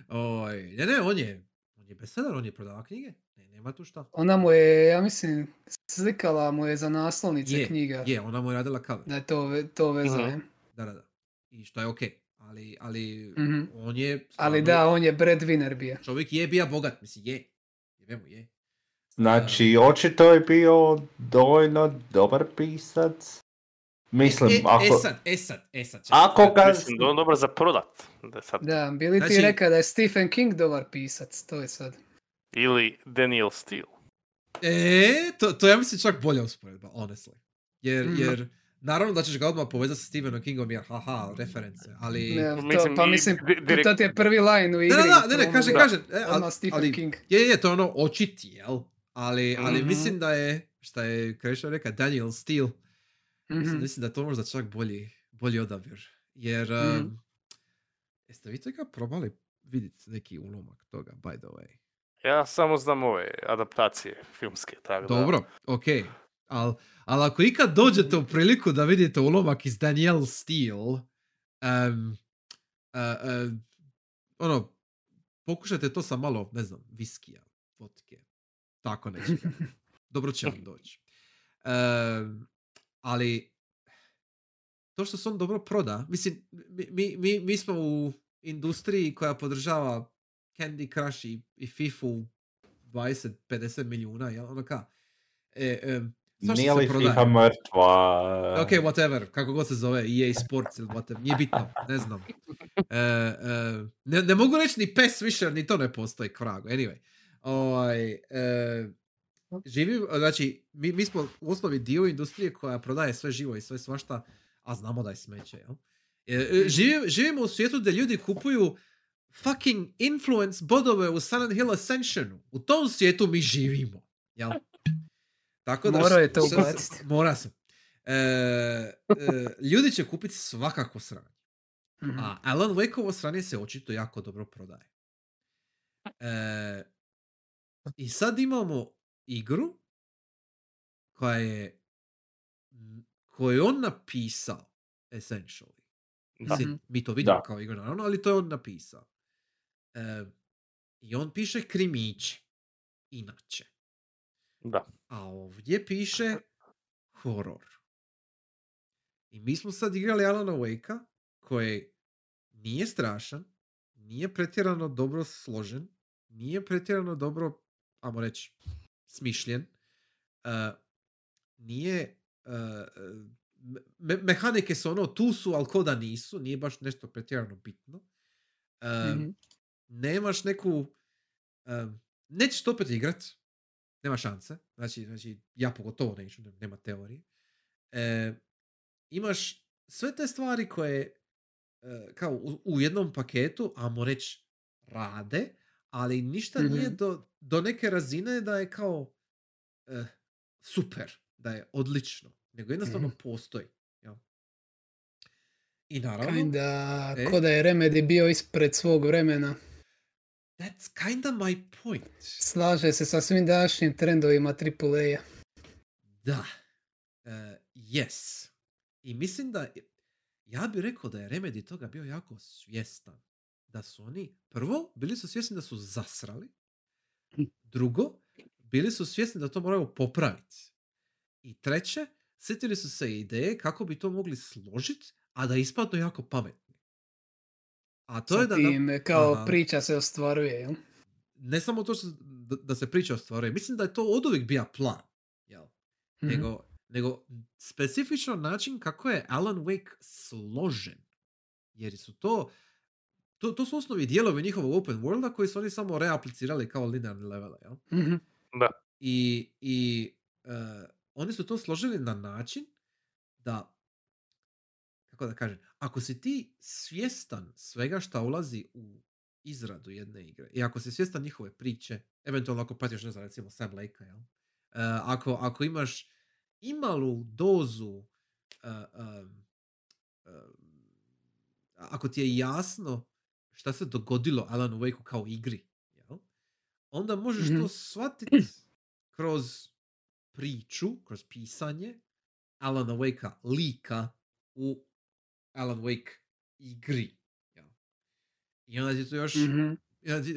Oj, ne, ne, on je, on je bestseller, on je prodava knjige. Ne, nema tu šta. Ona mu je, ja mislim, slikala mu je za naslovnice Je, knjiga. Je, ona mu je radila cover. Da je to, ve- to vezaje. Da, da, da. I što je okej. Ali, ali Mhm. on je... Ali stvarno- da, on je breadwinner bio. Čovjek je bija bogat, mislim, je. Jebe mu je. Znači, očito je bio dovoljno dobar pisac. Mislim, e, e, ako... e sad, e sad, e sad. čekaj. Ako ga... Mislim da on dobar za prodat. Da sad. Da, bili ti Znači- rekao da je Stephen King dobar pisac, to je sad. Ili Daniel Steele. E, to, to ja mislim čak bolja usporedba, honestly. Jer, Mhm. jer, naravno da ćeš ga odmah povezati sa Stephenom Kingom jer haha, reference, ali... Ne, to, Mislim, pa mislim, di- direkt- to ti je prvi line u Ne, igri. ne, ne, ne, to ne, ono kaže, da, kaže, e, ali, Stephen ali, King. je, je, to ono očiti, jel? Ali, ali Mhm. mislim da je, šta je Krešo reka, Daniel Steele, Mhm. mislim, mislim da je to možda čak bolji, bolji odabir. Jer, Mhm. um, Jeste vi toga probali vidjeti neki ulomak toga, by the way? Ja samo znam ove adaptacije filmske, tako da. Dobro, ok. Ali al ako ikad dođete u priliku da vidite ulomak iz Danielle Steele, um, ono, pokušajte to sa malo, ne znam, viskija, vodke, tako nečega. Dobro će vam doći. Um, ali, to što se on dobro proda, mislim, mi, mi, mi smo u industriji koja podržava Candy Crush i, i FIFA 20-50 milijuna, jel ono ka? E, e, nije li FIFA mrtva? Ok, whatever, kako god se zove, EA Sports ili whatever, nije bitno, ne znam. E, e, ne, ne, mogu reći ni PES više, ni to ne postoji kvrago. Anyway, ovaj, e, živim, znači, mi, mi smo u osnovi dio industrije koja prodaje sve živo i sve svašta, a znamo da je smeće, jel? Živimo, živimo u svijetu gdje ljudi kupuju fucking influence bodove u Silent Hill Ascensionu. U tom svijetu mi živimo. Jel? Tako da Mora je to ubaciti. Mora se. E, e, ljudi će kupiti svakako sranje. Mm-hmm. A Alan Wakeovo sranje se očito jako dobro prodaje. E, I sad imamo igru koja je koju je on napisao essentially. Mislim, mm-hmm. mi to vidimo da. kao igru naravno, ali to je on napisao. E, I on piše krimiće. Inače. Da. A ovdje piše horor. I mi smo sad igrali Alana Wake-a koji nije strašan, nije pretjerano dobro složen, nije pretjerano dobro, ajmo reći, smišljen. Uh, nije uh, me- mehanike su ono tu su, ali ko da nisu, nije baš nešto pretjerano bitno. Uh, mm-hmm. Nemaš neku uh, nećeš to opet igrat, nema šanse. Znači, znači ja pogotovo neću, nema teorije. E, imaš sve te stvari koje e, kao u, u, jednom paketu, amo reći, rade, ali ništa mm-hmm. nije do, do neke razine da je kao e, super, da je odlično, nego jednostavno mm-hmm. postoji. Ja. I naravno... Kinda, e, ko da je Remedy bio ispred svog vremena. That's kinda my point. Slaže se sa svim današnjim trendovima AAA-a. Da. Uh, yes. I mislim da, ja bih rekao da je Remedy toga bio jako svjestan. Da su oni, prvo, bili su svjesni da su zasrali. Drugo, bili su svjesni da to moraju popraviti. I treće, sjetili su se ideje kako bi to mogli složiti, a da ispadnu jako pametno. A to je da... Tim, kao aha. priča se ostvaruje, jel? Ne samo to što, da, da se priča ostvaruje. Mislim da je to od uvijek bio plan. Jel? Mm-hmm. Nego, nego specifično način kako je Alan Wake složen. Jer su to... To, to su osnovi dijelovi njihovog open worlda koji su oni samo reaplicirali kao linearni levele, jel? Mm-hmm. Da. I, i uh, oni su to složili na način da kako da kažem, ako si ti svjestan svega šta ulazi u izradu jedne igre i ako si svjestan njihove priče, eventualno ako patiš, ne znam, recimo Sam Lake, jel? Uh, ako, ako imaš imalu dozu uh, um, uh, ako ti je jasno šta se dogodilo Alan Wake kao igri, jel? onda možeš mm-hmm. to mhm. shvatiti kroz priču, kroz pisanje Alana Wakea lika u Alan Wake igri. Ja. I onda ti to još, mm-hmm.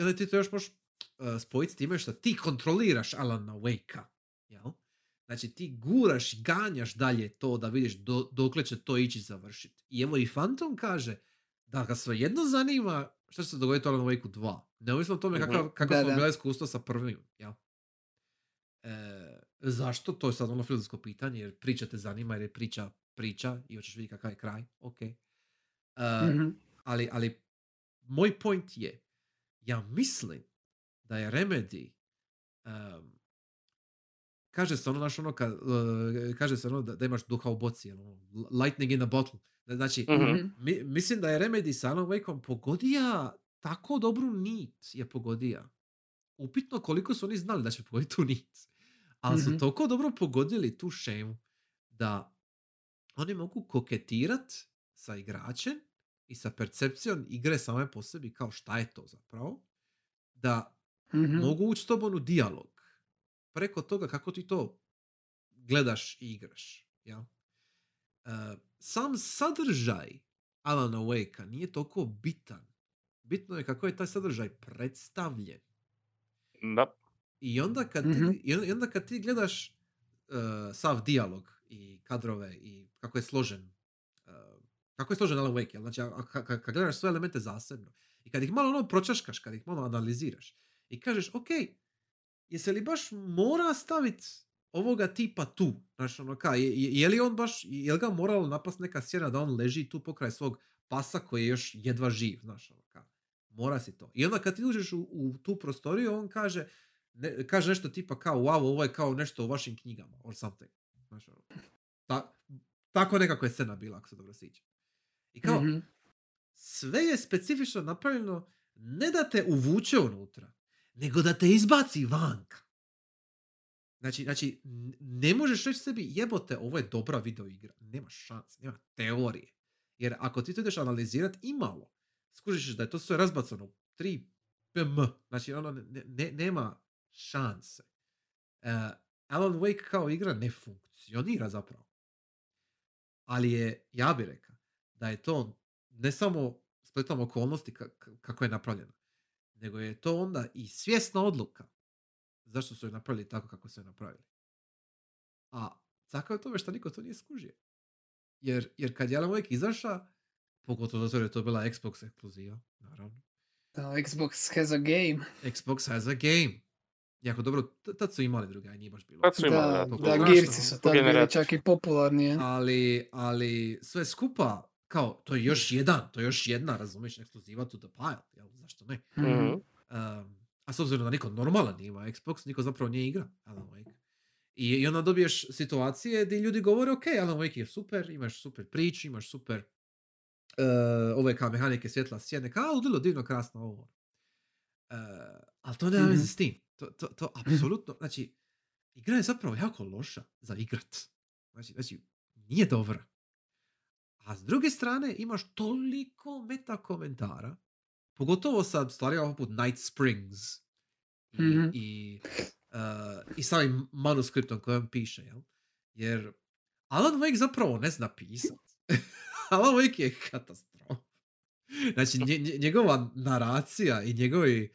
onda ti to još možeš uh, spojiti s time što ti kontroliraš Alana Wake-a. Jel? Znači ti guraš i ganjaš dalje to da vidiš do, dokle će to ići završiti. I evo i Phantom kaže da ga sve jedno zanima što će se dogoditi u Alan Wake 2. Neovisno o tome mhm. kakav, kako smo bila iskustva sa prvim. Jel? E, zašto? To je sad ono filozofsko pitanje jer priča te zanima jer je priča priča i hoćeš vidjeti kakav je kraj, ok. Uh, mm-hmm. ali, ali moj point je, ja mislim da je Remedy um, kaže se ono, naš ono, ka, uh, kaže se ono da, da, imaš duha u boci, ono, lightning in a bottle. Znači, mm-hmm. mi, mislim da je Remedy sa Alan Wakeom pogodija tako dobru nit je pogodija. Upitno koliko su oni znali da će pogoditi tu nit. Ali mm-hmm. su toliko dobro pogodili tu šemu da oni mogu koketirat sa igračem i sa percepcijom igre same po sebi kao šta je to zapravo, da Mhm. mogu ući s tobom u dijalog preko toga kako ti to gledaš i igraš. Ja? sam sadržaj Alana Wake-a nije toliko bitan. Bitno je kako je taj sadržaj predstavljen. Da. I onda kad ti, Mhm. i onda- i onda kad ti gledaš uh, sav dijalog i kadrove i kako je složen uh, kako je složen Alan Wake, jel? znači kad gledaš sve elemente zasebno i kad ih malo ono pročaškaš, kad ih malo analiziraš i kažeš, ok, jesi li baš mora staviti ovoga tipa tu? Znaš, ono, ka, je- je li on baš, je li ga moralo napast neka sjena da on leži tu pokraj svog pasa koji je još jedva živ, znaš, ono, ka, mora si to. I onda kad ti uđeš u, u tu prostoriju, on kaže, ne, kaže nešto tipa kao, wow, ovo je kao nešto u vašim knjigama, or something. Znaš, ono, ta, tako nekako je scena bila, ako se dobro sjećam. I kao, Mhm. sve je specifično napravljeno ne da te uvuče unutra, nego da te izbaci vanka. Znači, znači, ne možeš reći sebi jebote, ovo je dobra video igra. Nema šanse, nema teorije. Jer ako ti to ideš analizirati imalo, skužiš da je to sve razbacano u 3 pm. Znači, ono, ne, ne- nema šanse. Uh, Alan Wake kao igra ne funkcionira zapravo. Ali je, ja bih rekao, da je to ne samo spletom okolnosti ka- ka- kako je napravljeno, nego je to onda i svjesna odluka zašto su je napravili tako kako su je napravili. A tako je tome što niko to nije skužio. Jer, jer kad je Alan Wake izaša, pogotovo zato je to bila Xbox ekskluziva, naravno. Xbox has a game. Xbox has a game. Jako dobro, tad su imali druga, nije baš bilo. Tad su imali, Da, da, da. Girci su tad bili čak i popularni. je. ali, ali sve skupa, kao, to je još jedan, to je još jedna, razumiješ, ekskluziva to the pile, jel, zašto ne? Mhm. Mhm. Um, a s obzirom da niko normalan nije ima Xbox, niko zapravo nije igra Alan Wake. I, I onda dobiješ situacije gdje ljudi govore, ok, Alan Wake je super, imaš super priču, imaš super uh, ove kao mehanike svjetla sjene, kao ludilo, divno, krasno ovo. Uh, ali to nema veze Mhm. s tim. To, to, to apsolutno, znači, igra je zapravo jako loša za igrat. Znači, znači, nije dobra. A s druge strane imaš toliko meta komentara, pogotovo sa stvarima poput Night Springs i, Mhm. i, uh, i samim manuskriptom kojem piše, jel? Jer Alan Wake zapravo ne zna pisat. Alan Wake je katastrofa. Znači, nje- nje- njegova naracija i njegovi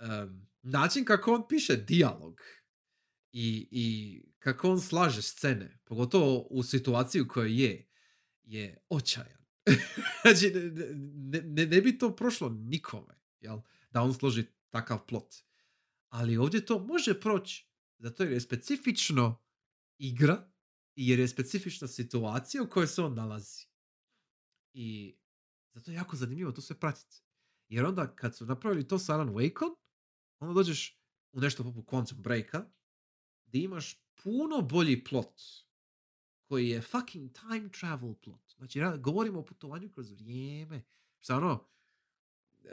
um, način kako on piše dijalog i, i kako on slaže scene, pogotovo u situaciji u kojoj je, je očajan. znači, ne, ne, ne, ne bi to prošlo nikome, jel? Da on složi takav plot. Ali ovdje to može proći, zato jer je specifično igra i jer je specifična situacija u kojoj se on nalazi. I zato je jako zanimljivo to sve pratiti. Jer onda kad su napravili to sa Alan Wakeom, onda dođeš u nešto poput Quantum Breaka, gdje imaš puno bolji plot, koji je fucking time travel plot. Znači, govorimo o putovanju kroz vrijeme. Šta ono, e,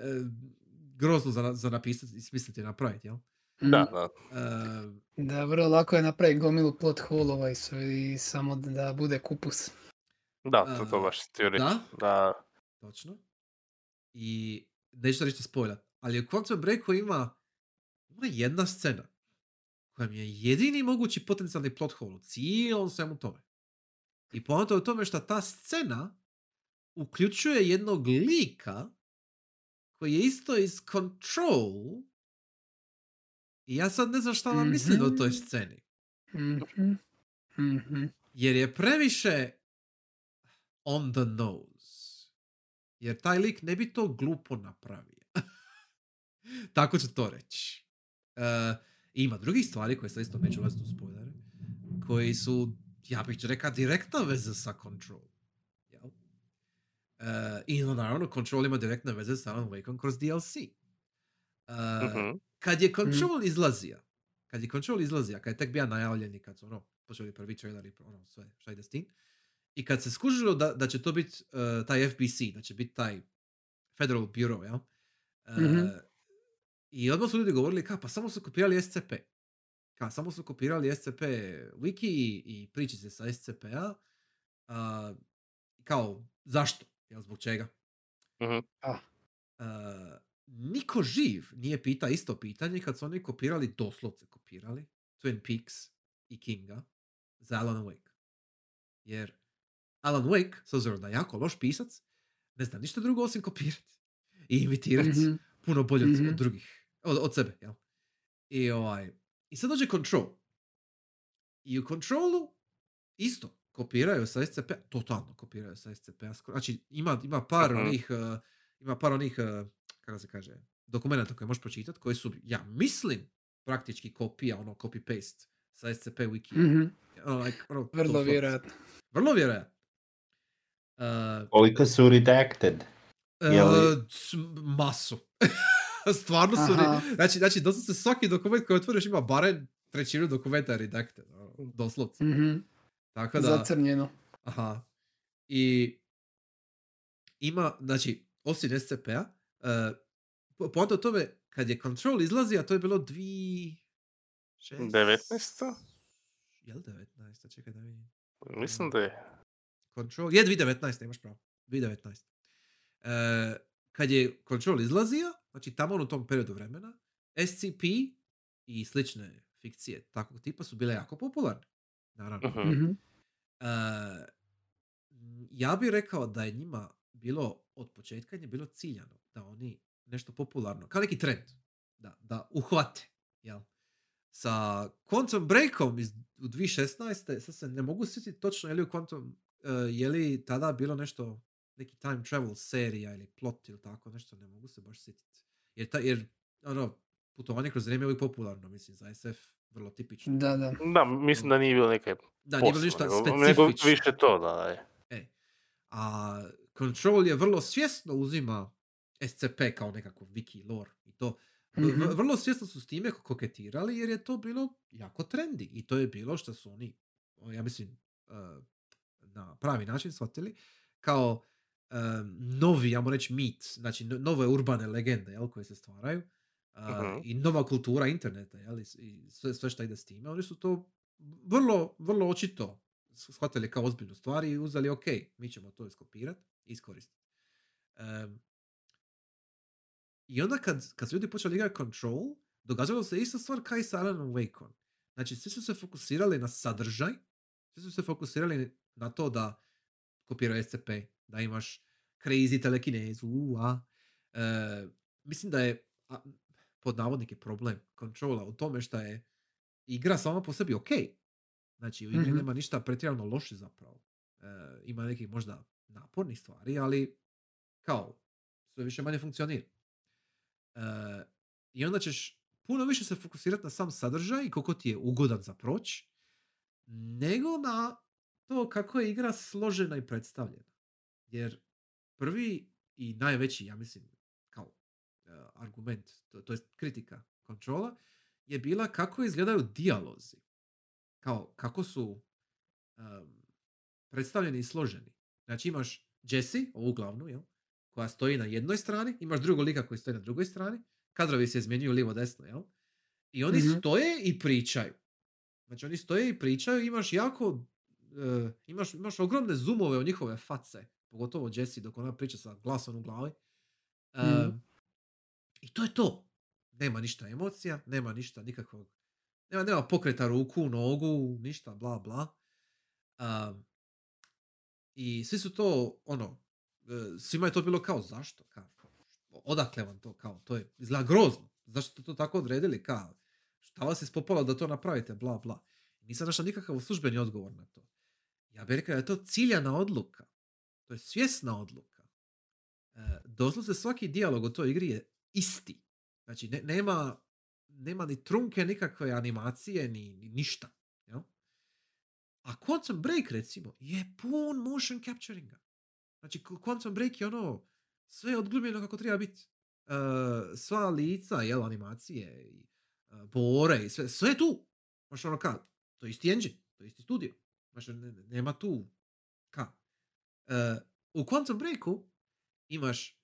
grozno za, za napisati i smisliti i napraviti, jel? Da, da. E, Da, vrlo lako je napraviti gomilu plot holova i sve i samo da bude kupus. Da, to, to A, baš htio reći. da? Da. Točno. I neću da ništa spojlat, ali u Quantum Breaku ima, ima jedna scena koja mi je jedini mogući potencijalni plot hole u cijelom svemu tome. I poanta je u tome što ta scena uključuje jednog lika koji je isto iz Control i ja sad ne znam šta vam mislim o toj Mhm. sceni. Mhm. Mhm. Jer je previše on the nose. Jer taj lik ne bi to glupo napravio. Tako ću to reći. E, ima drugih stvari koje sad isto neću ulaziti u spoilere, koji su, ja bih rekao, direktna veza sa Control. Jel? E, I onda naravno Control ima direktne veze sa Alan Wakeom kroz DLC. E, Mhm. kad je Control izlazija, kad je Control izlazija, kad je tek bio najavljen i kad su ono, počeli prvi traileri, ono sve, šta ide s tim, i kad se skužilo da, da će to biti uh, taj FBC, da će biti taj Federal Bureau, jel? Uh, Mhm. I odmah su ljudi govorili kao, pa samo su kopirali SCP. Kao, samo su kopirali SCP wiki i, i pričice sa SCP-a. Uh, kao, zašto? Jel, zbog čega? Mhm. A. Uh, niko živ nije pita isto pitanje kad su oni kopirali, doslovce kopirali, Twin Peaks i Kinga za Alan Wake. Jer Alan Wake, s obzirom da je jako loš pisac, ne zna ništa drugo osim kopirati i imitirati Mhm. puno bolje od, Mhm. od drugih, od, od sebe, jel? I, ovaj, I sad dođe Control. I u Controlu isto kopiraju sa SCP, totalno kopiraju sa SCP. Znači ima, ima par Mhm. onih, uh, ima par onih, uh, kako se kaže, dokumenta koje možeš pročitati, koji su, ja mislim, praktički kopija, ono, copy-paste sa SCP wiki. Mhm. Ono, like, ono, Vrlo vjerojatno. Vrlo vjerojatno. Uh, Koliko su redacted? Uh, masu. Stvarno su... Aha. Znači, znači, doslovce svaki dokument koji otvoriš ima barem trećinu dokumenta redacted. ono, Doslovce. Mhm. Tako da... Zacrnjeno. Aha. I ima, znači, osim SCP-a, uh, po- poanta o tome, kad je Control izlazi, a to je bilo dvi... Šest... 19. Jel 19? Čekaj da vidim. Mislim da je. Control, je 2019, imaš pravo. 2019. E, kad je Control izlazio, znači tamo u tom periodu vremena, SCP i slične fikcije takvog tipa su bile jako popularne. Naravno. Mhm. Mhm. E, ja bih rekao da je njima bilo od početka je bilo ciljano da oni nešto popularno, kao neki trend, da, da uhvate. Jel? Sa Quantum Breakom iz, u 2016. sad se ne mogu sjetiti točno je li u Quantum, e, je li tada bilo nešto, neki time travel serija ili plot ili tako nešto, ne mogu se baš sjetiti. Jer, ta, jer ono, putovanje kroz vrijeme je uvijek popularno, mislim, za SF vrlo tipično. Da, da. Da, mislim da nije bilo neke Da, nije bilo ništa posla, nego- specifično. više to, da, da. je. E, a Control je vrlo svjesno uzima SCP kao nekako wiki lore i to. Mhm. Vrlo svjesno su s time koketirali jer je to bilo jako trendi i to je bilo što su oni, ja mislim, uh, na pravi način shvatili kao novi, ja reći, mit, znači no- nove urbane legende jel, koje se stvaraju uh, Mhm. i nova kultura interneta jel, i sve, sve što ide s time. Oni su to vrlo, vrlo očito shvatili kao ozbiljnu stvar i uzeli ok, mi ćemo to iskopirati i iskoristiti. Em, I onda kad, kad su ljudi počeli igrati Control, događalo se ista stvar kao i sa Alanom Wakeom. Znači, svi su se fokusirali na sadržaj, svi su se fokusirali na to da kopiraju SCP, da imaš crazy telekinezu, a. E, mislim da je a, pod navodnike problem kontrola u tome što je igra sama po sebi ok. Znači, u igri Mhm. nema ništa pretjerano loše zapravo. E, ima nekih možda napornih stvari, ali kao, sve više manje funkcionira. E, I onda ćeš puno više se fokusirati na sam sadržaj i koliko ti je ugodan za proć, nego na to kako je igra složena i predstavljena. Jer prvi i najveći, ja mislim, kao e, argument, to, to je kritika kontrola, je bila kako izgledaju dijalozi. Kao, kako su em, predstavljeni i složeni. Znači imaš Jessie, ovu glavnu, jel? koja stoji na jednoj strani, imaš drugog lika koji stoji na drugoj strani, kadrovi se izmjenjuju lijevo desno, jel? I oni Mhm. stoje i pričaju. Znači oni stoje i pričaju, imaš jako, e, imaš, imaš ogromne zoomove u njihove face, pogotovo Jessie dok ona priča sa glasom u glavi. E, Mhm. I to je to. Nema ništa emocija, nema ništa nikakvog, nema, nema pokreta ruku, nogu, ništa, bla, bla. Um, I svi su to, ono, e, svima je to bilo kao, zašto? Kao, odakle vam to? Kao, to je, izgleda grozno. Zašto ste to tako odredili? Kao, šta vas je spopalo da to napravite? Bla, bla. Nisam našao nikakav službeni odgovor na to. Ja bih rekao da je to ciljana odluka. To je svjesna odluka. E, doslovce svaki dijalog u toj igri je isti. Znači, ne- nema, nema ni trunke nikakve animacije, ni, ni ništa. Jel? A Quantum Break, recimo, je pun motion capturinga. Znači, Qu- Quantum Break je ono, sve je odglumljeno kako treba biti. E, sva lica, jel, animacije, i e, bore, i sve, sve tu. Znaš, ono ka, to je isti engine, to je isti studio. Znaš, ne- ne- nema tu, ka. E, u Quantum Breaku imaš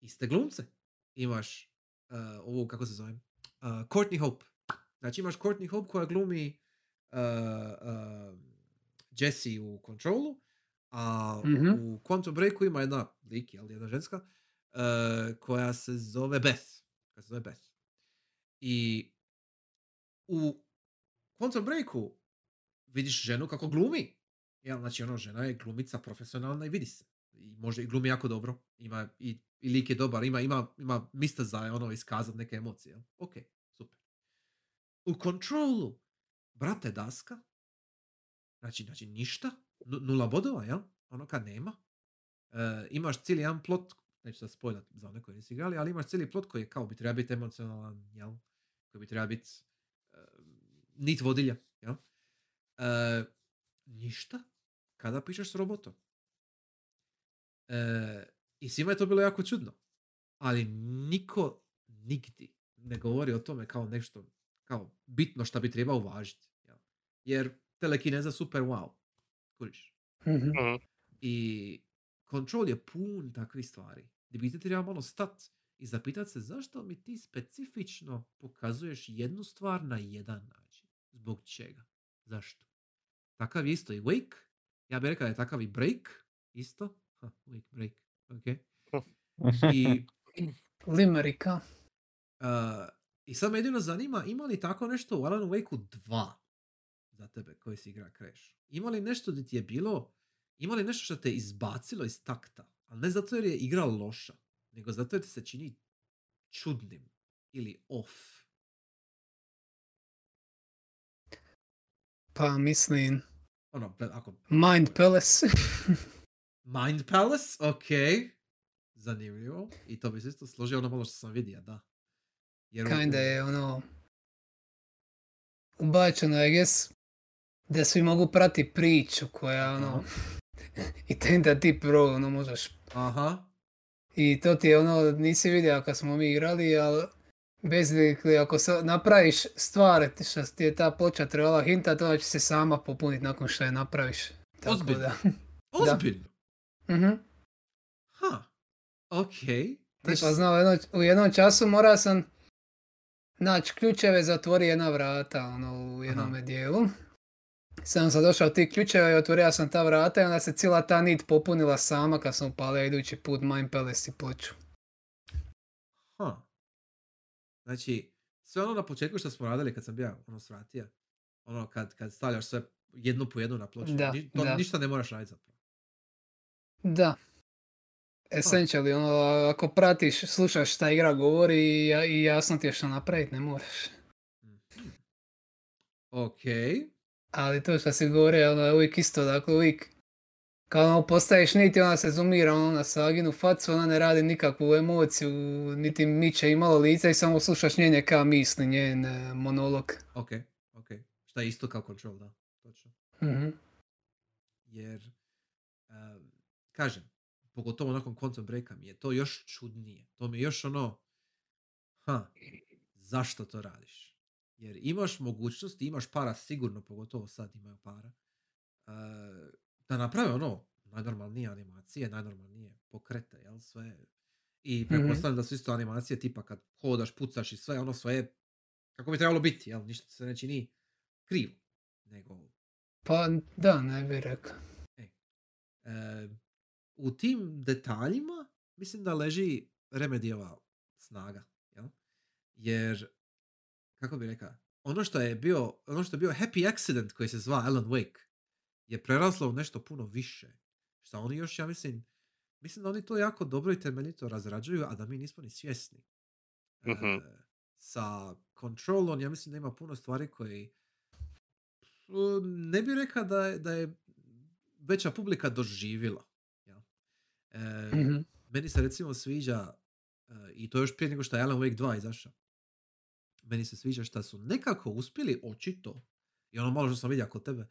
iste glumce. Imaš uh, ovu, kako se zove, uh, Courtney Hope. Znači imaš Courtney Hope koja glumi uh, uh, Jessie u Controlu, a Mhm. u Quantum Breaku ima jedna lik, jel, jedna ženska, uh, koja se zove Beth. Koja se zove Beth. I u Quantum Breaku vidiš ženu kako glumi. Jel, znači ono, žena je glumica profesionalna i vidi se. I može i glumi jako dobro. Ima i, i lik je dobar. Ima, ima, ima mista za ono iskazati neke emocije. Jel? Ok, super. U Controlu, brate daska, znači, znači ništa, nu- nula bodova, jel? Ono kad nema. E, imaš cijeli jedan plot, neću sad spojlat za one koji nisu igrali, ali imaš cijeli plot koji je kao bi treba biti emocionalan, jel? Koji bi treba biti e, nit vodilja, jel? E, ništa kada pišeš s robotom. E, I svima je to bilo jako čudno. Ali niko nigdi ne govori o tome kao nešto kao bitno što bi trebao uvažiti. Jer telekineza super wow. Kuriš. Mhm. Mhm. I Control je pun takvih stvari. Gdje bi ti trebao malo stat i zapitat se zašto mi ti specifično pokazuješ jednu stvar na jedan način. Zbog čega? Zašto? Takav je isto i Wake. Ja bih rekao da je takav i Break. Isto. Ha, wake, Break. Ok. I, Limerika. uh, I sad me jedino zanima, ima li tako nešto u Alan Wake-u 2 za tebe koji si igra Crash? Ima li nešto gdje ti je bilo, ima li nešto što te izbacilo iz takta? Ali ne zato jer je igra loša, nego zato jer ti se čini čudnim ili off. Pa mislim, Ono, ako Mind Palace. Mind Palace, ok. Zanimljivo. I to bi se isto složio ono malo što sam vidio, da. Jer u- Kinda je ono... Ubačeno, I guess, da svi mogu prati priču koja ono... I tenda ti pro, ono možeš... Aha. I to ti je ono, nisi vidio kad smo mi igrali, ali basically ako se napraviš stvar što ti je ta ploča trebala hintat, ona će se sama popuniti nakon što je napraviš. Tako Ozbiljno? da. Ozbiljno. Mhm. Ha. Ok. Tipa, Znači, znao, jedno, u jednom času morao sam naći ključeve, zatvori jedna vrata, ono, u jednome dijelu. Sam sam došao ti ključeva i otvorio sam ta vrata i onda se cijela ta nit popunila sama kad sam upalio idući put Mind Palace i ploču. Ha. Znači, sve ono na početku što smo radili kad sam bio ono svratija, ono kad, kad stavljaš sve jednu po jednu na ploču, Da, ni- to da. ništa ne moraš raditi zapravo. Da. Essentially, ono, ako pratiš, slušaš šta igra govori i, i jasno ti je što napraviti, ne moraš. Mhm. Ok. Ali to što si govorio, ono je uvijek isto, dakle uvijek kad ono postaviš nit i ona se zoomira ono na Saginu facu, ona ne radi nikakvu emociju, niti miče imalo lice i samo slušaš njene ka misli, njen e, monolog. Ok. Ok. Šta je isto kao control, da. Točno. Mhm. Jer, em, kažem, pogotovo nakon Quantum Breaka mi je to još čudnije. To mi je još ono, ha, zašto to radiš? Jer imaš mogućnost, imaš para sigurno, pogotovo sad imaju para, e, da naprave ono, najnormalnije animacije, najnormalnije pokrete, jel, sve. I pretpostavljam da su isto animacije tipa kad hodaš, pucaš i sve, ono sve je kako bi trebalo biti, jel, ništa se ne čini krivo, nego Pa da, ne bi rekao. E, u tim detaljima mislim da leži Remedijeva snaga. Jel? Jer, kako bi rekao, ono što je bio, ono što je bio happy accident koji se zva Alan Wake je preraslo u nešto puno više. Što oni još, ja mislim, mislim da oni to jako dobro i temeljito razrađuju, a da mi nismo ni svjesni. E, Mhm. sa Controlom, ja mislim da ima puno stvari koji uh, ne bih rekao da je, da je veća publika doživjela. jel? E, Mhm. Meni se recimo sviđa, e, i to još prije nego što je Alan Wake 2 izašao, meni se sviđa što su nekako uspjeli očito, i ono malo što sam vidio kod tebe,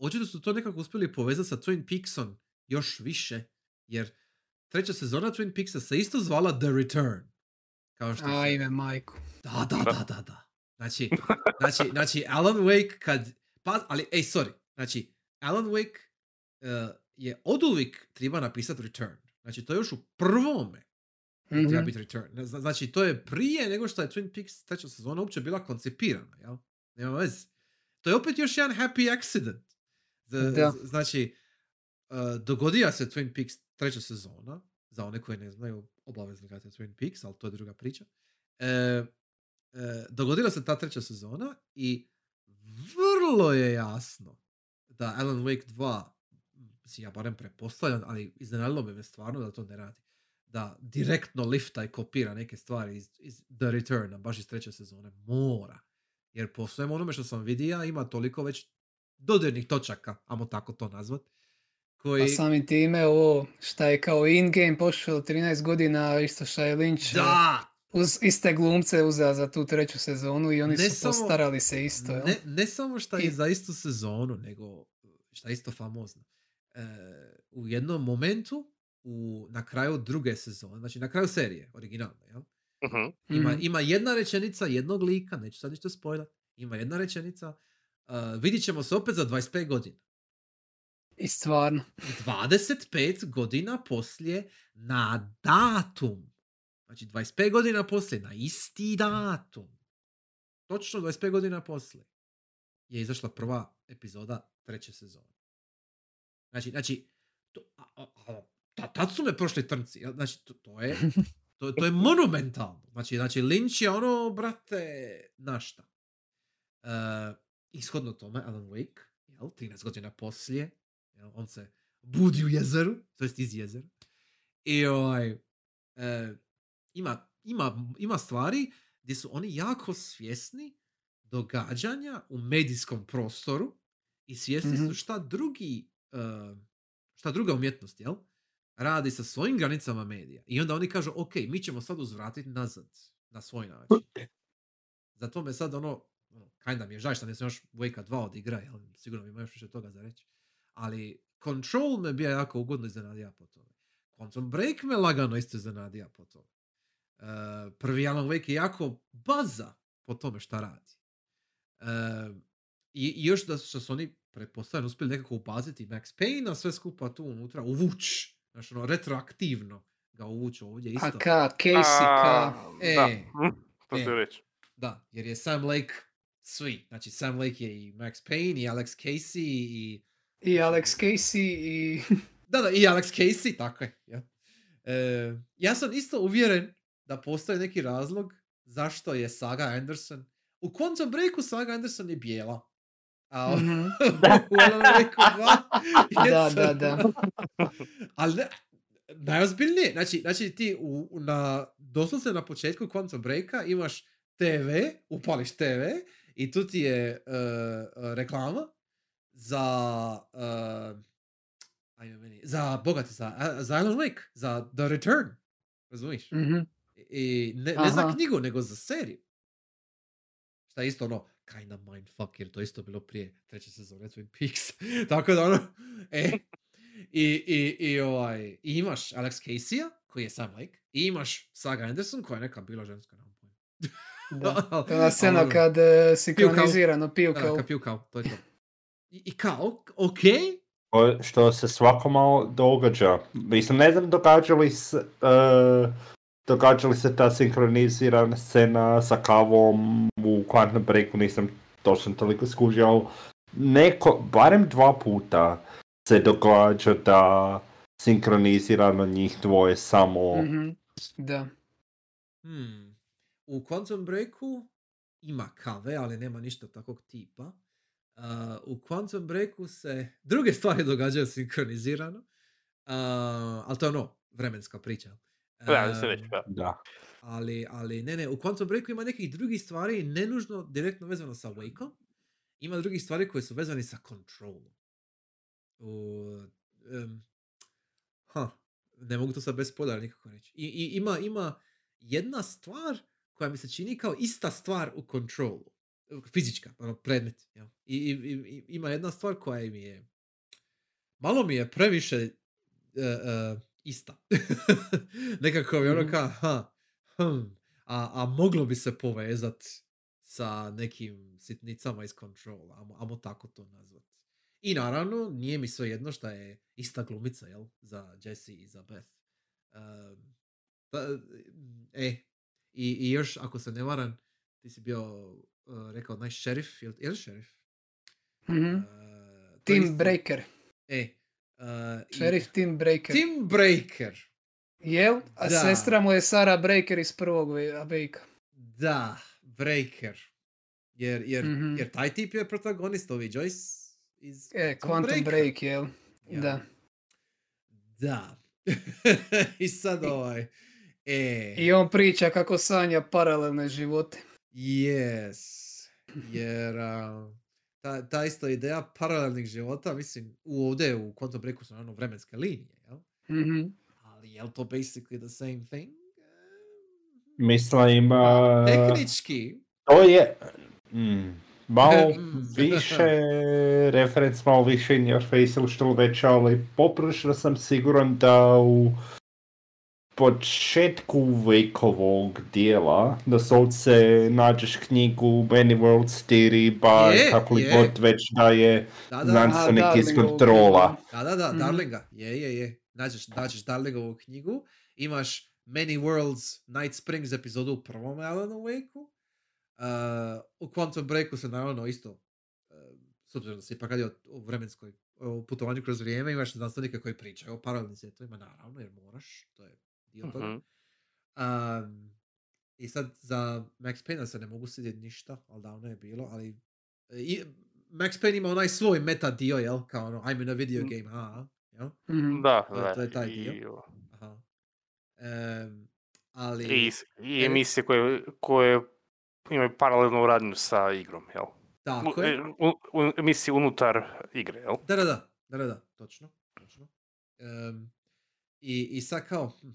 očito su to nekako uspjeli povezati sa Twin Peaksom još više, jer treća sezona Twin Peaksa se isto zvala The Return. Kao što se- Ajme, majku. da, da, da, da, da. Znači, znači, znači Alan Wake kad... Pa, ali, ej, sorry. Znači, Alan Wake uh, je oduvijek treba napisati Return. Znači, to je još u prvome treba Mhm. biti Return. Zna- Znači, to je prije nego što je Twin Peaks treća sezona uopće bila koncipirana, jel? Nema veze. To je opet još jedan happy accident. Z- Da. Znači, uh, dogodija se Twin Peaks treća sezona za one koji ne znaju, obavezno gledajte Twin Peaks, ali to je druga priča. E, e, dogodila se ta treća sezona i vrlo je jasno da Alan Wake 2, mislim ja barem prepostavljam, ali iznenadilo bi me stvarno da to ne radi. Da direktno lifta i kopira neke stvari iz, iz The Return, baš iz treće sezone. Mora. Jer po svemu onome što sam vidio ima toliko već dodirnih točaka, amo tako to nazvat. Koji... A samim time ovo šta je kao in-game pošlo 13 godina, isto šta je Lynch Da! uz iste glumce uzeo za tu treću sezonu i oni Ne su samo- postarali se isto. Ne, ne samo šta je I- za istu sezonu, nego šta je isto famozno. E, u jednom momentu, u, na kraju druge sezone, znači na kraju serije, originalne, jel? Mhm. Ima, Mhm. ima jedna rečenica jednog lika, neću sad ništa spojlat, ima jedna rečenica, uh, vidit ćemo se opet za 25 godina. I stvarno. 25 godina poslije na datum. Znači 25 godina poslije na isti datum. Točno 25 godina poslije je izašla prva epizoda treće sezone. Znači, znači, to, a, a, a, ta- tad su me prošli trnci. Znači, to, to je, to, to je monumentalno. Znači, znači, Lynch je ono, brate, našta. Uh, ishodno tome, Alan Wake, jel, 13 godina poslije, jel, on se budi u jezeru, to jest iz jezera. I ovaj, e, ima, ima, ima stvari gdje su oni jako svjesni događanja u medijskom prostoru i svjesni Mhm. su šta drugi, e, šta druga umjetnost, jel? Radi sa svojim granicama medija. I onda oni kažu, ok, mi ćemo sad uzvratiti nazad na svoj način. Zato me sad ono, ono kinda mi je žaj što nisam još Wake 2 odigra, jel? Sigurno mi ima još više toga za reći. Ali Control me bio jako ugodno iznenadio po tome. Quantum Break me lagano isto iznenadio po tome. Uh, prvi Alan Wake je jako baza po tome šta radi. Uh, i, I još da su, što su oni pretpostavljeno uspjeli nekako ubaziti Max Payne, a sve skupa tu unutra uvuć. Znači ono, retroaktivno ga uvuć ovdje isto. A ka, Casey, ka. A, E, Da, to e. reći. Da, jer je Sam Lake svi. Znači Sam Lake je i Max Payne i Alex Casey i... I Alex Casey i... Da, da, i Alex Casey, tako je. Ja. E, ja sam isto uvjeren da postoji neki razlog zašto je Saga Anderson... U Quantum Breaku Saga Anderson je bijela. A u Mhm. u Alan Wake 2 je Da, da, da. Ali ne, najozbiljnije, znači, znači ti u, u- na, doslovce na početku Quantum Breaka imaš TV, upališ TV i tu ti je uh, reklama za uh, ajme meni, za bogati, za, za Alan Wake, za The Return, razumiješ? Mhm. I ne, ne za knjigu, nego za seriju. Šta je isto ono, kinda mindfuck, jer to isto bilo prije treće sezone Twin Peaks. Tako da ono, e, i, i, i, ovaj, i imaš Alex Casey-a, koji je Sam Lake, i imaš Saga Anderson, koja je neka bila ženska, nemam pojma. Da. Ona scena kad uh, sinkronizirano piju Da, kao... kad piju kao, to je to. I, i kao, ok, O- Što se svako malo događa. Mislim, ne znam događa li se, uh, događa li se ta sinkronizirana scena sa kavom u Quantum Breaku, nisam točno toliko skužio, ali neko, barem dva puta se događa da sinkronizirano njih dvoje samo... Mhm. Da. Hmm. U Quantum Breaku ima kave, ali nema ništa takvog tipa. Uh, u Quantum Breaku se druge stvari događaju sinkronizirano, uh, ali to je ono, vremenska priča. Da, se Um, reći, da. Da. ali, ali ne, ne, u Quantum Breaku ima nekih drugih stvari, ne nužno direktno vezano sa Wakeom, ima drugih stvari koje su vezani sa Controlom. U, em, ha, ne mogu to sad bez spoilera nikako reći. I, i ima, ima jedna stvar koja mi se čini kao ista stvar u Controlu. Fizička, ono, predmet. jel? I, i, i- ima jedna stvar koja mi je malo mi je previše e, e, ista. Nekako mi je ono Mhm. kao, ha, hm, a, a moglo bi se povezat sa nekim sitnicama iz Controla, amo, amo tako to nazvat. I naravno, nije mi sve jedno što je ista glumica, jel, za Jesse i za Beth. Pa, e, i, i još, ako se ne varam, ti si bio uh, rekao naj šerif, jel, jel šerif? Mhm. Uh, to je Team isto- Breaker. E, uh, i- Sheriff Team Breaker. Tim Breaker. Jel? A Da. sestra mu je Sarah Breaker iz prvog ve- Vejka. Da, Breaker. Jer, jer, Mhm. jer taj tip je protagonist ovi Joyce iz E, Quantum Break, jel? Ja. Da. Da. I sad ovaj... E, I on priča kako sanja paralelne živote. yes. Jer a, ta, ta isto ideja paralelnih života, mislim, u ovdje u Quantum Breaku su naravno vremenske linije, jel? Mhm. Ali je li to basically the same thing? Mislim, uh, Tehnički. to je mm, malo Mm. više referenc, malo više in your face ili što već, ali poprilično sam siguran da u početku vekovog dijela, da se nađeš knjigu Many Worlds Theory, ba Je, kako li je. god već da je Da, da, znanstvenik iz kontrola. Da, da, da, Mhm. Darlinga. Je, je, je. Nađeš, nađeš Darlingovu knjigu. Imaš Many Worlds Night Springs epizodu u prvom Alan Wake-u. Uh, u Quantum Breaku se naravno isto, uh, s obzirom da se ipak radi o, o vremenskoj o putovanju kroz vrijeme, imaš znanstvenike koji pričaju o paralelnim svjetovima, naravno, jer moraš, dio toga. Mhm. Um, I sad za Max Payne se ne mogu sjetiti ništa, ali davno je bilo, ali i, Max Payne ima onaj svoj meta dio, jel? Kao ono, I'm in a video Mm. game, a, jel? Mhm. Da, da. to je taj i, dio. Aha. Em, ali... i, i emisije koje, koje imaju paralelnu radnju sa igrom, jel? Tako U- je. u- u- emisije unutar igre, jel? Da, da, da, da, da, da, točno, točno. Em, i, I sad kao, hm,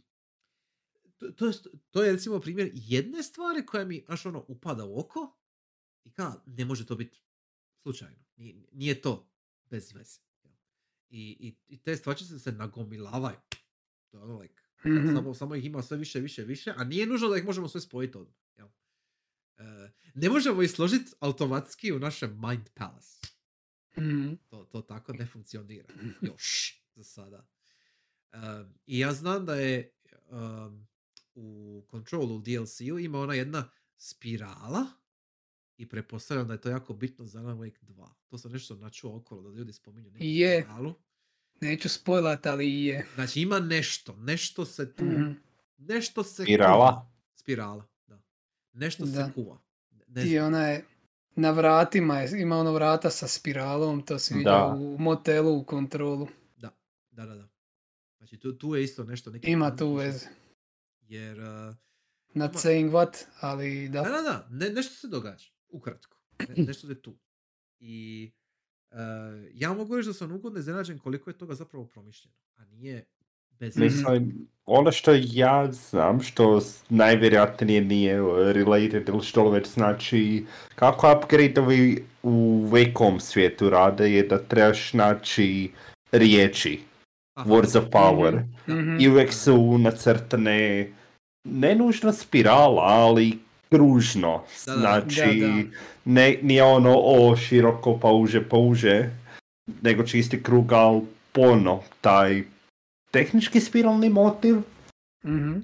to, to, je, to je recimo primjer jedne stvari koja mi, znaš ono, upada u oko i kao, ne može to biti slučajno. Nije, nije to bez veze. I, i, I te stvarčice se nagomilavaju. To je ono, like, Mhm. samo, samo ih ima sve više, više, više, a nije nužno da ih možemo sve spojiti odmah. Jel? E, ne možemo ih složiti automatski u našem Mind Palace. Mhm. To, to tako ne funkcionira. Još za sada. Um, I ja znam da je um, u Controlu DLC-u ima ona jedna spirala i pretpostavljam da je to jako bitno za Alan Wake 2. To sam nešto načuo okolo da ljudi spominju neku Je. spiralu. Neću spojlat, ali je. Znači ima nešto, nešto se tu, Mhm. nešto se Spirala? kuva. Spirala, da. Nešto Da. se kuva. Ne I ona je na vratima, je- ima ono vrata sa spiralom, to se vidi Da. u motelu u kontrolu. Da, da, da. da. Znači tu, tu je isto nešto. Neki Ima tu veze. Jer uh, Not Ma- saying what, ali da. Da, da, da, ne, nešto se događa, ukratko. Ne, nešto je tu. I uh, ja mogu reći da sam ugodno iznenađen koliko je toga zapravo promišljeno, a nije bez. Mislim, ono što ja znam, što s- najvjerojatnije nije uh, related ili što već znači, kako upgrade-ovi u vekom svijetu rade je da trebaš naći riječi, Aha, words of power. Mhm. I uvijek su nacrtane, ne nužno spirala, ali kružno. Da, da. Znači, Da, da. Ne, nije ono o široko pa uže pa uže, nego čisti krug, ali pono, taj tehnički spiralni motiv. Mhm.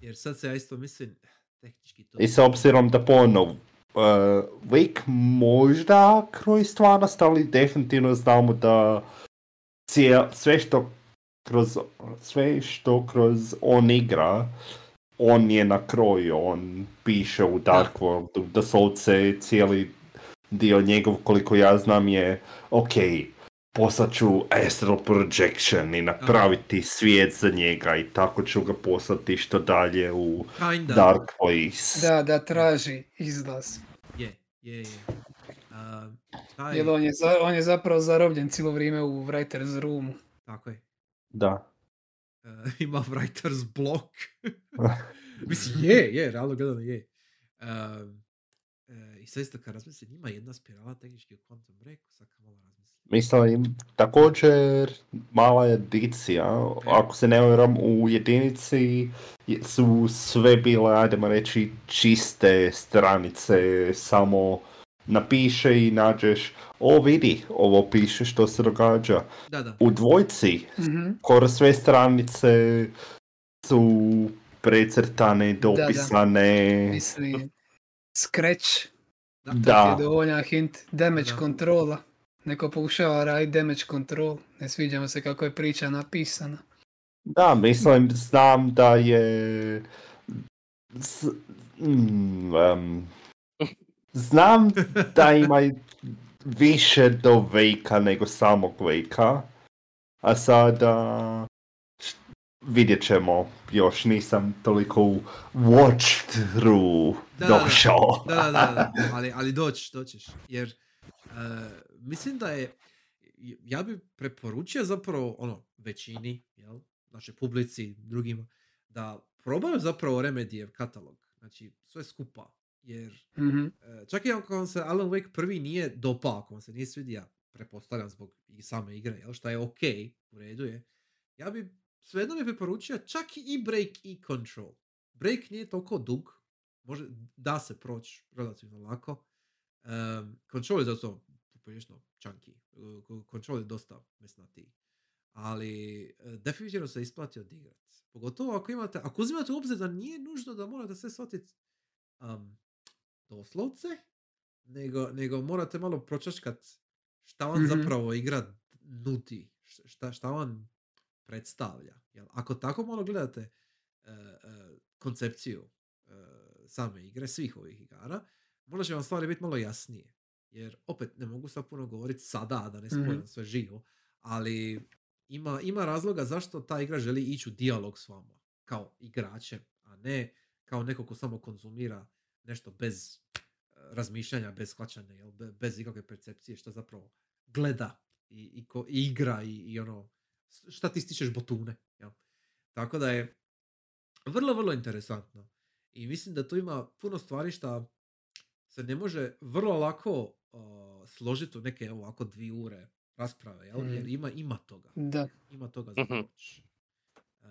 Jer sad se ja isto mislim, tehnički to... I s obzirom da pono, uh, Wake možda kroji stvarnost, ali definitivno znamo da cije- sve što kroz sve što kroz on igra, on je na kroju, on piše u Dark Worldu, da solce cijeli dio njegov, koliko ja znam, je ok, poslat ću Astral Projection i napraviti svijet za njega i tako ću ga poslati što dalje u Kinda. Dark Place. Da, da traži izlaz. Je, je, je. Uh, taj, Jer on je, za- on je zapravo zarobljen cijelo vrijeme u writer's roomu. Tako je. Da. Uh, ima writer's block. Mislim, je, je, realno gledano je. Um, e, I sad isto kad razmislim, ima jedna spirala tehnički u Quantum Breaku, sad kad malo razmislim. Mislim, također mala edicija, ako se ne varam u jedinici je- su sve bile, ajdemo reći, čiste stranice, samo napiše i nađeš, o vidi, ovo piše što se događa. Da, da. U dvojci, Mhm. skoro sve stranice su precrtane, dopisane. Mislim, Scratch Da, Da. je dovoljan hint. Damage Da. controla. Neko pokušava raditi damage control. Ne sviđa mu se kako je priča napisana. Da, mislim, znam da je... Z... Mm, em, Znam da ima više do Vejka nego samog Vejka, a sada vidjet ćemo, još nisam toliko watched through Da, da, da. došao. Da, da, da, da, ali, ali doć, doćeš. Jer uh, mislim da je, ja bi preporučio zapravo ono, većini, jel, naše publici, drugima, da probaju zapravo Remedijev katalog. Znači, sve skupa. Jer Mhm. e, čak i ako vam se Alan Wake prvi nije dopao, ako vam se nije svidio, pretpostavljam zbog i same igre, jel, šta je ok, u redu je, ja bi svejedno bi preporučio čak i Break i Control. Break nije toliko dug, može, da se proći relativno lako. Um, control je zato poprilično chunky. Control je dosta mesnatiji. Ali uh, definitivno se isplati odigrat. Pogotovo ako imate, ako uzimate u obzir da nije nužno da morate sve shvatiti um, doslovce, nego, nego morate malo pročačkat šta vam Mhm. zapravo igra nudi, š- šta, šta vam predstavlja. Jel? Ako tako malo gledate e, e, koncepciju e, same igre, svih ovih igara, možda će vam stvari biti malo jasnije. Jer opet ne mogu sad puno govoriti sada, da ne Mhm. spojim sve živo, ali ima, ima razloga zašto ta igra želi ići u dijalog s vama, kao igračem, a ne kao neko ko samo konzumira nešto bez e, razmišljanja, bez shvaćanja, jel? be- bez ikakve percepcije šta zapravo gleda i, i, ko, i igra i, i ono, šta ti stičeš botune. Jel? Tako da je vrlo, vrlo interesantno. I mislim da tu ima puno stvari šta se ne može vrlo lako uh, složiti u neke evo, ovako dvije ure rasprave, jel? jer Mhm. ima, ima toga Da. ima toga za proći. Uh,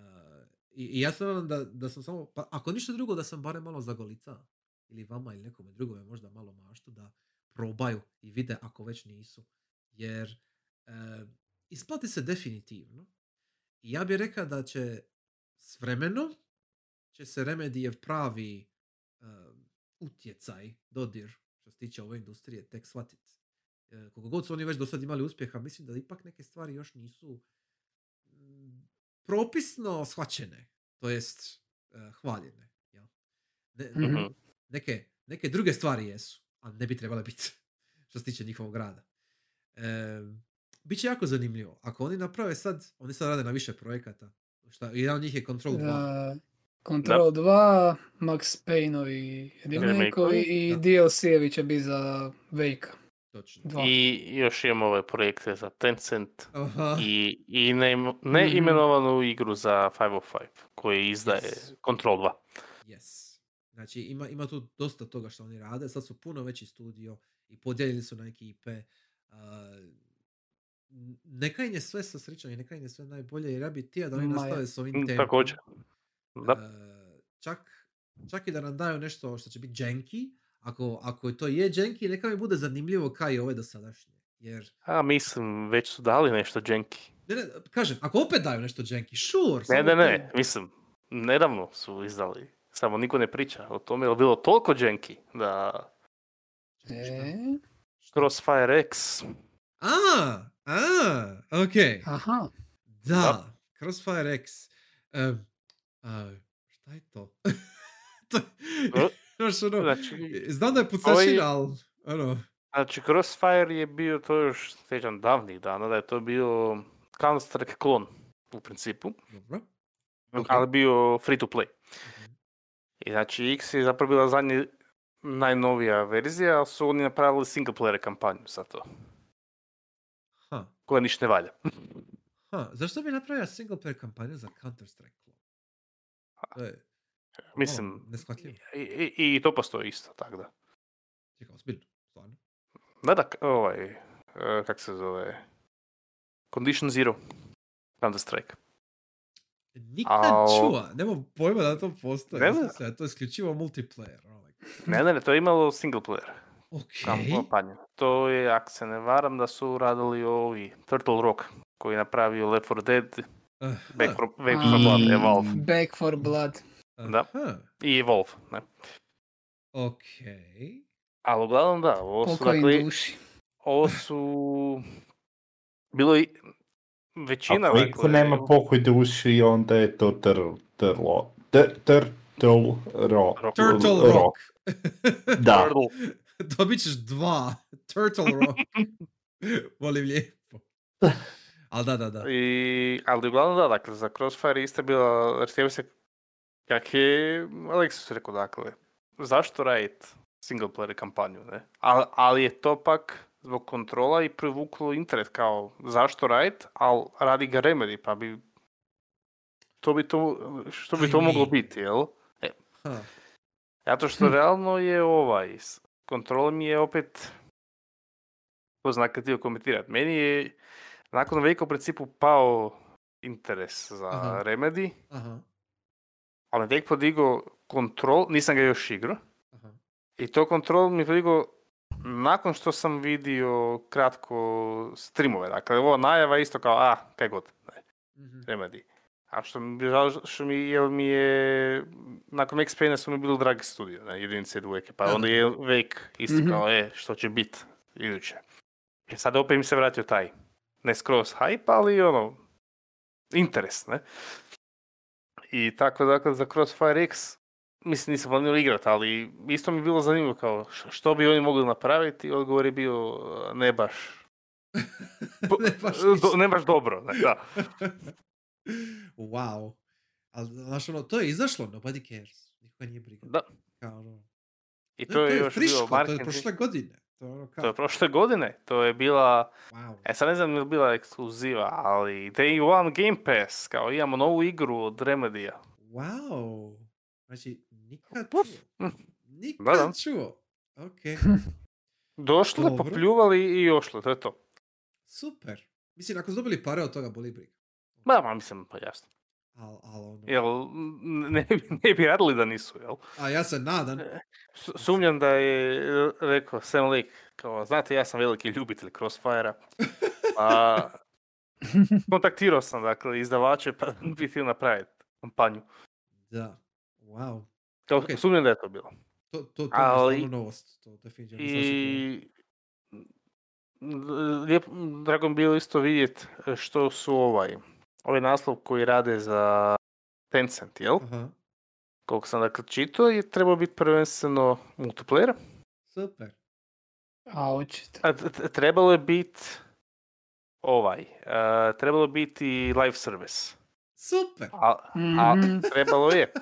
i, I ja se nadam da, da sam samo, pa ako ništa drugo da sam barem malo zagolica ili vama ili nekome drugome možda malo maštu da probaju i vide ako već nisu. Jer uh, isplati se definitivno. I ja bih rekao da će s vremenom će se Remedijev pravi uh, utjecaj, dodir, što se tiče ove industrije, tek shvatiti. E, koliko god su oni već do sad imali uspjeha, mislim da ipak neke stvari još nisu mm, propisno shvaćene, to jest e, hvaljene. Jel? Ne, Mhm. Neke, neke druge stvari jesu, ali ne bi trebale biti što se tiče njihovog rada. E, Biće jako zanimljivo. Ako oni naprave sad, oni sad rade na više projekata. Šta, jedan od njih je Control 2. Uh, Control 2, Max Payne-ovi Remake-ovi, remake i da. DLC-evi će biti za Wake. Točno. Dva. I još imamo ove projekte za Tencent Aha. i, i ne, neimenovanu igru za 505 koji izdaje Yes. Control 2. Yes. Znači ima, ima tu dosta toga što oni rade. Sad su puno veći studio i podijeljeni su na ekipe. Uh, neka im je sve sa srećom i neka im je sve najbolje jer ja bi htio da oni nastave s ovim tempom. također. Da. Uh, čak, čak i da nam daju nešto što će biti janky, ako, ako to je janky, neka mi bude zanimljivo kao i ove dosadašnje. Jer, A mislim, već su dali nešto Jenki. ne, ne, kažem, ako opet daju nešto janky, sure. Ne, ne, ne, mislim, nedavno su izdali. Samo niko ne priča o tome, jer bilo toliko Jenki da? E, Crossfire X, A, a, ok. aha. Da, Crossfire X. Um, a, šta je to? to E, znaš, ono, znači, znam da je pucačina, koji- ali, ono, znači Crossfire je bio to još sjećam davnih dana, da je to bio Counter-Strike klon u principu, dobro. Ok. ali bio free to play. I znači X je zapravo bila zadnja najnovija verzija, ali su oni napravili single player kampanju za to, Ha, koja ništa ne valja. ha. Zašto bi napravio single player kampanju za Counter-Strike? To je Mislim, neshvatljivo. I, i, i to postoji isto, tako da. Čekaj, ozbiljno, stvarno. Da, da, ovaj, e, kak se zove, Condition Zero, Counter Strike. Nikad Al- čuo, nemam pojma da to postoji. Ne se, to je isključivo multiplayer. God. Ne, ne, ne, to je imalo single player Ok, kam- kampanju. To je, ako se ne varam, da su radili ovi Turtle Rock, koji je napravio Left 4 Dead, Aha, Back for, Back for Blood, Evolve Back for Blood. da. aha, i Evolve. Ne? Ok. Ali uglavnom da, ovo su, Pokoj dakle, duši. ovo su... Bilo je većina, Ako iko nema pokoj duši, onda je to tr, trlo, tr, turtle ro, Turtle Rock. Da, Dobit ćeš dva. Turtle Rock. Volim lijepo. Ali da, da, da. I, ali uglavnom da, dakle, za Crossfire isto bila, jer se kak je Alexis rekao, dakle, zašto raditi single player kampanju, ne? Ali, ali je to pak zbog kontrola i privuklo interes kao zašto radit, ali radi ga Remedy, pa bi to bi to, što bi Aj to mi. moglo biti, jel? Ha. Zato što realno je ovaj, s kontrolom je opet, ko zna kad htio komentirati, meni je nakon u principu pao interes za Aha. Remedy, Aha. ali tek podigao kontrol, nisam ga još igrao, Aha. i to kontrol mi je podigao nakon što sam vidio kratko streamove, dakle ovo najava isto kao, a, kaj god, ne, Mhm. Remedy. A što mi, je žao što mi, jer mi je, nakon Max Payne su mi bili dragi studio, ne, jedinice dvojke, pa Da, onda da. je Wake isto Mhm. kao, e, što će bit iduće. I sad opet mi se vratio taj, ne skroz hype, ali ono, interes, ne. I tako dakle za Crossfire X, mislim nisam planirao igrat, ali isto mi je bilo zanimljivo kao što bi oni mogli napraviti, odgovor je bio "E, ne baš, Ne baš do- ne baš dobro, ne, da. wow. Ali, znaš, ono, to je izašlo, nobody cares. Nikoga nije briga. Da. Kao, ono, I to, to je još friško, bilo to je prošle godine. To je ono kao, To je prošle godine, to je bila, wow. e sad ne znam je bila ekskluziva, ali Day One Game Pass, kao imamo novu igru od Remedija. Wow. Znači, nikad Puf. Nikad Da, da. čuo. Ok, Došli, Dobro. popljuvali i ošli, to je to. super. Mislim, ako su dobili pare od toga, boli briga. Ba, ma mislim, pa jasno. Al, al, ono. Jel, ne, bi- ne bi radili da nisu, jel? A ja se nadam. S- Sumnjam da je e, rekao Sam Lake, kao, znate, ja sam veliki ljubitelj Crossfire-a, a kontaktirao sam, dakle, izdavače, pa bi htio napraviti kampanju. Da. Wow. Kao, Ok. sumnjam da je to bilo. To, to, to Ali- je novost. To definitivno. I lijep, drago mi bilo isto vidjet što su ovaj, ovaj naslov koji rade za Tencent, jel? Aha. Koliko sam dakle čitao je trebao biti prvenstveno multiplayer, Super. A očito. a trebalo je biti ovaj, a, trebalo je biti live service, Super. a, a Mhm. trebalo je.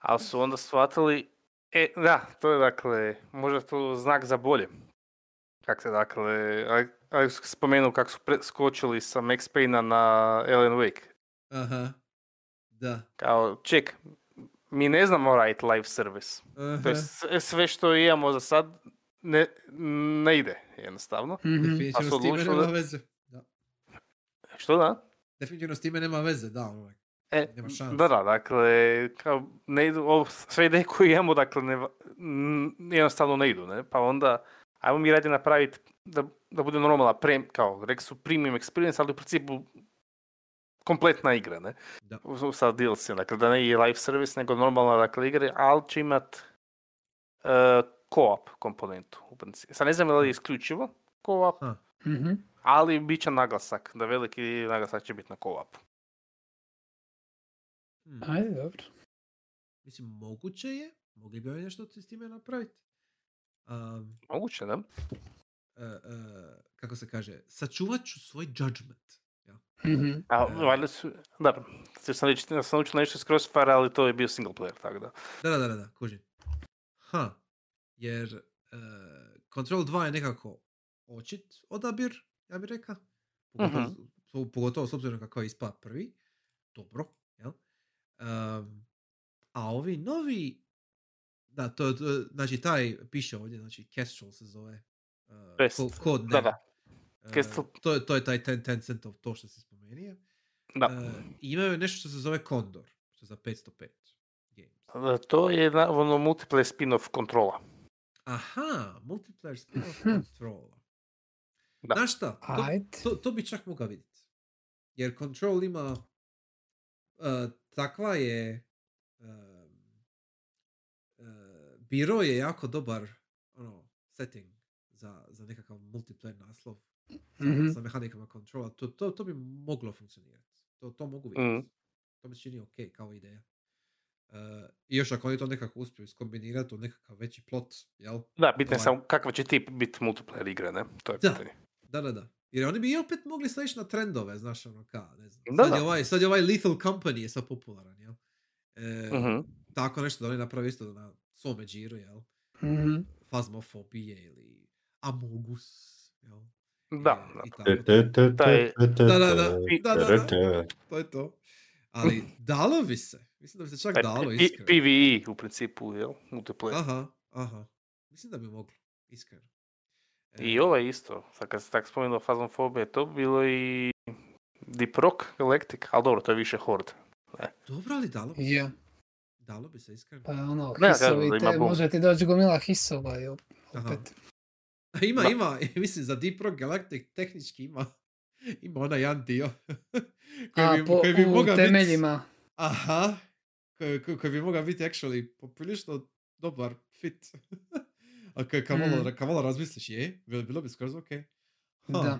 Ali su onda shvatili, e, da, to je dakle, možda to znak za bolje. Kak se dakle, ali spomenuo kako su preskočili sa Max Payne na Alan Wake. Aha. Da. Kao, ček, mi ne znamo raditi live service. Aha. To je sve- što imamo za sad ne, ne ide jednostavno. Mhm. Definitivno su s time odlučili nema veze. Da. Što da? Definitivno s time nema veze, da. Ono, E, da, da, dakle, kao, ne idu, ovo, sve ideje koje imamo, dakle, ne, jednostavno ne idu, ne? Pa onda, ajmo mi radije napraviti da, da bude normalna, prem, kao, rekli su premium experience, ali u principu kompletna igra, ne? Da. Sa DLC, dakle, da ne je live service, nego normalna, dakle, igra, ali će imat uh, co-op komponentu, u principu. Sad ne znam je li isključivo co-op. Mhm. ali bit će naglasak, da veliki naglasak će biti na co-op. Hmm. Ajde, dobro. Mislim, moguće je. Mogli bi oni nešto s time napraviti. Um, Moguće, da? uh, uh, kako se kaže, sačuvat ću svoj judgment. Ja. Mhm. A, E. valjda su, da, htio sam reći da sam naučio nešto iz Crossfire, ali to je bio single player, tako da. Da, da, da, da, da, kužim. Ha, jer uh, Control 2 je nekako očit odabir, ja bih rekao. Pogotovo, Mhm. s- pogotovo s obzirom kako je ispao prvi. Dobro? Um, a ovi novi, da, to, to, znači taj piše ovdje, znači Kestrel se zove. Uh, kod Da, da. Uh, to, je- to je taj 10 centov, to što si spomenuo. Da. Uh, imaju nešto što se zove Condor, što je za 505 games. To je na, ono multiplayer spin-off kontrola. Aha, multiplayer spin-off Mhm. controla. Da. Znaš šta, to, to, to bi čak mogao vidjeti. Jer Control ima, uh, takva je, uh, biro je jako dobar ono, setting za, za nekakav multiplayer naslov. sa, Mhm. sa mehanikama kontrola, to, to, to bi moglo funkcionirati. To, to mogu vidjeti. To mi se čini ok kao ideja. Uh, I još ako oni to nekako uspiju iskombinirati u nekakav veći plot, jel? Da, bitno je Ovaj. samo kakva će ti biti multiplayer igre, ne? To je Da. pitanje. Da, da, da. Jer oni bi i opet mogli sad ići na trendove, znaš, ono ka, ne znam. Da, sad, je da. ovaj, sad je ovaj Lethal Company je sad popularan, jel? E, Mhm. Tako nešto da oni naprave isto na svome džiru, jel? Mhm. Phasmophobia ili Amogus, jel? Da, I- da. i tako. Taj- Da, da, da. Da, da, da. da. To je to. Ali dalo bi se. Mislim da bi se čak Taj dalo, iskreno. PvE u principu, jel? Multiplayer. Aha, aha. Mislim da bi moglo, iskreno. I E, ovo je isto, sad kad se tak spomenuo Phasmophobia, to bi bilo i Deep Rock Galactic, ali dobro, to je više Horde. Dobro, ali dalo bi. Je, Dalo bi se, iskreno. pa ono, Ne, hisovi, te, može ti doći gomila hisova? Aha. Opet. Ima, Da. ima, mislim, za Deep Rock Galactic tehnički ima, ima onaj jedan dio. koji A, bi, po, koji bi u temeljima. Aha, koji, koji, koji bi mogao biti actually poprilično dobar fit. A malo, Mm. malo razmisliš, je, bilo, bilo bi skroz ok. Ha. Da.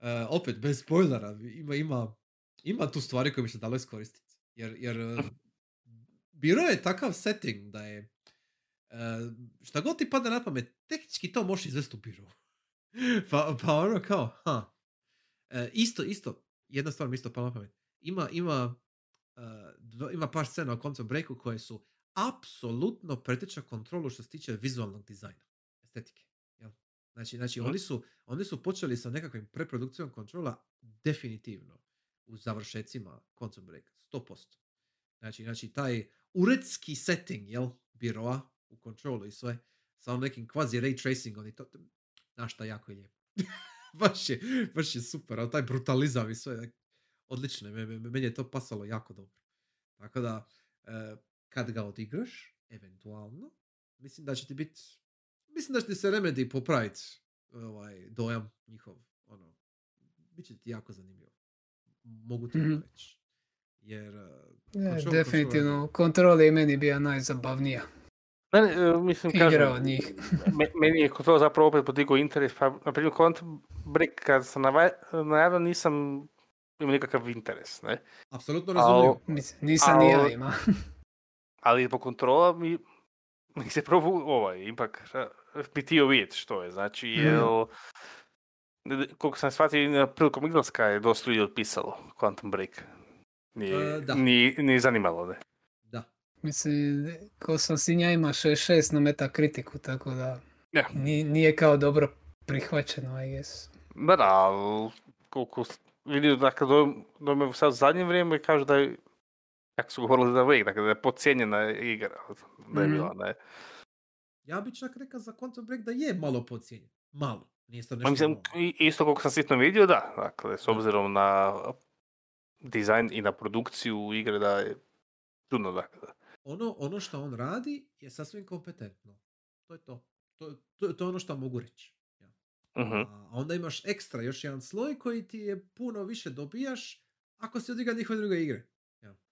E, opet, bez spoilera, ima, ima, ima tu stvari koje bi se dalo iskoristiti. Jer, jer e, biro je takav setting da je e, šta god ti pada na pamet, tehnički to možeš izvesti u biro. pa, pa ono kao, ha. E, isto, isto, jedna stvar mi isto pala na pamet. Ima, ima, dva- ima par scena u Quantum Breaku koje su apsolutno pretječa kontrolu što se tiče vizualnog dizajna, estetike. Jel? Znači, znači oni, su, oni su počeli sa nekakvim preprodukcijom kontrola definitivno u završecima Quantum Break, 100%. Znači, znači taj uredski setting, jel, biroa u kontrolu i sve, sa onim nekim kvazi ray tracingom i to, znaš šta jako je lijepo. baš, je, baš je super, ali taj brutalizam i sve, odlično, meni je to pasalo jako dobro. Tako da, e, kad ga odigraš, eventualno, mislim da će ti biti, mislim da će ti se Remedy popraviti ovaj, dojam njihov, ono, bit će ti jako zanimljivo. Mogu ti Mhm. mm reći. Jer, e, Je, Control- definitivno, kontrol je meni bija najzabavnija Ne, ne, e, mislim, igra kažem, od njih. me- meni je to zapravo opet podigao interes, pa na primjer Quantum Break kad sam najavio nisam imao nikakav interes, ne? apsolutno Al- razumljivo. Mislim, nisam ni ja Al- ima. Ali po kontrola mi, mi se probu, ovaj, ipak bi htio vidjeti što je, znači, Mhm. jel, koliko sam shvatio, na prilikom izlaska je dosta ljudi otpisalo Quantum Break. Nije, E, da. ni, ni zanimalo, ne? Da. Mislim, ko sam sinja ima 6-6 na metakritiku, tako da Ja. ni- nije kao dobro prihvaćeno, I guess. Da, da, koliko vidio, dakle, do, do me sad u zadnje vrijeme kažu da je, kako su govorili za uvijek, dakle, da je podcijenjena igra, da je bila, ne. Ja bi čak rekao za Quantum Break da je malo podcijenjen. Malo. Nije to nešto mislim, malo. isto koliko sam sitno vidio, da, dakle, s obzirom na dizajn i na produkciju igre da je čudno, dakle. da. Ono, ono što on radi je sasvim kompetentno. To je to. To, to, to je ono što mogu reći. Ja. Mhm. A onda imaš ekstra još jedan sloj koji ti je puno više dobijaš ako si odigra njihove druge igre.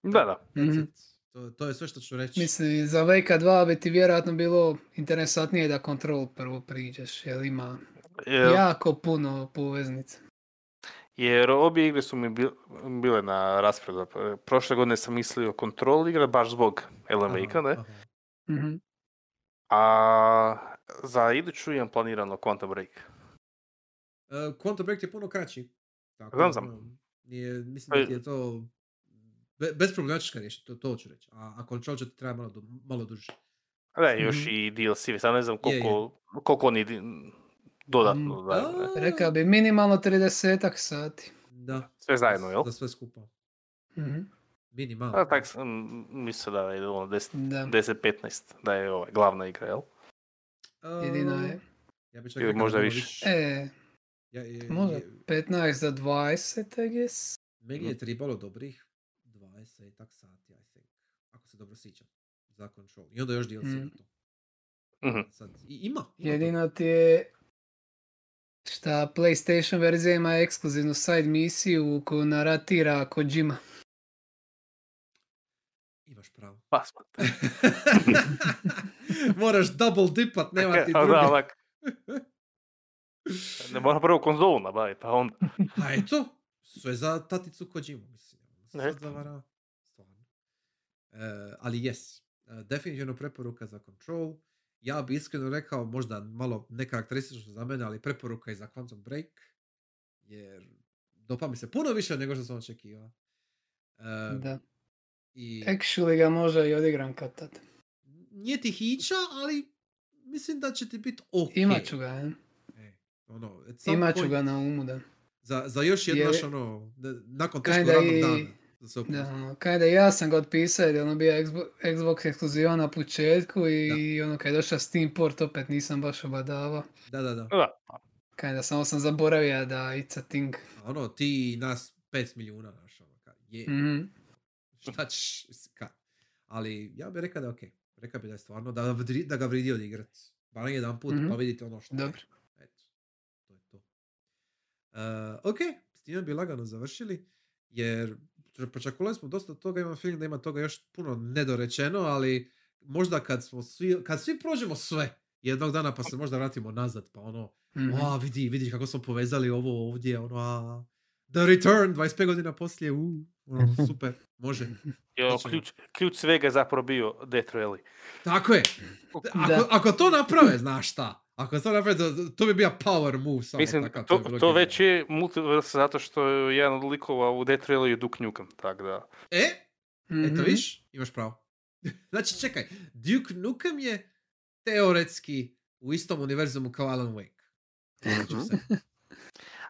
Da, da. Mhm. it. To, to je sve što ću reći. Mislim, za VK2 bi ti vjerojatno bilo interesantnije da kontrol prvo priđeš, jer ima Jer, jako puno poveznica. jer obje igre su mi bil- bile na raspredu. Prošle godine sam mislio kontrol igre baš zbog Wake-a, ne? Mhm. A za iduću imam planirano Quantum Break. Uh, Quantum Break je puno kraći. Tako, Znam, znam. Nije, mislim da ti je to be, bez problematička riješiti, to, to ću reći. A, a Control će ti treba malo, malo duže. A Da, još Mhm. i DLC, sad ne znam Je, je. koliko, koliko oni dodatno Mm, daju, ne? A, Rekao bi minimalno 30 sati. Da. Sve zajedno, jel? Za sve skupa. Mhm. Minimalno. A tak sam mislio da je ono 10, Da, 10-15, da je ovaj, glavna igra, jel? jedino A, je. Ja bi čak Ili možda više. E, Ja, je, možda je- 15 za 20, I guess. meni je trebalo dobrih 20 tak sati, I think. Ako se dobro sjećam. Za Control. I onda još DLC Mm. na to. Mhm. Sad, i, ima. ima Jedino ti je šta PlayStation verzija ima ekskluzivnu side misiju koju naratira Kojima. Imaš pravo. Pa smo. Moraš double dipat, nema ti A druge. da, onak, Ne mora prvo konzolu nabaviti, pa onda. A eto, sve za taticu Kojimu, mislim. se Sad zavara, ali jes, e, definitivno preporuka za Control. Ja bi iskreno rekao, možda malo nekarakteristično za mene, ali preporuka i za Quantum Break. Jer dopa mi se puno više nego što sam očekivao. E, Da. I Actually ga možda i odigram kad tad. nije ti hića, ali mislim da će ti biti ok. Imat ću ga, je. E, ono, at some Imat ću point- ga na umu, da. Za, za još jedno, naš, ono, nakon teško radnog dana. Da Da, ono, kada ja sam ga otpisao jer je ono bio Xbox, Xbox ekskluziva na početku i ono kad je došao Steam port opet nisam baš obadavao. Da, da, da. Da. Kinda samo sam zaboravio da it's a thing. Ono, ti i nas 5 milijuna, znaš, ono, ka, je, Mhm. šta ćeš, ka. Ali ja bih rekao da je okej. Rekao bi da je stvarno, da, da ga vridi odigrat. Bar jedan put, Mhm. pa vidite ono što Dobro. je. Eto, to je to. Uh, ok, s time bi lagano završili, jer počakulali smo dosta toga, imam feeling da ima toga još puno nedorečeno, ali možda kad smo svi, kad svi prođemo sve, jednog dana pa se možda vratimo nazad, pa ono, Mhm. a vidi, vidi kako smo povezali ovo ovdje, ono, a, The Return, 25 godina poslije, u, ono, super, može. Jo, Hoćemo. ključ, ključ svega je zapravo bio Death Rally. Tako je. Ako, ako to naprave, znaš šta, ako to naprave, to, to bi bio power move. Samo Mislim, takav, to, to genijalno. već je multiverse zato što je jedan od likova u Death Rally je Duke Nukem, tako da. E, eto Mhm. viš, imaš pravo. znači, čekaj, Duke Nukem je teoretski u istom univerzumu kao Alan Wake. Se.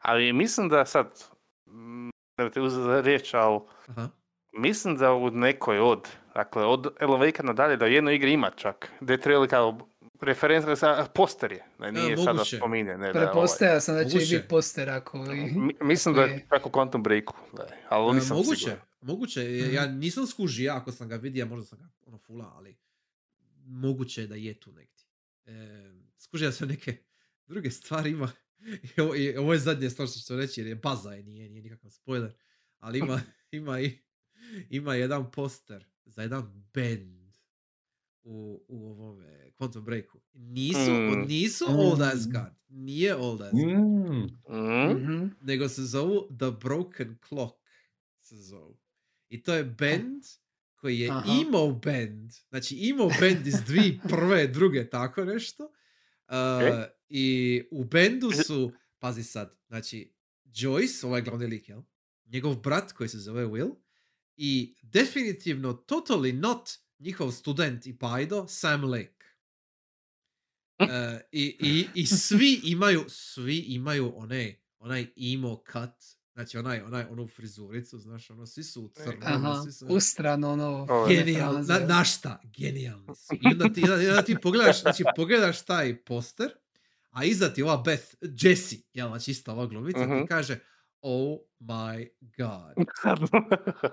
Ali mislim da sad, mm, ne te uzeti za riječ, ali Aha. mislim da u nekoj od, dakle od Alan Wake-a nadalje da u jednoj igri ima čak Death Rally kao referenca sa poster je, ne, nije sada spominje. Ne, da, ovaj. Sam da će biti poster ako... i- Mi- mislim da je u Quantum Breaku, da, ali nisam moguće, siguran. moguće. je, Ja nisam skužio, ako sam ga vidio, možda sam ga ono fula, ali moguće je da je tu negdje. E, skužio sam neke druge stvari ima. I ovo, i ovo je zadnje stvar što ću reći jer je baza je, nije, nije nikakav spoiler. Ali ima, ima, i, ima jedan poster za jedan band u, u ovome Quantum Breaku. Nisu, Mm. nisu Mm. Old Asgard. Nije Old Asgard Mm. Mm? Mhm. nego se zovu The Broken Clock se zovu. I to je band koji je Aha. emo band. Znači emo band iz dvije prve, druge, tako nešto. Uh, Ok. I u bendu su, pazi sad, znači Joyce, ovaj glavni lik, jel? Njegov brat koji se zove Will i definitivno totally not njihov student i pajdo Sam Lake. Uh, i, i, I svi imaju, svi imaju onaj, onaj emo cut, znači onaj, onaj, onu frizuricu, znaš, ono, svi su u crnom, Aha, svi su... ustrano ono... Genijalno, na, na šta? Genijalni su. I onda ti, onda, onda ti pogledaš, znači pogledaš taj poster, a iza ti ova Beth, Jessie, jel, znači ista ova glumica, Mhm. ti kaže, oh my god,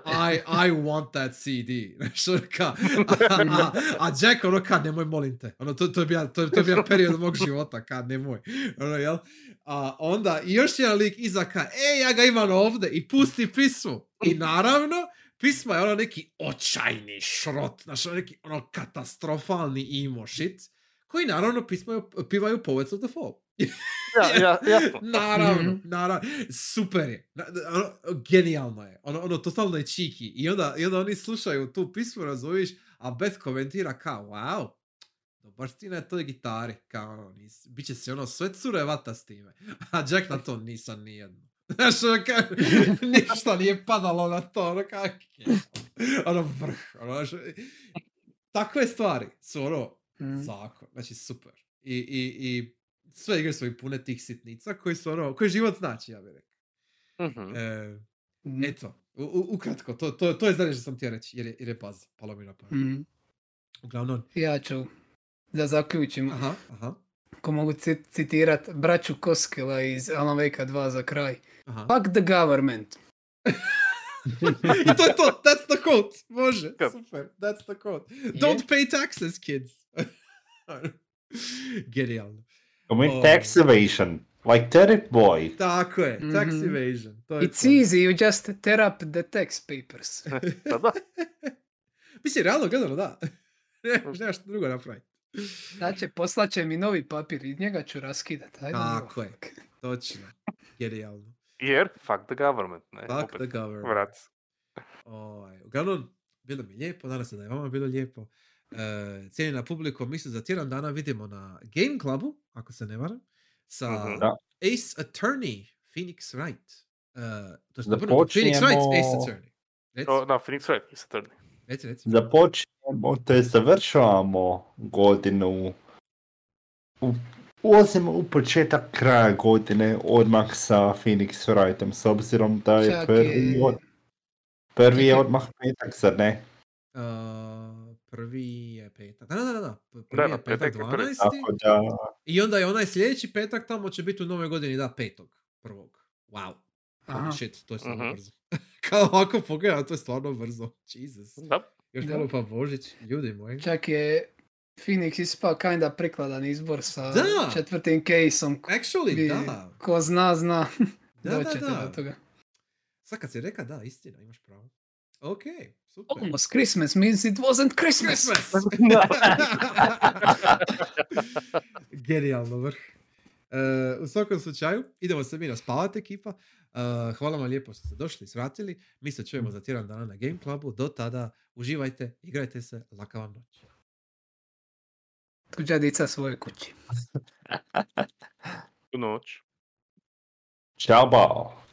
I, I want that CD. Znaš, ono ka, a, a, a Jack ono ka, nemoj molim te. Ono, to, to, je bio, to, to je bio period mog života, ka, nemoj. Ono, jel? A onda, i još jedan lik iza ka, e, ja ga imam ovdje i pusti pismo. I naravno, pismo je ono neki očajni šrot, znaš, ono neki ono katastrofalni emo shit, koji naravno pismaju, pivaju Poets of the Fall. Ja, ja, jasno. Naravno, Mhm. naravno, super je. Ono, genijalno je. Ono, ono totalno je čiki. I onda, I onda oni slušaju tu pismu, razumiješ, a Beth komentira kao, wow, dobar ti na toj gitari. Kao, ono, nis, bit će se ono sve cure vata s time. A Jack na to nisam nijedno. Znaš, ono, kao, ništa nije padalo na to, ono, kao, ono, vrh, ono, znaš, takve stvari su ono, Mhm. zakon, znači super. I, i, i sve igre su i pune tih sitnica koji su ono, koji život znači, ja bih rekao. Mhm. E, Mhm. eto, u, u- ukratko, to, to, to je zadnje što sam htio reći, jer je, jer je paz, palo mi na pamet. Mhm. Uglavnom, Ja ću da zaključim, aha, aha, ako mogu ci- citirat braću Koskela iz Alan Wake 2 za kraj. aha. Fuck the government. I to je to, that's the quote, može, Yep. super, that's the quote. Don't pay taxes, kids. Genijalno. Commit Oh. tax evasion, like Derek Boy. Tako je, tax Mhm. evasion. To je It's to. easy, you just tear up the tax papers. Pa da. Mislim, realno gledano, da. Ne, nemaš što drugo napraviti. Znači, poslaće mi novi papir i njega ću raskidat. Ajde, Tako je. Točno. Genijalno. Jer, fuck the government, ne? Fuck Opet, the government. Vrat. Ovaj, uglavnom, bilo mi lijepo, nadam se da je vama bilo lijepo. E, cijenjena publiko, mi se za tjedan dana vidimo na Game Clubu, ako se ne varam, sa Mhm. Da. Ace Attorney, Phoenix Wright. Uh, to je obrnuto, Phoenix Wright, Ace Attorney. Reci, O, da, Phoenix Wright, isto Turni. reci, reci. Započinjemo, te završavamo godinu. U, ulazimo u početak kraja godine odmah sa Phoenix Wrightom, s obzirom da je Čak prvi, je- od- prvi je je- odmah petak, zar ne? Uh, prvi je petak. Da, da, da, da. Prvi Da, je petak petak je prvi. 12. Tako da, I onda je onaj sljedeći petak tamo će biti u nove godini, da, petog. Prvog. Wow. Aha. Shit, to je stvarno Mhm. brzo. Kao ovako pogledam, to je stvarno brzo. Jesus. Da, Još Da. malo pa Božić, ljudi moji. Čak je Phoenix ispao kinda prikladan izbor sa Da. četvrtim caseom. Actually, Vi- da. Ko zna, zna. Da, da, da. do toga. Sad kad si reka, da, istina, imaš pravo. Ok, super. Almost Christmas means it wasn't Christmas. Christmas! Genijalno vrh. E, u svakom slučaju, idemo se mi naspavati ekipa. E, hvala vam lijepo što ste došli i svratili. Mi se čujemo za tjedan dana na Game Clubu. Do tada uživajte, igrajte se, laka vam noć. Tuđa dica svoje kući. noć. Ćao bao.